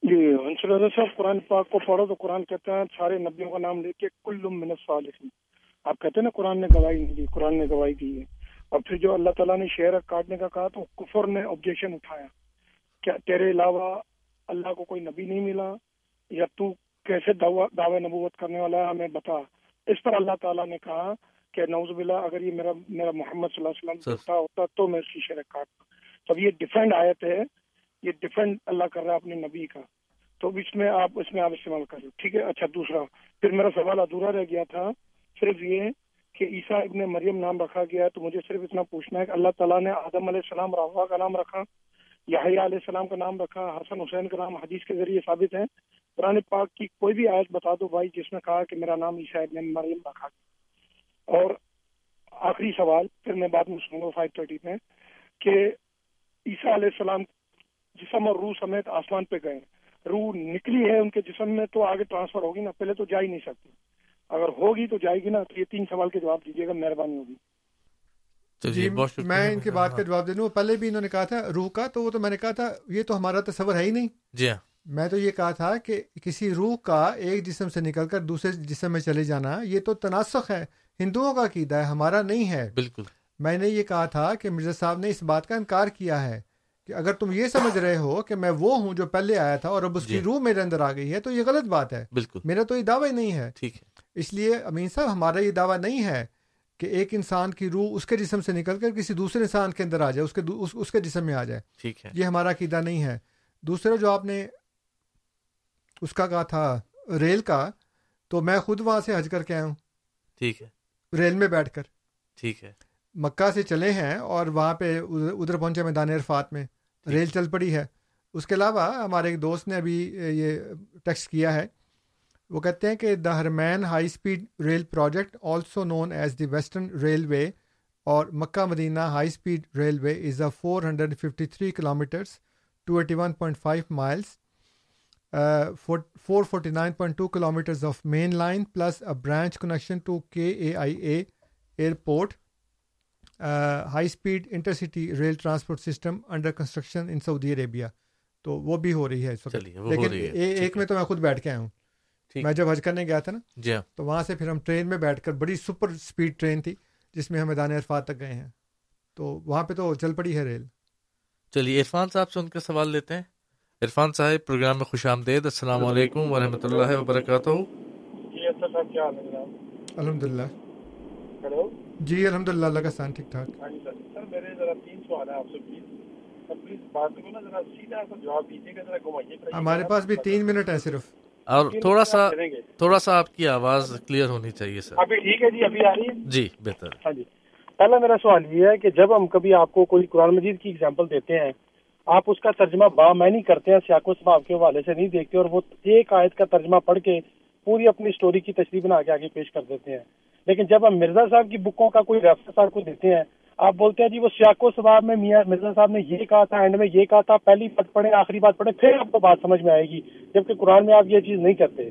جی انصر صاحب قرآن پاک کو پڑھو تو قرآن کہتے ہیں سارے نبیوں کا نام لے کے کل من الصالحین۔ آپ کہتے ہیں نا قرآن نے گواہی نہیں دی قرآن نے گواہی دی ہے۔ اور پھر جو اللہ تعالیٰ نے شعر کاٹنے کا کہا تو کفر نے آبجیکشن اٹھایا۔ کیا تیرے علاوہ اللہ کو کوئی نبی نہیں ملا؟ یا تو کیسے دعوی نبوت کرنے والا ہے؟ ہمیں بتا۔ اس پر اللہ تعالیٰ نے کہا کہ نوز باللہ اگر یہ میرا میرا محمد صلی اللہ علیہ وسلم ہوتا تو میں اس کی شعر کاٹتا۔ تب یہ ڈفرینٹ آیت ہے، یہ ڈفرینٹ اللہ کر رہا ہے اپنے نبی کا۔ تو اس میں آپ، اس میں آپ استعمال کر رہے ٹھیک ہے اچھا دوسرا۔ پھر میرا سوال ادھورا رہ گیا تھا۔ صرف یہ کہ عیسیٰ ابن مریم نام رکھا گیا ہے، تو مجھے صرف اتنا پوچھنا ہے کہ اللہ تعالیٰ نے آدم علیہ السلام روا کا نام رکھا یاہیا علیہ السلام کا نام رکھا، حسن حسین کا نام، حدیث کے ذریعے ثابت ہے۔ قرآن پاک کی کوئی بھی آیت بتا دو بھائی جس میں کہا کہ میرا نام عیسیٰ ابن مریم رکھا گیا۔ اور آخری سوال، پھر میں بعد میں سنوں گا فائیو تھرٹی میں، کہ عیسیٰ علیہ السلام جسم اور روح سمیت آسمان پہ گئے۔ روح نکلی ہے ان کے جسم میں تو آگے ٹرانسفر ہوگی نا پہلے تو جا ہی نہیں سکتی۔ اگر ہوگی تو جائے گی نا تو یہ تین سوال کے جواب دیجیے گا مہربانی ہوگی۔ جی میں ان کی بات کا جواب دے دوں پہلے بھی انہوں نے کہا تھا روح کا تو وہ تو میں نے کہا تھا یہ تو ہمارا تصور ہے ہی نہیں۔ جی ہاں۔ میں تو یہ کہا تھا کہ کسی روح کا ایک جسم سے نکل کر دوسرے جسم میں چلے جانا یہ تو تناسخ ہے ہندوؤں کا عقیدہ ہے ہمارا نہیں ہے۔ بالکل۔ میں نے یہ کہا تھا کہ مرزا صاحب نے اس بات کا انکار کیا ہے کہ اگر تم یہ سمجھ رہے ہو کہ میں وہ ہوں جو پہلے آیا تھا اور اب اس کی روح میرے اندر آ گئی ہے تو یہ غلط بات ہے۔ بالکل۔ میرا تو یہ دعویٰ نہیں ہے۔ ٹھیک ہے۔ اس لیے امین صاحب ہمارا یہ دعویٰ نہیں ہے کہ ایک انسان کی روح اس کے جسم سے نکل کر کسی دوسرے انسان کے اندر آ جائے اس کے اس, اس کے جسم میں آ جائے۔ ٹھیک ہے۔ یہ ہمارا عقیدہ نہیں ہے۔ دوسرا جو آپ نے اس کا کہا تھا ریل کا تو میں خود وہاں سے حج کر کے آیا ہوں۔ ٹھیک ہے۔ ریل میں بیٹھ کر۔ ٹھیک ہے۔ مکہ سے چلے ہیں اور وہاں پہ ادھر پہنچے میدان عرفات میں۔ ریل چل پڑی ہے۔ اس کے علاوہ ہمارے ایک دوست نے ابھی یہ ٹیکسٹ کیا ہے۔ وہ کہتے ہیں کہ the Haramain high speed rail project also known as the western railway اور Mecca Medina high speed railway is a four hundred fifty three kilometres two eighty one point five miles four forty nine point two kilometres of main line plus a branch connection to K A I A airport. High speed intercity rail transport system under construction in Saudi Arabia. تو وہ بھی ہو رہی ہے اس وقت۔ لیکن ایک میں تو میں خود بیٹھ کے آیا ہوں۔ میں جب حج کرنے گیا تھا نا جی ہاں۔ تو وہاں سے پھر ہم ٹرین میں بیٹھ کر بڑی سپر اسپیڈ ٹرین تھی جس میں ہم میدان عرفات تک گئے ہیں۔ تو وہاں پہ تو چل پڑی ہے ریل۔ چلیے عرفان صاحب سے ان کا سوال لیتے ہیں۔ عرفان صاحب پروگرام میں خوش آمدید۔ السلام علیکم ورحمۃ اللہ وبرکاتہ۔ جی صاحب کیا حال ہے؟ الحمد للہ ہلو جی الحمد للہ اللہ کا سان ٹھیک ٹھاک۔ ہاں جی سر سر میرے ذرا تین سوال ہیں آپ سے پلیز سر پلیز بات کو نا ذرا سیدھا سا جواب دیجیے گا ذرا گھمائیے ہمارے پاس بھی تین منٹ ہے صرف۔ اور تھوڑا سا تھوڑا سا آپ کی آواز کلیئر ہونی چاہیے سر۔ ابھی ٹھیک ہے جی ابھی آ رہی ہے؟ جی بہتر۔ ہاں جی۔ پہلا میرا سوال یہ ہے کہ جب ہم کبھی آپ کو کوئی قرآن مجید کی اگزامپل دیتے ہیں آپ اس کا ترجمہ با میں نہیں کرتے ہیں سیاق و سباب کے حوالے سے نہیں دیکھتے اور وہ ایک آیت کا ترجمہ پڑھ کے پوری اپنی اسٹوری کی تشریح بنا کے آگے پیش کر دیتے ہیں۔ لیکن جب ہم مرزا صاحب کی بکوں کا کوئی ریفرنس آپ کو دیتے ہیں، آپ بولتے ہیں جی وہ سیاق و سباب میں میاں مرزا صاحب نے یہ کہا تھا اینڈ میں یہ کہا تھا، پہلی بات پڑھیں، آخری بات پڑھیں، پھر آپ کو بات سمجھ میں آئے گی، جبکہ قرآن میں آپ یہ چیز نہیں کرتے۔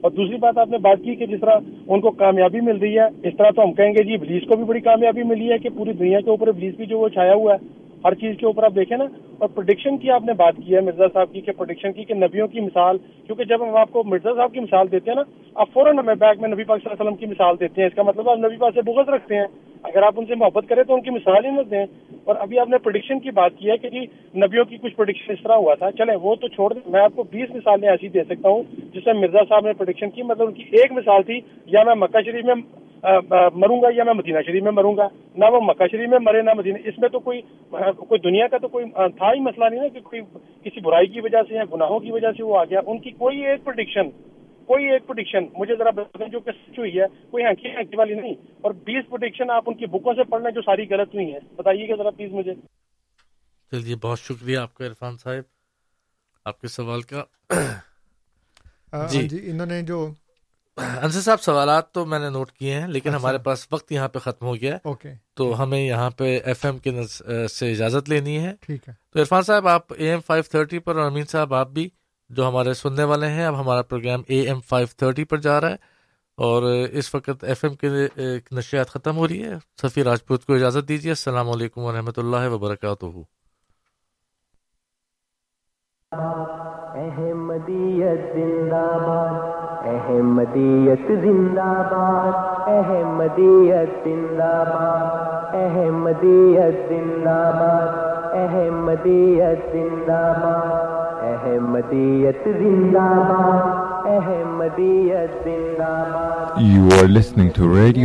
اور دوسری بات آپ نے بات کی کہ جس طرح ان کو کامیابی مل رہی ہے، اس طرح تو ہم کہیں گے جی ابلیس کو بھی بڑی کامیابی ملی ہے کہ پوری دنیا کے اوپر ابلیس بھی جو وہ چھایا ہوا ہے۔ ہر چیز کے اوپر آپ دیکھیں نا، اور پروڈکشن کی آپ نے بات کی ہے مرزا صاحب کی کہ پروڈکشن کی کہ نبیوں کی مثال، کیونکہ جب ہم آپ کو مرزا صاحب کی مثال دیتے ہیں نا، آپ فوراً ہمیں بیک میں نبی پاک صلی اللہ علیہ وسلم کی مثال دیتے ہیں۔ اس کا مطلب آپ نبی پاک سے بغض رکھتے ہیں۔ اگر آپ ان سے محبت کریں تو ان کی مثال ہی مت دیں۔ اور ابھی آپ نے پروڈکشن کی بات کی ہے کہ جی نبیوں کی کچھ پروڈکشن اس طرح ہوا تھا۔ چلیں، وہ تو چھوڑ دیں۔ میں آپ کو بیس مثالیں ایسی دے سکتا ہوں جس میں مرزا صاحب نے پروڈکشن کی۔ مطلب ان کی ایک مثال تھی، یا میں مکہ شریف میں مروں گا یا میں مدینہ شریف میں مروں گا۔ نہ وہ مکہ شریف میں مرے، نہ مدینہ۔ اس میں تو کوئی کوئی دنیا کا تو کوئی تھا ہی مسئلہ نہیں نا کہ کوئی کسی برائی کی وجہ سے یا گناہوں کی وجہ سے وہ آ گیا۔ ان کی کوئی ایک پروڈکشن کوئی ایک پروڈکشن مجھے ذرا بتائیں جو کہ سچ ہوئی ہے کوئی ہنکی ہنکی والی نہیں۔ اور بیس پروڈکشن آپ ان کی بکوں سے پڑھ لیں جو ساری غلط ہوئی ہیں۔ بتائیے گا ذرا پلیز مجھے۔ چلیے بہت شکریہ آپ کا عرفان صاحب۔ آپ کے سوال کا۔ جی۔ جی انہوں نے جو انصر صاحب سوالات تو میں نے نوٹ کیے ہیں لیکن ہمارے پاس وقت یہاں پہ ختم ہو گیا اوکے۔ تو ہمیں یہاں پہ ایف ایم کے سے اجازت لینی ہے۔ ٹھیک ہے۔ تو عرفان صاحب آپ اے ایم فائیو تھرٹی پر اور امین صاحب آپ بھی جو ہمارے سننے والے ہیں، اب ہمارا programme A M five thirty پر جا رہا ہے اور اس وقت ایف ایم کے نشیات ختم ہو رہی ہے۔ سفیر راجپوت کو اجازت دیجیے۔ السلام علیکم و رحمۃ اللہ وبرکاتہ۔ احمدیت زندہ باد احمدیت زندہ باد احمدیت زندہ باد احمدیت زندہ باد احمدیت زندہ باد احمدیت زندہ باد احمدیت زندہ باد۔ You are listening to radio